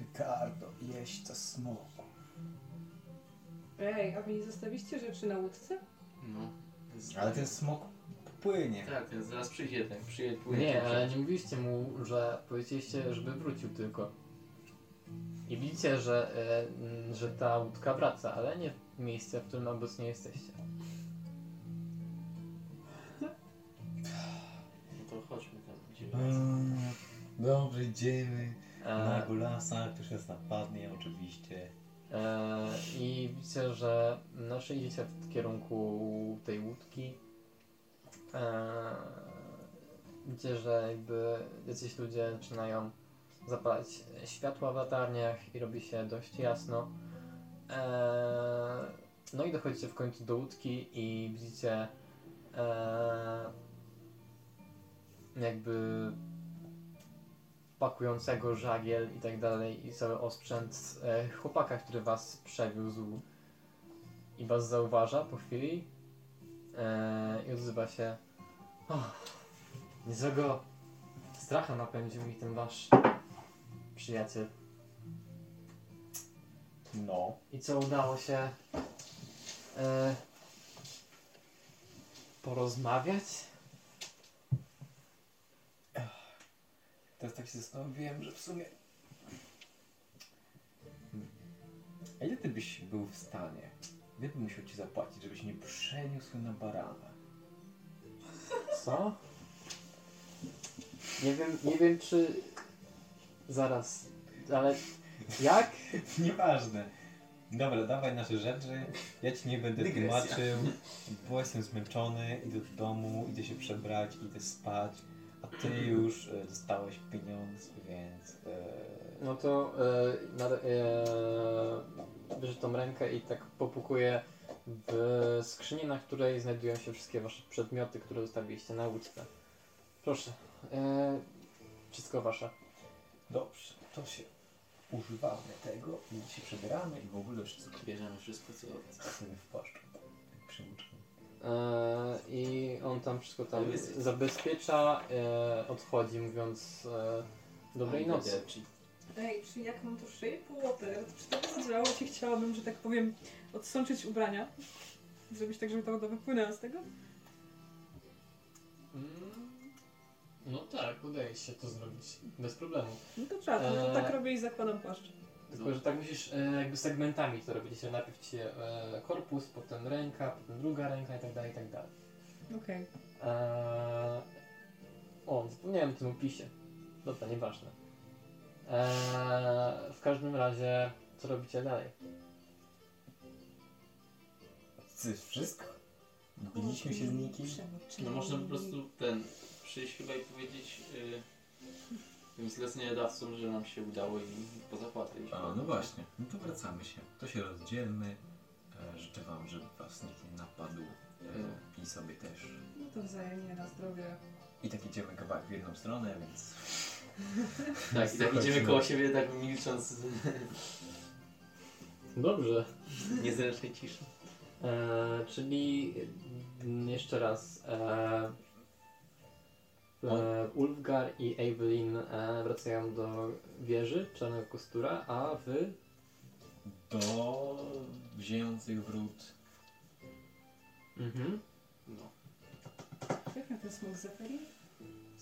Ricardo, jeźdźca smoku. Ej, a wy nie zostawiliście rzeczy na łódce? No. Ale ten smok płynie. Tak, ten zaraz przyjdzie, ten przyjdzie, płynie. Nie, ale nie mówiliście mu, że powiedzieliście, żeby wrócił tylko. I widzicie, że, e, że ta łódka wraca, ale nie w miejsce, w którym obecnie jesteście. No to chodźmy tam, gdzie Mm, Dobrze, idziemy. Na E, Golasa, ktoś nas napadnie, oczywiście. e, I widzicie, że znaczy idziecie w kierunku tej łódki. E, widzicie, że jakby jacyś ludzie zaczynają zapalać światła w latarniach i robi się dość jasno. E, no i dochodzicie w końcu do łódki i widzicie e, jakby pakującego żagiel i tak dalej i cały osprzęt chłopaka, który was przewiózł i was zauważa po chwili e, i odzywa się oh, niezłego stracha napędził mi ten wasz przyjaciel. No. I co udało się e, porozmawiać? Teraz tak się zastanowiłem, że w sumie... A ile ty byś był w stanie? Ile bym musiał ci zapłacić, żebyś nie przeniósł na barana? Co? Nie wiem, nie wiem czy... Zaraz, ale jak? Nieważne. Dobra, dawaj nasze rzeczy. Ja ci nie będę Dygresja. tłumaczył, bo jestem zmęczony, idę do domu, idę się przebrać, idę spać. A ty już e, dostałeś pieniądz, więc. E, No to e, na, e, bierze tą rękę i tak popukuje w skrzyni, na której znajdują się wszystkie wasze przedmioty, które zostawiliście na łódce. Proszę. E, wszystko wasze. dobrze, to się używamy tego i się przebieramy i w ogóle wszystko. Bierzemy wszystko, co... Sobie w płaszczu. Eee, I on tam wszystko tam zabezpiecza, e, odchodzi mówiąc e, dobrej nocy. Ej, czy jak mam to shape water, czy to by zadziałało, jeśli chciałabym, że tak powiem, odsączyć ubrania? Zrobić tak, żeby ta woda wypłynęła z tego? Mm, No tak, udaje się to zrobić. Bez problemu. No to trzeba, to Eee. tak robię i zakładam płaszcz. Tylko, że tak musisz e, jakby segmentami to robić. Że najpierw ci e, korpus, potem ręka, potem druga ręka i tak dalej, i tak dalej. Okej. Eee, o, zapomniałem o tym opisie. Dobra, nieważne. Eee, w każdym razie, co robicie dalej? To jest wszystko? Biliśmy się z nikim? No można po prostu ten przyjść chyba i powiedzieć yy, tym zleceniodawcom, że nam się udało i po zapłatę iść. A, no właśnie, no to wracamy się. To się rozdzielmy. E, życzę wam, żeby was nikt nie napadł. E, I sobie też. No to wzajemnie na zdrowie. I tak idziemy kawałek w jedną stronę, więc... Tak, i tak idziemy koło siebie tak milcząc Dobrze. niezręcznej ciszy. Eee, czyli mm, jeszcze raz. E, e, Ulfgar i Evelyn e, wracają do wieży Czarnego Kostura, a wy Do wziętych wrót. Mhm. No. Jak na ten smok Zeppelin?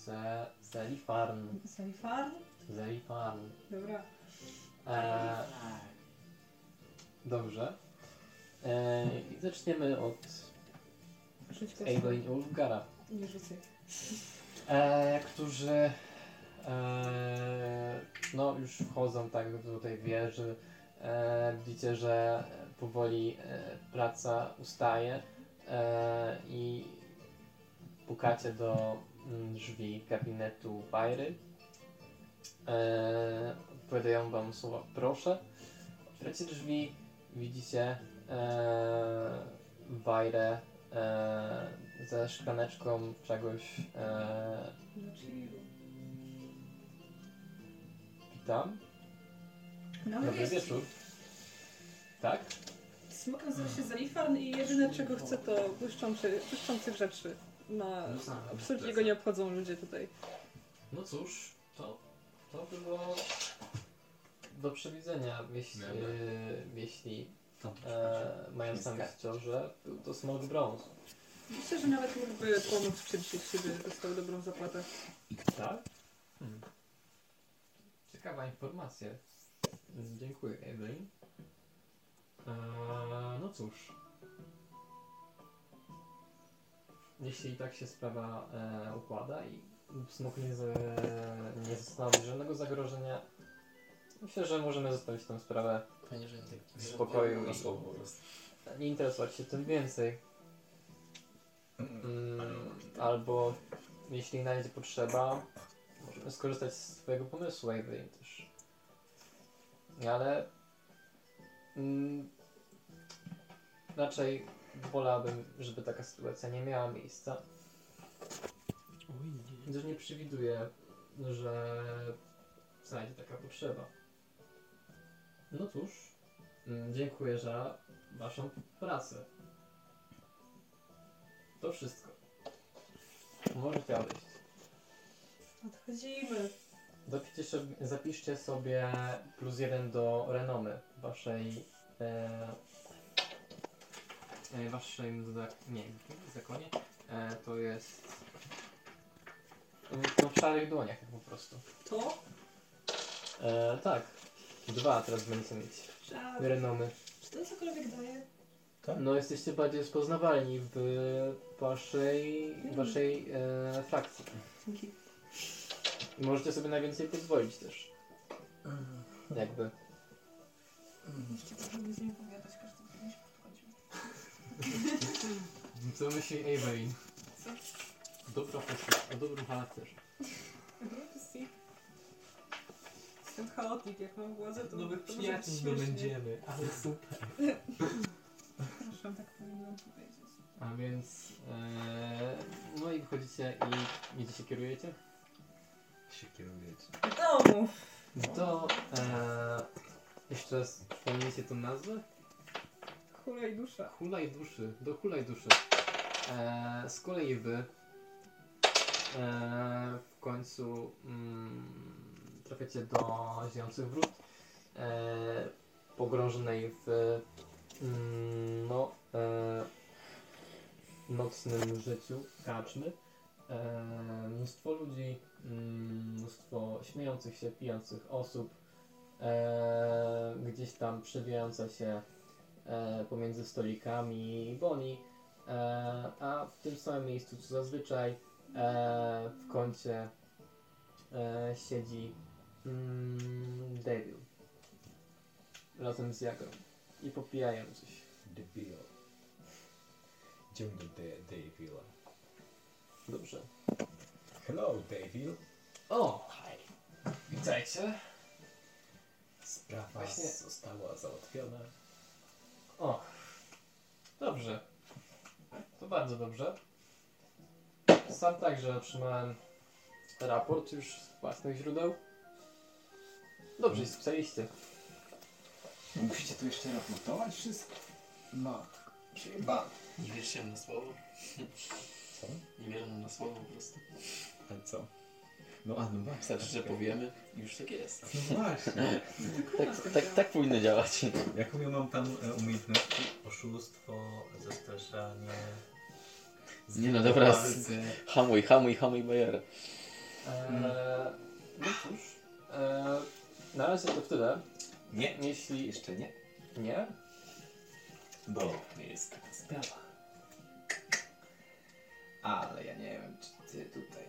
Ze Zelifarn. Zalifarn? Zelifarn. Dobra. E, dobrze. E, I zaczniemy od Rzuć kostką. Evelyn i Ulfgara. Nie rzucaj. e, którzy e, no już wchodzą tak do tej wieży. E, widzicie, że powoli e, praca ustaje e, i pukacie do drzwi gabinetu Bajry. E, odpowiadają wam słowa proszę. Otwieracie drzwi, widzicie e, Bajrę e, ze szklaneczką czegoś e. Witam. No Dobry jest. wieczór. Tak? Smok nazywa się Zalifarn i jedyne czego chce to błyszczący, błyszczących rzeczy. Ma, absolutnie go nie obchodzą ludzie tutaj. No cóż, to, to było do przewidzenia, jeśli, Dobra. jeśli To e, mając na myśli to, że był to smog brązu. Myślę, że nawet mógłby pomóc w czymś, jeśli by dostał dobrą zapłatę. Tak? Hmm. Ciekawa informacja. Dziękuję, Evelyn. Eee, no cóż. Jeśli tak się sprawa e, układa i smok nie, z, nie zastanowi żadnego zagrożenia, myślę, że możemy zostawić tę sprawę Fajnie, że nie tak w spokoju Na i słowo po prostu. nie interesować się tym więcej. Mm, albo jeśli znajdzie potrzeba, możemy skorzystać z twojego pomysłu, Evelyn też. Ale mm, raczej wolałbym, żeby taka sytuacja nie miała miejsca. Gdyż nie przewiduję, że znajdzie taka potrzeba. No cóż, mm, dziękuję za waszą pracę. To wszystko. Możecie odejść. Odchodzimy. Zapiszcie sobie, zapiszcie sobie plus jeden do renomy waszej e, e, waszym zak nie, zakonie. E, to jest to w szarych dłoniach tak po prostu. To? E, tak. Dwa teraz będziecie mieć. Żart. Renomy. Czy to cokolwiek daje? No jesteście bardziej rozpoznawalni w waszej, waszej e, frakcji. Dzięki. I możecie sobie najwięcej pozwolić też. Jakby. Chciałabym z nim pogadać, Co myśli Evelyn? Co? Dobra postać, o dobrym charakterze. Oopsie. Jestem chaotyk, jak mam władzę, to Nowych to może przyjaciół być śmiesznie. zdobędziemy, ale super. Przepraszam, tak powinnam powiedzieć. A więc. E, no i wychodzicie i gdzie się kierujecie? Siekierą wiecie. W domu. To e, jeszcze raz przypomnijcie tą nazwę? Hulaj dusza. Hulaj duszy, do hulaj duszy. E, z kolei wy e, w końcu mm, trafiacie do ziejących wrót, e, pogrążonej w mm, no, e, nocnym życiu karczmy. E, mnóstwo ludzi, mm, mnóstwo śmiejących się, pijących osób, e, gdzieś tam przewijające się pomiędzy stolikami boni, e, a w tym samym miejscu co zazwyczaj e, w kącie e, siedzi mm, Devil razem z Jagrą i popijają coś. Debil. Idziemy do De- Davila. Dobrze. Hello, Davil. O, hej. Witajcie. Sprawa Właśnie- została załatwiona. O, dobrze. To bardzo dobrze. Sam także otrzymałem raport już z własnych źródeł. Dobrze, Mm. spisaliście. Musicie to jeszcze raportować wszystko? No. Przejebane. Nie nam na słowo. Co? Nie wierzę na słowo po prostu. Ale co? No a no właśnie. Wystarczy, że powiemy i już tak jest. No właśnie. Tak, tak, tak powinno działać. Jaką ja mam tam e, umiejętności? Oszustwo, zastraszanie... Nie no, dobra, z- hamuj, hamuj, hamuj bajerę. Eee, no cóż, eee, na razie to tyle. Nie. Jeśli Jeszcze nie. nie, Bo jest taka sprawa. Ale ja nie wiem, czy ty tutaj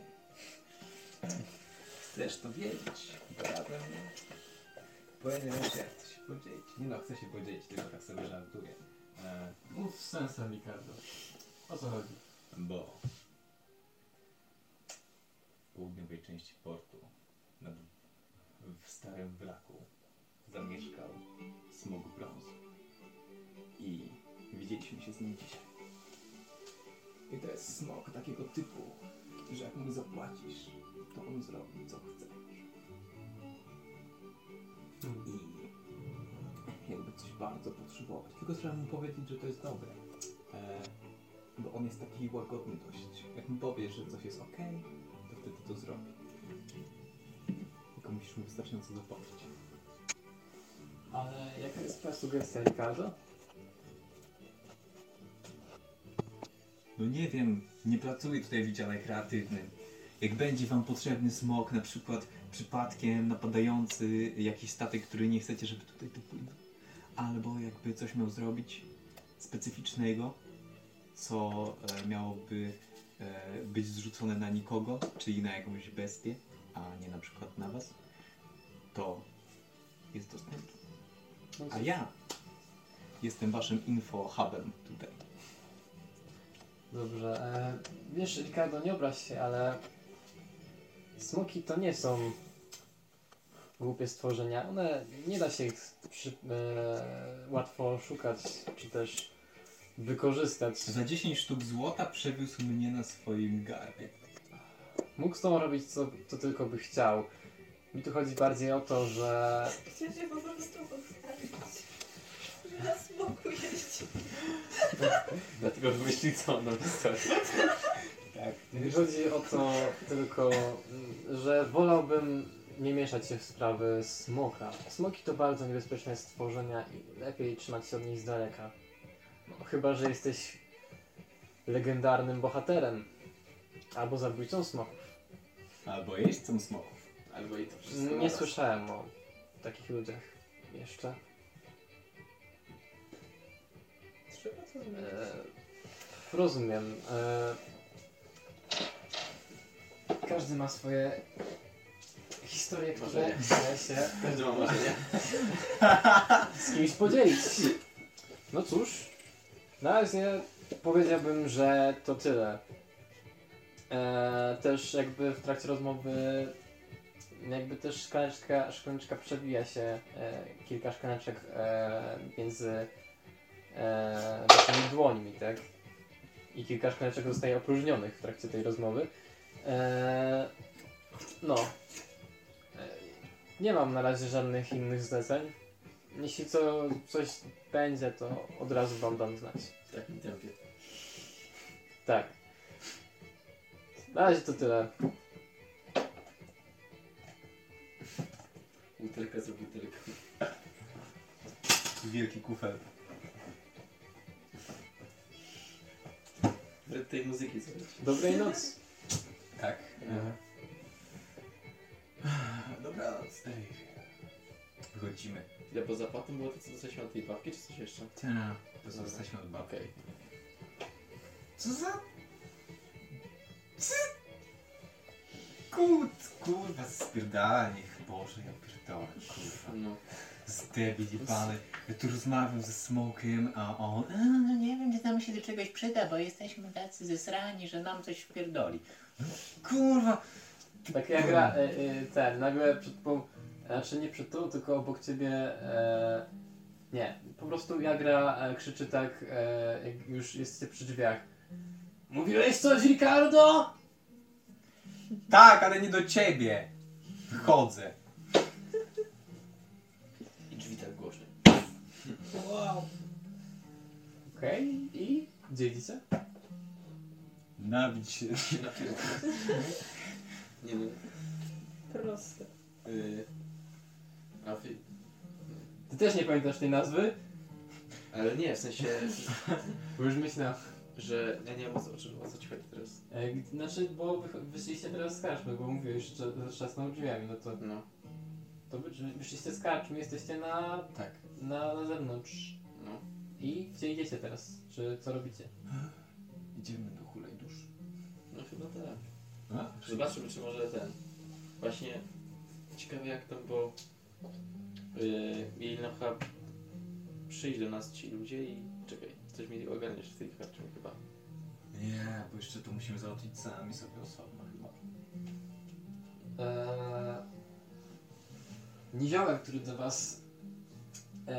chcesz to wiedzieć. Jak to się podzielić. Nie no, chcę się podzielić, tylko tak sobie żartuję. E, mów z sensem, Ricardo. O co chodzi? bo w południowej części portu, nad, w starym wraku, zamieszkał smog brązu. I widzieliśmy się z nim dzisiaj. I to jest smog takiego typu, że jak mu zapłacisz, to on zrobi co chce. I jakby coś bardzo potrzebować. Tylko trzeba mu powiedzieć, że to jest dobre. E, bo on jest taki łagodny dość. Jak mu powiesz, że coś jest ok, to wtedy to zrobi. Tylko musisz mu wystarczająco zapłacić. Ale jaka jest twoja sugestia, Ricardo? No nie wiem, nie pracuję tutaj w wydziale kreatywnym. Jak będzie wam potrzebny smok, na przykład przypadkiem napadający jakiś statek, który nie chcecie, żeby tutaj dopłynął, albo jakby coś miał zrobić specyficznego, co e, miałoby e, być zrzucone na nikogo, czyli na jakąś bestię, a nie na przykład na was, to jest dostępne. No A ja jestem waszym info hubem tutaj. Dobrze. E, wiesz, Ricardo, nie obraź się, ale smoki to nie są głupie stworzenia. One nie da się ich przy, e, łatwo szukać, czy też wykorzystać. Za 10 sztuk złota przewiózł mnie na swoim garbie. Mógł z tobą robić co, co tylko by chciał. Mi tu chodzi bardziej o to, że Chcę cię po prostu postawić. Na smoku jeździ. Dlatego wymyślił całą historię. Mi chodzi o to tylko, że wolałbym nie mieszać się w sprawy smoka. Smoki to bardzo niebezpieczne stworzenia i lepiej trzymać się od nich z daleka. No, chyba, że jesteś legendarnym bohaterem albo zabójcą smoków. Albo jeźdźcą smoków. Albo i to wszystko Nie naraz. słyszałem o takich ludziach jeszcze. Trzeba to zrobić. E, rozumiem. E, każdy ma swoje historie, które Marzenia. chce się Każdy ma marzenia. z kimś podzielić. No cóż, na razie powiedziałbym, że to tyle. E, też jakby w trakcie rozmowy jakby też szklaneczka, szklaneczka przewija się e, kilka szklaneczek e, między e, waszymi dłońmi, tak? I kilka szklaneczek zostaje opróżnionych w trakcie tej rozmowy. E, no, Nie mam na razie żadnych innych zleceń. Jeśli co, coś będzie, to od razu wam dam znać. W takim tempie. Tak. Na razie to tyle. Butelka za butelką. Wielki kufer. Nawet tej muzyki słuchajcie. Dobrej nocy. Tak. Aha. Dobranoc, Dave. Wychodzimy. Ile po zapłatem było to, co dostaliśmy od tej babki, czy coś jeszcze? Ta, to zostaliśmy od babki. Okej. Co za... Co? Kut, kurwa, spierdalanie, Boże, ja pierdolę, kurwa. No. Z debil jebany. Ja tu rozmawiam ze Smokiem, a on... "A, No nie wiem, czy nam się do czegoś przyda, bo jesteśmy tacy zesrani, że nam coś wpierdoli. Kurwa! Tak jak gra, e, e, ten, nagle przed tą, znaczy nie przed tą, tylko obok ciebie, e, nie, po prostu Jagra e, krzyczy tak, e, jak już jesteście przy drzwiach. Mówiłeś coś, Ricardo? Tak, ale nie do ciebie! Wychodzę. I drzwi tak głośno. Wow. Okej, i gdzie idziecie? Nabić się. Nie no. Proste. A wy... Ty też nie pamiętasz tej nazwy? Ale nie, w sensie, Bo już myślałem. że ja nie wiem o co, o czym- o co ci chodzi teraz. E, g- znaczy, bo wy, wyszliście teraz z karczmy, bo mówiłeś, że trzasnął drzwiami, no to, No, to wy, wyszliście z karczmy, jesteście na, Tak. na, na zewnątrz. no. I gdzie idziecie teraz? Czy co robicie? Idziemy. No chyba tak. A? Zobaczymy, czy może ten. Właśnie ciekawe jak tam, bo yy, mieli na chyba przyjść do nas ci ludzie i czekaj, coś mieli ogarniać w tej karczmie chyba. Nie, bo jeszcze to musimy załatwić sami sobie osobno chyba. Eee, Niziołek, który do was eee,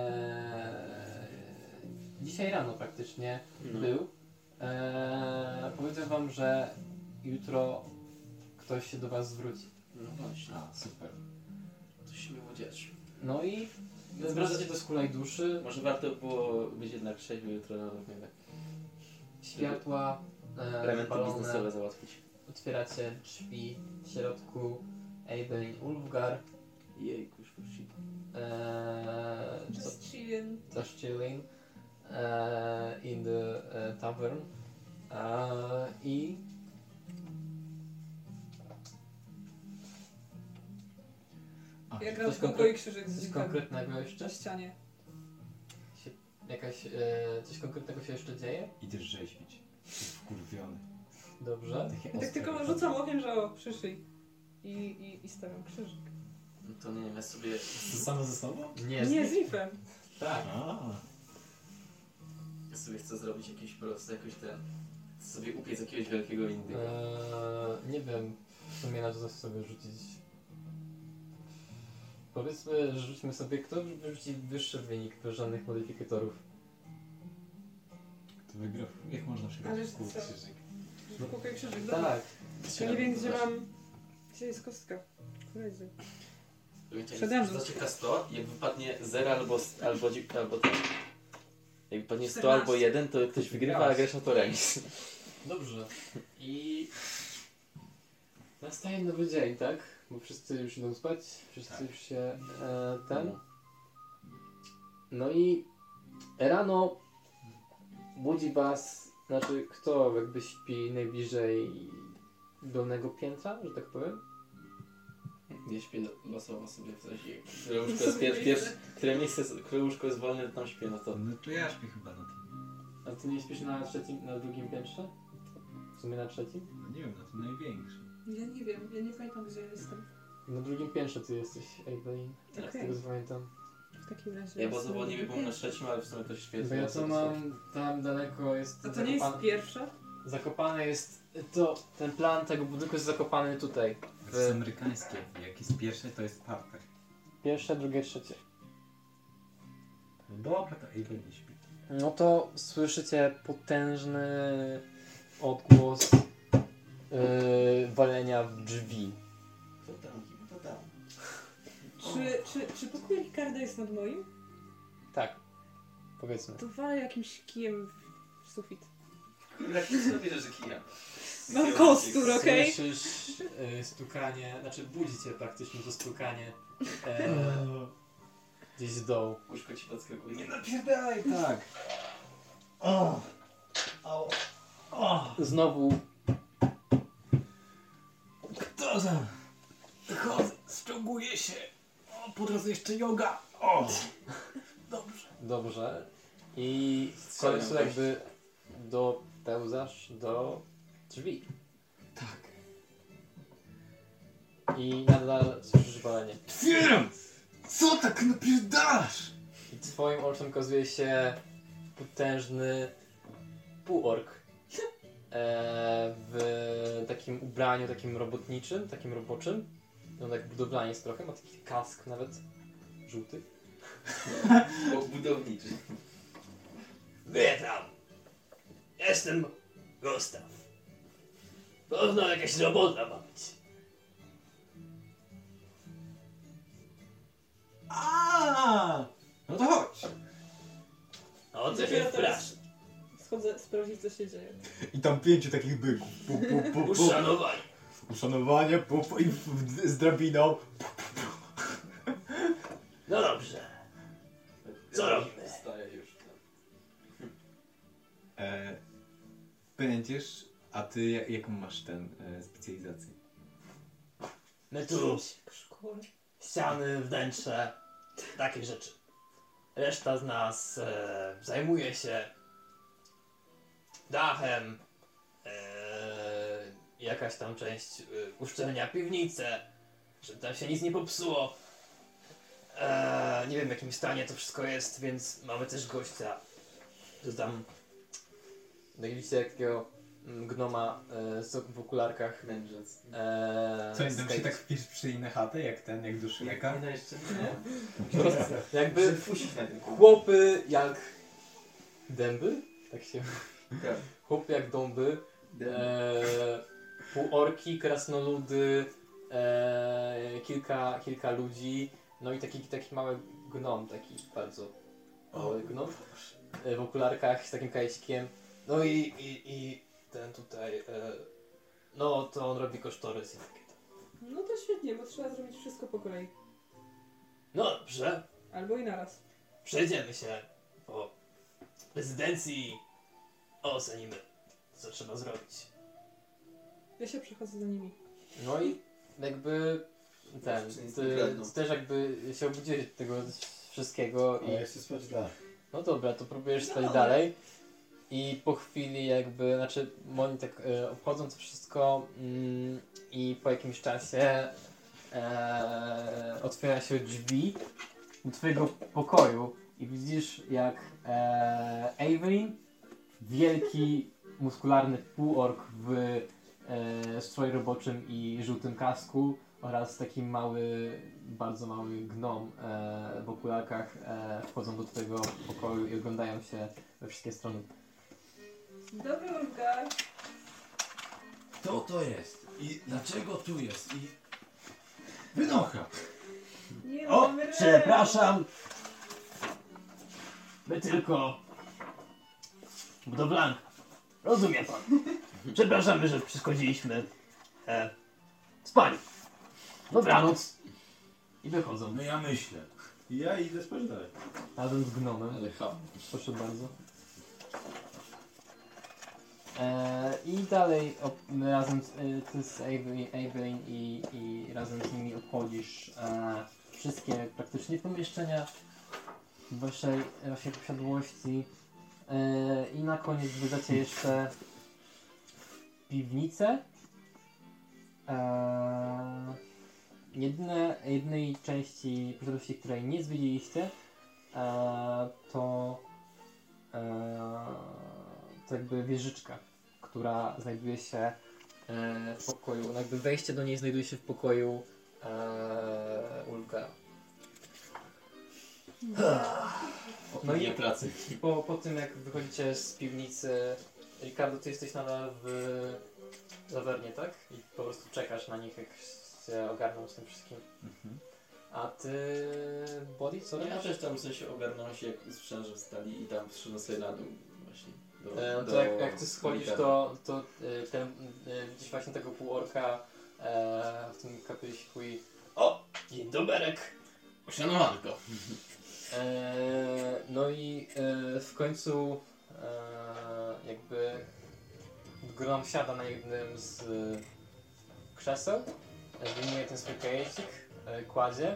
dzisiaj rano praktycznie No. był, eee, powiedział wam, że jutro ktoś się do was zwróci. No właśnie, A, super. coś się miało dziać. No i Więc wracacie do skulej duszy, Może warto było być jednak trzeźwy jutro na równie światła eee, Elementy zapalone. biznesowe załatwić. otwieracie drzwi w środku Eibelin Ulfgar. Jejku, już. Eee, co, Just chillin'. just chilling uh, in the uh, tavern uh, i A, Ja coś w kółko konkre- i krzyżyk z coś konkretnego jeszcze? na ścianie. Się, jakaś, e, coś konkretnego się jeszcze dzieje? Idziesz rzeźbić. Jesteś wkurwiony. Dobrze. Takie Ja tak ostre. tylko rzucam okiem, że o, przyszli. I, i, i stawiam krzyżyk. No to nie wiem, ja sobie... To samo ze sobą? Nie, Nie, z rifem. Tak. A. Ja sobie chcę zrobić jakiś po prostu jakoś ten... Chcę sobie upiec jakiegoś wielkiego indyka. Eee, nie wiem, w sumie na coś sobie rzucić. Powiedzmy, że rzućmy sobie, kto wyrzuci wyższy wynik bez żadnych modyfikatorów. To wygrał. Jak można przegrać Ale w kół co? krzyżyk? W kółko i krzyżyk. Dobra. Tak. Ja nie wiem, gdzie mam... Gdzie jest kostka? Koledzy. Przede mną. Zaczeka 100, jak wypadnie 0 albo, albo, dzi- albo ten. Jak wypadnie 100 14. albo 1, to ktoś wygrywa, a grasz na to remis. Dobrze. I nastaje nowy dzień, tak? Bo wszyscy już idą spać, wszyscy Tak. już się e, ten. No i rano budzi was, znaczy kto jakby śpi najbliżej dolnego piętra, że tak powiem? Nie śpię losowo sobie w sensie, które łóżko jest pier, pierwsze, które miejsce, które łóżko jest wolne, tam śpię, no to... No to ja śpię chyba na tym. A ty nie śpisz na trzecim, na drugim piętrze? W sumie na trzecim? No nie wiem, na tym największym. Ja nie wiem, ja nie pamiętam, gdzie jestem. Na drugim piętrze ty jesteś, Evelyn. Okej. Z tego co pamiętam. W takim razie... Ja bazowo nie na byłem na trzecim, ale w sumie to świetnie. Bo ja to mam tam daleko jest. A to nie jest pierwsze? Zakopane jest. To ten plan tego budynku jest zakopany tutaj. To jest amerykańskie. Jak jest pierwsze, to jest parter. Pierwsze, drugie, trzecie. No dobra, to Abel nie śpi. No to słyszycie potężny odgłos yy, walenia w drzwi. To tam, to tam. Czy, czy, czy pokój Ricarda jest nad moim? Tak. Powiedzmy. To walę jakimś kijem w sufit. Jaki sobie bierzesz kija? Mam kostur, okej? Słyszysz y, stukanie, znaczy budzi cię praktycznie to stukanie e, gdzieś z dołu. Łóżko ci podskakuje. Nie Napierdalaj tak. O. O. O. Znowu Za? Chodzę, ściąguję się. O, po drodze jeszcze yoga. O. Dobrze. dobrze i w końcu jakby dopełzasz do drzwi. Tak. I nadal słyszysz walenie. Otwieram! Co tak napierdalasz? I twoim oczom okazuje się potężny półork. E, w takim ubraniu, takim robotniczym, takim roboczym. No tak budowlanie jest trochę, ma taki kask nawet żółty. O, budowniczy. Witam. Jestem Gustaw. Pewno jakaś robota ma być. A! No to chodź. O co się teraz wprasz? Schodzę sprawdzić, co się dzieje. I tam pięciu takich byków. Pu, pu, pu, pu. Uszanowanie. Uszanowanie, pu, pu, i w, w, z drabiną. No dobrze. Co robimy? Wstaję już. E, będziesz, a ty ja- jaką masz ten e, specjalizację? My tu W szkole. ściany, wnętrze, takie rzeczy. Reszta z nas e, zajmuje się dachem, e, jakaś tam część e, uszczelnia piwnicy, żeby tam się nic nie popsuło. E, nie wiem w jakim stanie to wszystko jest, więc mamy też gościa. To tam No i widzicie takiego mm, gnoma e, z w okularkach. Mędrzec. E, Co, tam się tak wpiszczyli na chatę, jak ten, jak do Shreka? Nie no jeszcze nie. Po prostu Jakby chłopy jak dęby, tak się Tak. chłopy jak dąby, e, półorki, krasnoludy, e, kilka, kilka ludzi, no i taki, taki mały gnom, taki bardzo mały gnom e, w okularkach z takim kajecikiem. No i, i, i ten tutaj, e, no to on robi kosztorys i takie tam. No to świetnie, bo trzeba zrobić wszystko po kolei. No dobrze, Albo i naraz. przejdziemy się po rezydencji, ocenimy co trzeba zrobić. Ja się przechodzę za nimi. No i jakby ten, nic ty, kradną. ty też jakby się obudziłeś od tego wszystkiego i A ja chcę spać dalej. no dobra, to próbujesz spać No. dalej i po chwili jakby, znaczy oni tak e, obchodzą to wszystko mm, i po jakimś czasie e, otwiera się drzwi do twojego pokoju i widzisz jak e, Avery, wielki muskularny półork w e, stroju roboczym i żółtym kasku oraz taki mały, bardzo mały gnom e, w okularkach e, wchodzą do twojego pokoju i oglądają się we wszystkie strony. Dobry Ulgar. Kto to jest? I dlaczego tu jest? I... Wynocha! Nie O, mamy przepraszam. My tylko budowlanka. Rozumie pan. Przepraszamy, że przeszkodziliśmy e, spaniu. Dobranoc. I wychodzą. No ja myślę. Ja idę spać dalej. Razem z gnomem. Ale ham. Proszę bardzo. E, I dalej op, razem z, e, ty z Evelyn i, i razem z nimi obchodzisz e, wszystkie praktycznie pomieszczenia waszej, waszej posiadłości. E, I na koniec wydacie jeszcze piwnicę. E, jedyne, jednej części posiadłości, której nie zwiedziliście, e, to, to jakby wieżyczka, która znajduje się w pokoju, no jakby wejście do niej znajduje się w pokoju e, Ulfgara. No i pracy. po, po tym jak wychodzicie z piwnicy, Ricardo, ty jesteś nadal w Zawernie, tak? I po prostu czekasz na nich, jak się ogarną z tym wszystkim. Mhm. A ty... Body, co No ja robisz? też tam w sensie ogarnąłem się, jak usłyszałem, że wstali i tam przyszedłem sobie na dół właśnie. Do, E, do to jak, jak ty schodzisz, to, to e, ten, e, widzisz właśnie tego półorka e, w tym kapelusiku i o, dzień doberek. Uszanowanko. E, no i e, w końcu e, jakby Grom siada na jednym z e, krzeseł, wyjmuje ten swój kajecik, e, kładzie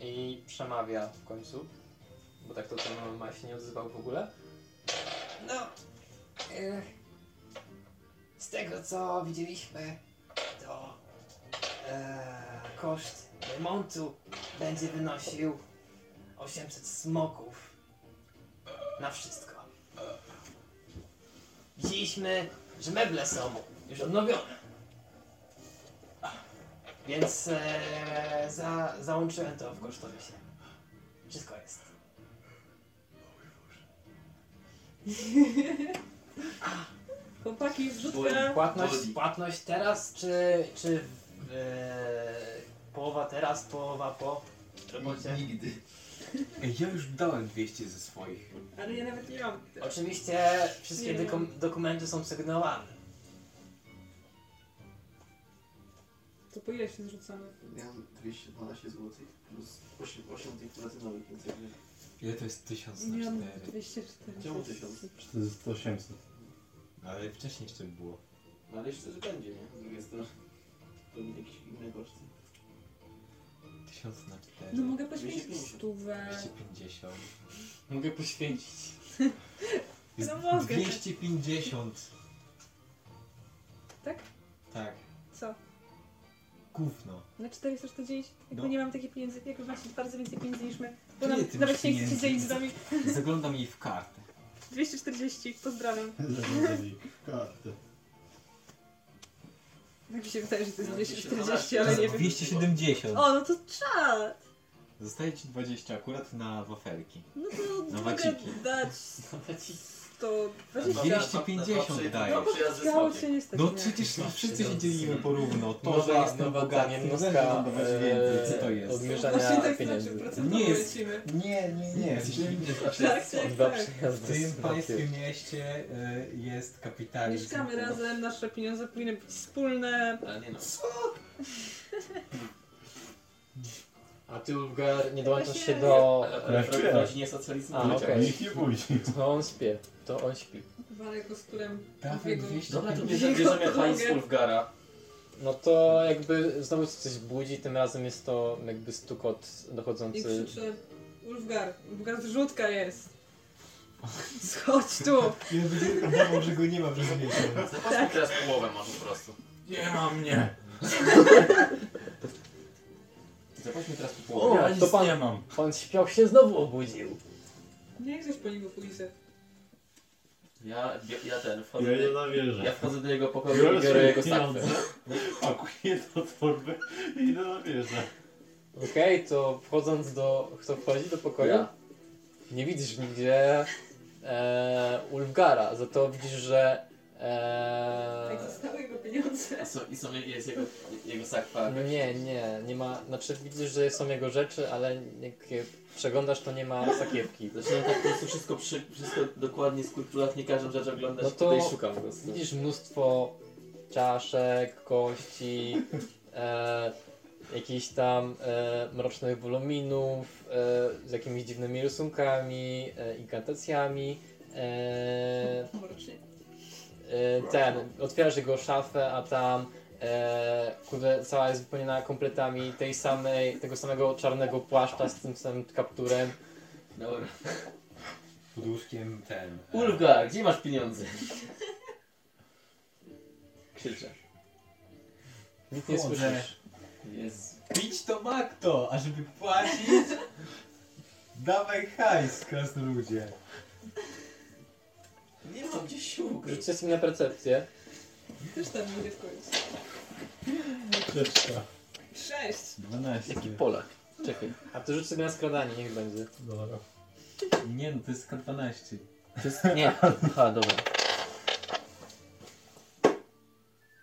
i przemawia w końcu, bo tak to ten ma się nie odzywał w ogóle. No, z tego co widzieliśmy, to koszt remontu będzie wynosił 800 smoków. Na wszystko. Widzieliśmy, że meble są już odnowione. Więc e, za, załączyłem to w kosztorysie. Wszystko jest. Chłopaki, wrzutka. Płatność, płatność teraz, czy, czy e, połowa teraz, połowa po robocie? Nigdy. Ej, ja już dałem 200 ze swoich. Ale ja nawet nie mam. Oczywiście wszystkie Nie dokum- dokumenty są sygnowane. To po ile się zrzucamy? Ja mam 212 zł plus 8, 8 tych platynowych, więc jakby... Ile to jest 1000 Nie na mam 4? 240. Czemu 1000? To jest 800. Ale wcześniej jeszcze było. No ale jeszcze że będzie, nie? Z drugiej strony. To będzie jakieś inne koszty. 1000 na 4. No mogę poświęcić 250. stówę. 250. Mogę poświęcić. No mogę. 250. Tak? Tak. Co? Gówno. Na 440? Jakby No. nie mam takich pieniędzy, jakby macie bardzo więcej pieniędzy niż my. Bo Ile nam, ty nawet masz się nie chcecie pieniędzy? dzielić z nami. Zaglądam jej w kartę. 240, pozdrawiam. kartę. Tak mi się wydaje, że to jest No, 240, To ale nie wiem. 270. O, no to czad! Zostaje ci 20 akurat na wafelki. No to Na mogę waciki. dać 120. 250 dajesz. No bo chciało się niestety. No nie. przecież wszyscy się dzielimy porówno. To, Nowa- że jestem nowa bogaty, nie dawać więcej. Co to e, jest? odmierzania Właśnie tak pieniędzy. znaczy Nie jest-. Nie, nie, nie. W tym, Tak, tak, tak. w tym państwie, mieście y, jest kapitalizm. Mieszkamy razem, nasze pieniądze powinny być wspólne. Ale nie no. A ty, Ulgar, nie dołączasz się do... Ale w rodzinie socjalizmu A, nie okej. Nikt nie budzi. To on śpi. To on śpi. Walę go z którym Dawaj jego... 200. Dobra, to bierzemy, bierzemy Ulfgara. No to jakby znowu coś budzi, tym razem jest to jakby stukot I dochodzący... krzyczę Ulfgar, Ulfgar zrzutka jest. Schodź tu! Ja udawał, że go nie ma przez miesiąc. Zobaczmy teraz połowę może po prostu. Nie ma mnie. Zobaczmy teraz po O, połowę. Ja to nic pan- nie mam. Pan śpiał się znowu obudził. Niech ktoś po niego pójdzie. Ja, ja ten, wchodzę, Ja nie nawierzę. ja wchodzę do jego pokoju i Biorę jego sakwę. pakuję do torby i idę na wieżę. Okej, to wchodząc do... Kto wchodzi do pokoju? Ja. Nie widzisz nigdzie e, Ulfgara, za to widzisz, że e, Jak zostały jego pieniądze. I są, i są jest jego, jego sakwa. no nie, nie, nie ma, znaczy widzisz, że są jego rzeczy, ale jak je przeglądasz, to nie ma sakiewki. Zaczynam tak po prostu wszystko, przy, wszystko dokładnie skrupulatnie nie każdą rzecz oglądać No no to tutaj szukam po prostu. Widzisz mnóstwo czaszek, kości, e, jakichś tam e, mrocznych woluminów e, z jakimiś dziwnymi rysunkami, e, inkantacjami. E, Mrocznie. E, ten, otwierasz jego szafę, a tam e, kurde, cała jest wypełniona kompletami tej samej, tego samego czarnego płaszcza z tym samym kapturem. Dobra. Pod łóżkiem ten. e, Ulfgar, gdzie masz pieniądze? Krzyczę. Nic nie Wchodzę. słyszysz. Jest. Pić to makto, a żeby płacić, dawaj hajs, krasnoludzie. Nie mam gdzie siłuk. Rzućcie sobie na percepcję. Też tam będzie w końcu. Trzeszka. Sześć. 12. Jaki Polak. Czekaj. A ty rzuć sobie na skradanie, niech będzie. Dobra. Nie no, to jest K12. To jest... Nie. Aha, dobra.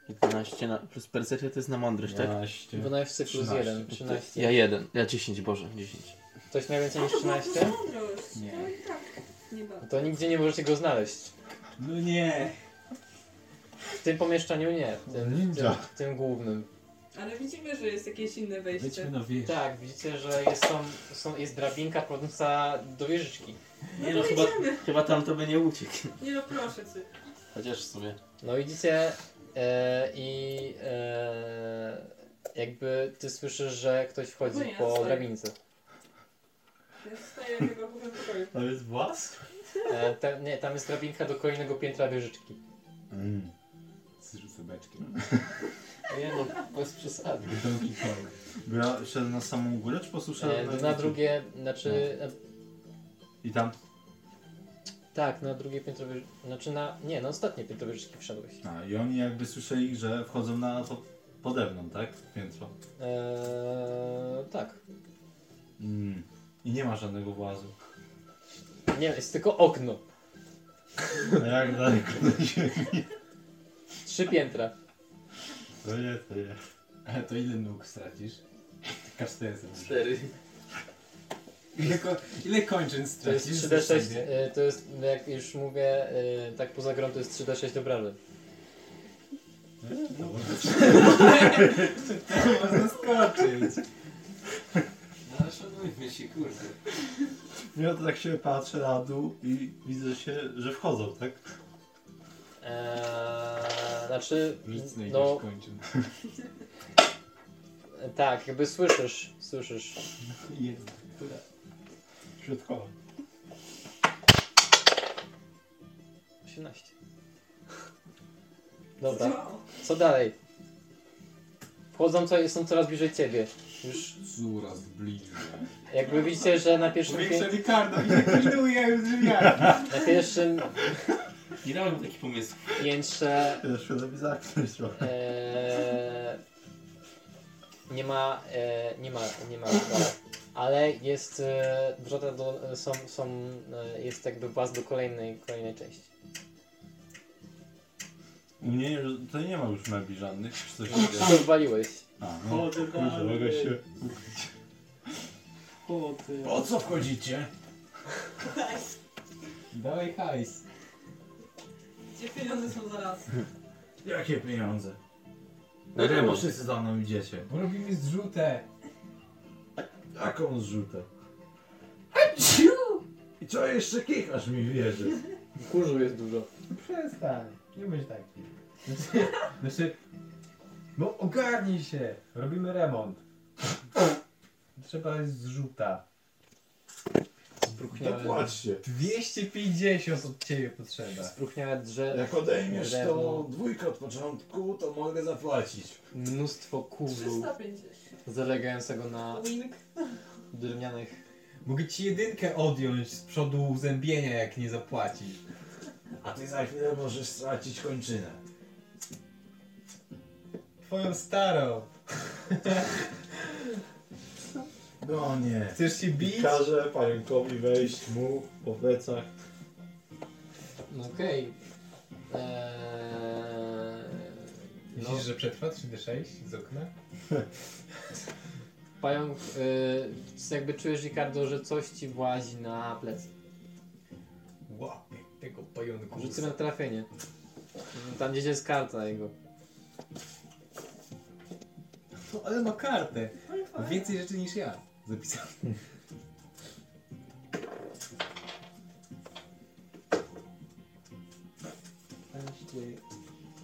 I 12 na, plus percepcja to jest na mądrość, tak? 12. 12 plus 1, 13. Ja jeden, ja 10, Boże, 10. Ktoś miał więcej niż 13? Mądrość. Nie. Tak nie bardzo. To nigdzie nie możecie go znaleźć. No nie. W tym pomieszczeniu nie, w tym, w Ninja. tym, w tym głównym. Ale widzimy, że jest jakieś inne wejście. Na wieś. Tak, widzicie, że jest, są, są, jest drabinka prowadząca do wieżyczki. Nie no, chyba, chyba tam to by nie uciekł. Nie no, proszę cię. Chociaż w sumie. No widzicie e, i e, jakby ty słyszysz, że ktoś wchodzi No ja po stoję. drabince. Ja zostaję tego w pokoju. To jest włas? E, ta, nie, tam jest drabinka do kolejnego piętra wieżyczki. Mm. Zrzucę beczki. Nie no, bez przesady. Donkey Kong. Szedłem na samą górę, czy posłyszałem? E, na drugie, znaczy... E, I tam? tak, na drugie piętro wieżyczki. Znaczy na... Nie, na ostatnie piętro wieżyczki wszedłeś. A, i oni jakby słyszeli, że wchodzą na to pode mną, tak? Piętro. E, tak. Mm. I nie ma żadnego włazu. Nie, jest tylko okno. A jak daleko do ziemi? Trzy piętra. To nie, to nie. Ale to ile nóg stracisz? Kasztesem. Cztery. Ile, ko ile kończyn To jest stracisz? 3D6, sobie? e, to jest, jak już mówię, e, tak poza grą to jest 3D6 obrażeń. No, to można skoczyć. No ale szanujmy się, kurde. Ja to tak się patrzę na dół i widzę się, że wchodzą, tak? Eee, znaczy, Nic znajdziesz no kończyn. tak, jakby słyszysz, słyszysz. Jest. Środkowo. 18. Dobra, co dalej? Wchodzą, co, są coraz bliżej ciebie. Już Coraz bliżej. jakby widzicie, że na pierwszym, pię- Ricardo i nie pilnuje już drzwiami. na pierwszym Nie dałem taki pomysł. piętrze Ja świadomie zamknąć trochę. Eee, nie ma, e, nie ma, nie ma, ale jest e, wrota do, są, są, e, jest jakby właz do kolejnej, kolejnej części. U mnie nie- to nie ma już mebli żadnych, czy coś Wszystko rozwaliłeś. A. Chodzę Kurczę, dalej. się... Po co wchodzicie? Dawaj hajs. Gdzie pieniądze są zaraz? Jakie pieniądze? Na Dlaczego remont. wszyscy za mną idziecie? Bo robimy zrzutę. Jaką zrzutę? I co jeszcze kichasz mi wierzy? Kurzu jest dużo. Przestań. Nie bądź taki. Znaczy, znaczy... No ogarnij się. Robimy remont. Trzeba jest zrzuta. Spróchniałe, Dopłaćcie. 250 od ciebie potrzeba. spróchniałe drzewo, Jak odejmiesz drewno, tą dwójkę od początku, to mogę zapłacić. mnóstwo kurzu 350. zalegającego na Wink. drewnianych. Mogę ci jedynkę odjąć z przodu uzębienia, jak nie zapłacisz. A ty za chwilę możesz stracić kończynę. Twoją starą. No nie. Chcesz się bić? Każę pająkowi wejść mu po plecach. No Okej. Eee, no, Myślisz, że przetrwa 3D6 z okna? pająk, e, jakby czujesz Ricardo, że coś ci włazi na plecy. Łapie tego pająku. Rzucę na trafienie. Tam gdzieś jest karta jego. No, ale ma kartę. Ma więcej rzeczy niż ja. Zapisałem.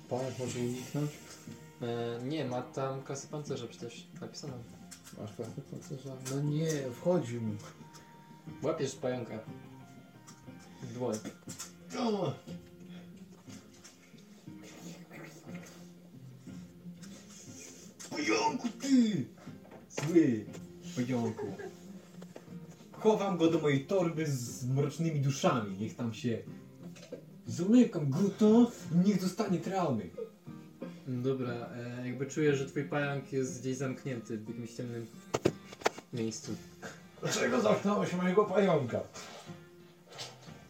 Pająk może uniknąć? E, nie, ma tam klasy pancerza przecież napisane. Masz klasę pancerza? No nie, wchodzi mu. Łapiesz pająka. W dłoń. Pająku ty! Zły pająku. Chowam go do mojej torby z mrocznymi duszami. Niech tam się zamykam go to niech dostanie traumy. Dobra, e, jakby czujesz, że twój pająk jest gdzieś zamknięty w jakimś ciemnym miejscu. Dlaczego zamknąłeś mojego pająka?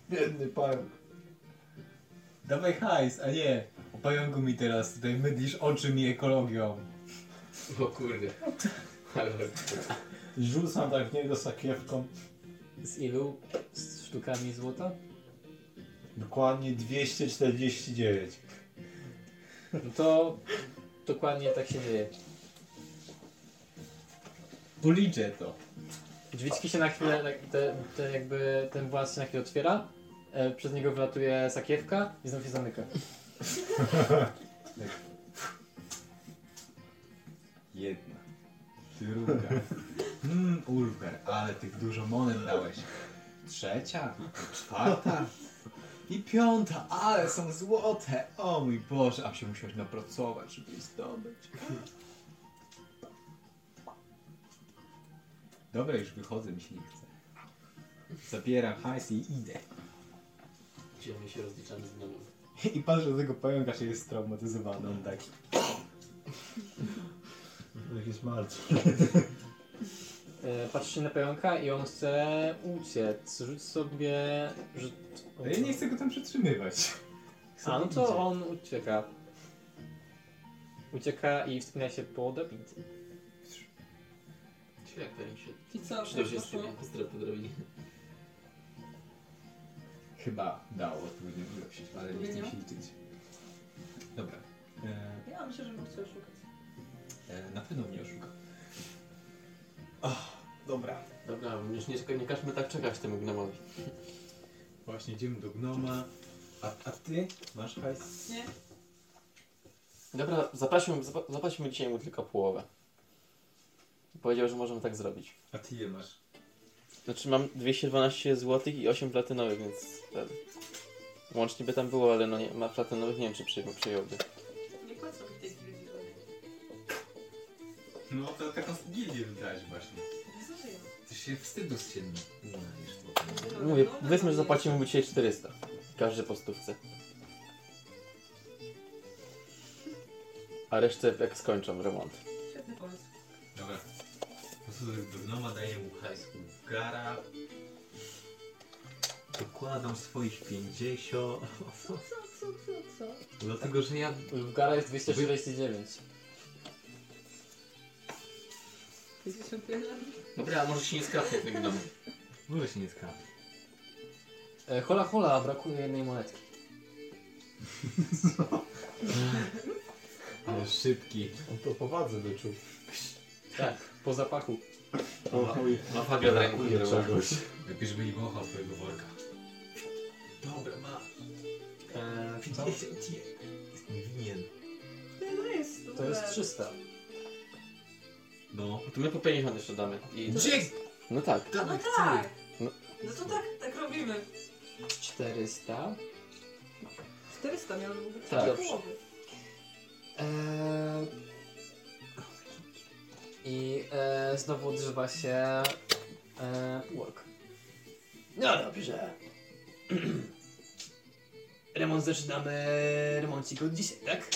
Biedny pająk. Dawaj hajs, a nie O pająku mi teraz tutaj mydlisz oczy mi ekologią. O kurde. Ale... Rzucam tak w niego sakiewką. Z ilu z sztukami złota? Dokładnie 249. No to dokładnie tak się dzieje. Policzę to. Drzwiczki się na chwilę, tak, te, te jakby ten włas się na chwilę otwiera, e, przez niego wylatuje sakiewka i znów się zamyka. Jedna. Druga. Mmm, Ulfer, ale tych dużo monet dałeś. Trzecia, czwarta i piąta, ale są złote. O mój Boże, a się musiałeś napracować, żeby je zdobyć. Dobra, już wychodzę, mi się nie chce. Zabieram hajs i idę. Gdzie my się rozliczamy z nowym? I patrzę do tego pająka, się jest traumatyzowany, on taki. Jakiś martw. E, patrzysz się na pająka i on chce uciec. Rzuć sobie... Rzut... Ale ja nie chcę go tam przetrzymywać. A, no to on ucieka. Ucieka i wspina się po drabince. Jak się... I co, Czy to już tak jest poszło? po drabinie? Chyba dało odpowiednią ilość, ale nie chcę się liczyć. Dobra. E, Ja myślę, że bym chciał szukać. E, na pewno mnie oszuka. Oh, dobra. Dobra, już nie, nie każmy tak czekać temu gnomowi. Właśnie idziemy do gnoma. A, a ty masz hajs? Nie? Dobra, zapłacimy dzisiaj mu tylko połowę. Powiedział, że możemy tak zrobić. A ty je masz? Znaczy mam 212 zł i 8 platynowych, więc ten, łącznie by tam było, ale no nie, ma platynowych nie wiem czy przyjął, przyjąłby. No to taką gildię wydałeś właśnie. Ty się wstydu z siedmiu. Mówię, powiedzmy, że zapłacimy mu dzisiaj 400. Każdy po stówce. A resztę jak skończą remont. Świetny pomysł. Dobra. Po prostu do gnoma daję mu hajs gara. Dokładam swoich 50. Co, co, co, co? Dlatego, że ja... Gara jest 249. 51? Dobra, a może się nie skrapnie ten gnom. Może się nie skapie. E, hola hola, brakuje jednej monetki. Ale szybki. On to powadze wyczuł. Tak, po zapachu. O chuj. Ma fabia w ręku, Brakuje czegoś. Lepiej, żeby nie wąchał twojego worka. Dobra, ma. E, co? 50 je. Jestem winien. Nie, no jest. To jest 300. No. To my po 50 jeszcze damy. I... No tak. No tak! No. No to tak, tak robimy. 400. 400 miało być Tak. tak. połowy. Eee, I e, znowu odżywa się e, work. No dobrze. Remont zaczynamy remoncik od dzisiaj, tak?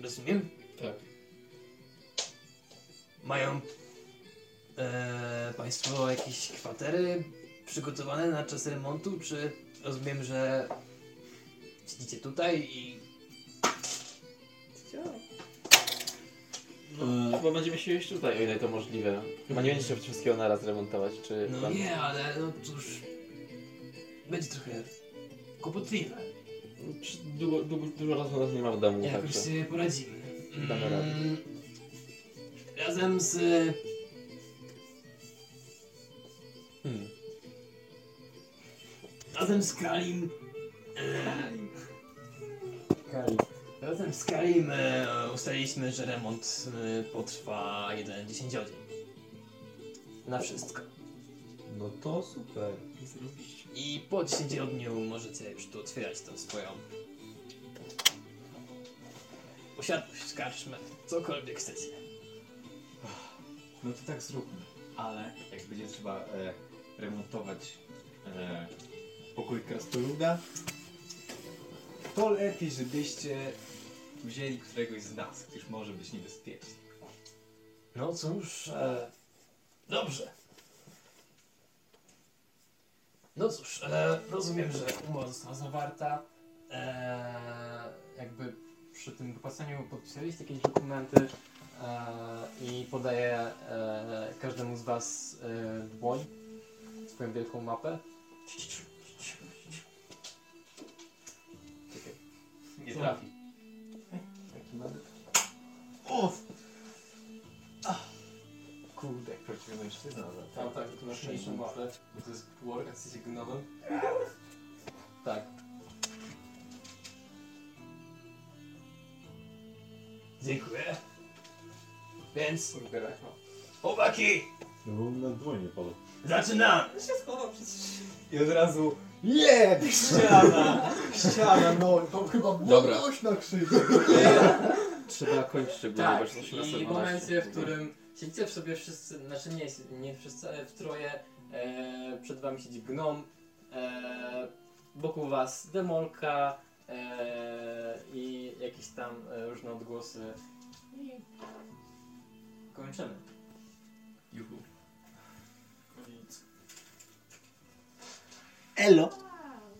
Rozumiem? Tak. Mają e, Państwo jakieś kwatery przygotowane na czas remontu, czy rozumiem, że siedzicie tutaj i Co? No, chyba będziemy się jeść tutaj, o ile to możliwe. Chyba nie będziecie wszystkiego naraz remontować, czy... No pan- nie, ale no cóż, będzie trochę kłopotliwe. Czy Długo, długo, dużo razu nas nie ma w domu, Jakoś także... sobie poradzimy. Damy radę. Mm, Razem z... Hmm. Razem z Kalim... Kalim. Razem z Kalim e, ustaliliśmy, że remont e, potrwa jeden dziesięciodzień. Na wszystko. No to super. I po dziesięciodniu możecie już tu otwierać tą swoją posiadłość, karczmę, cokolwiek chcecie. No to tak zróbmy. Ale jak będzie trzeba e, remontować e, pokój krasnoluda, to lepiej, żebyście wzięli któregoś z nas, gdyż może być niebezpieczny. No cóż, e, dobrze. No cóż, e, rozumiem, że umowa została zawarta. E, jakby przy tym wypłaceniu podpisaliście jakieś dokumenty i podaję e, każdemu z Was e, dłoń, swoją wielką mapę. Czekaj, nie trafi. Taki mamy. O! Kurde. Jak prawdziwy mężczyzna. ale- Tak, tak, to masz mniejszą mapę, bo to jest półork, a jesteście gnomem. Tak. Dziękuję. Więc... Chłopaki! No bo na dłonie padł. Zaczynam! się schował przecież. I od razu je, ściana, ściana, no to chyba było Dobra. głośno krzyczy. Trzeba kończyć szczególnie, Tak, bo już jesteśmy na i w 112. momencie, w którym siedzicie w sobie wszyscy, znaczy nie, nie wszyscy, ale w troje, e, przed wami siedzi gnom, e, wokół was demolka e, i jakieś tam e, różne odgłosy i kończymy. Juhu. Koniec. Elo.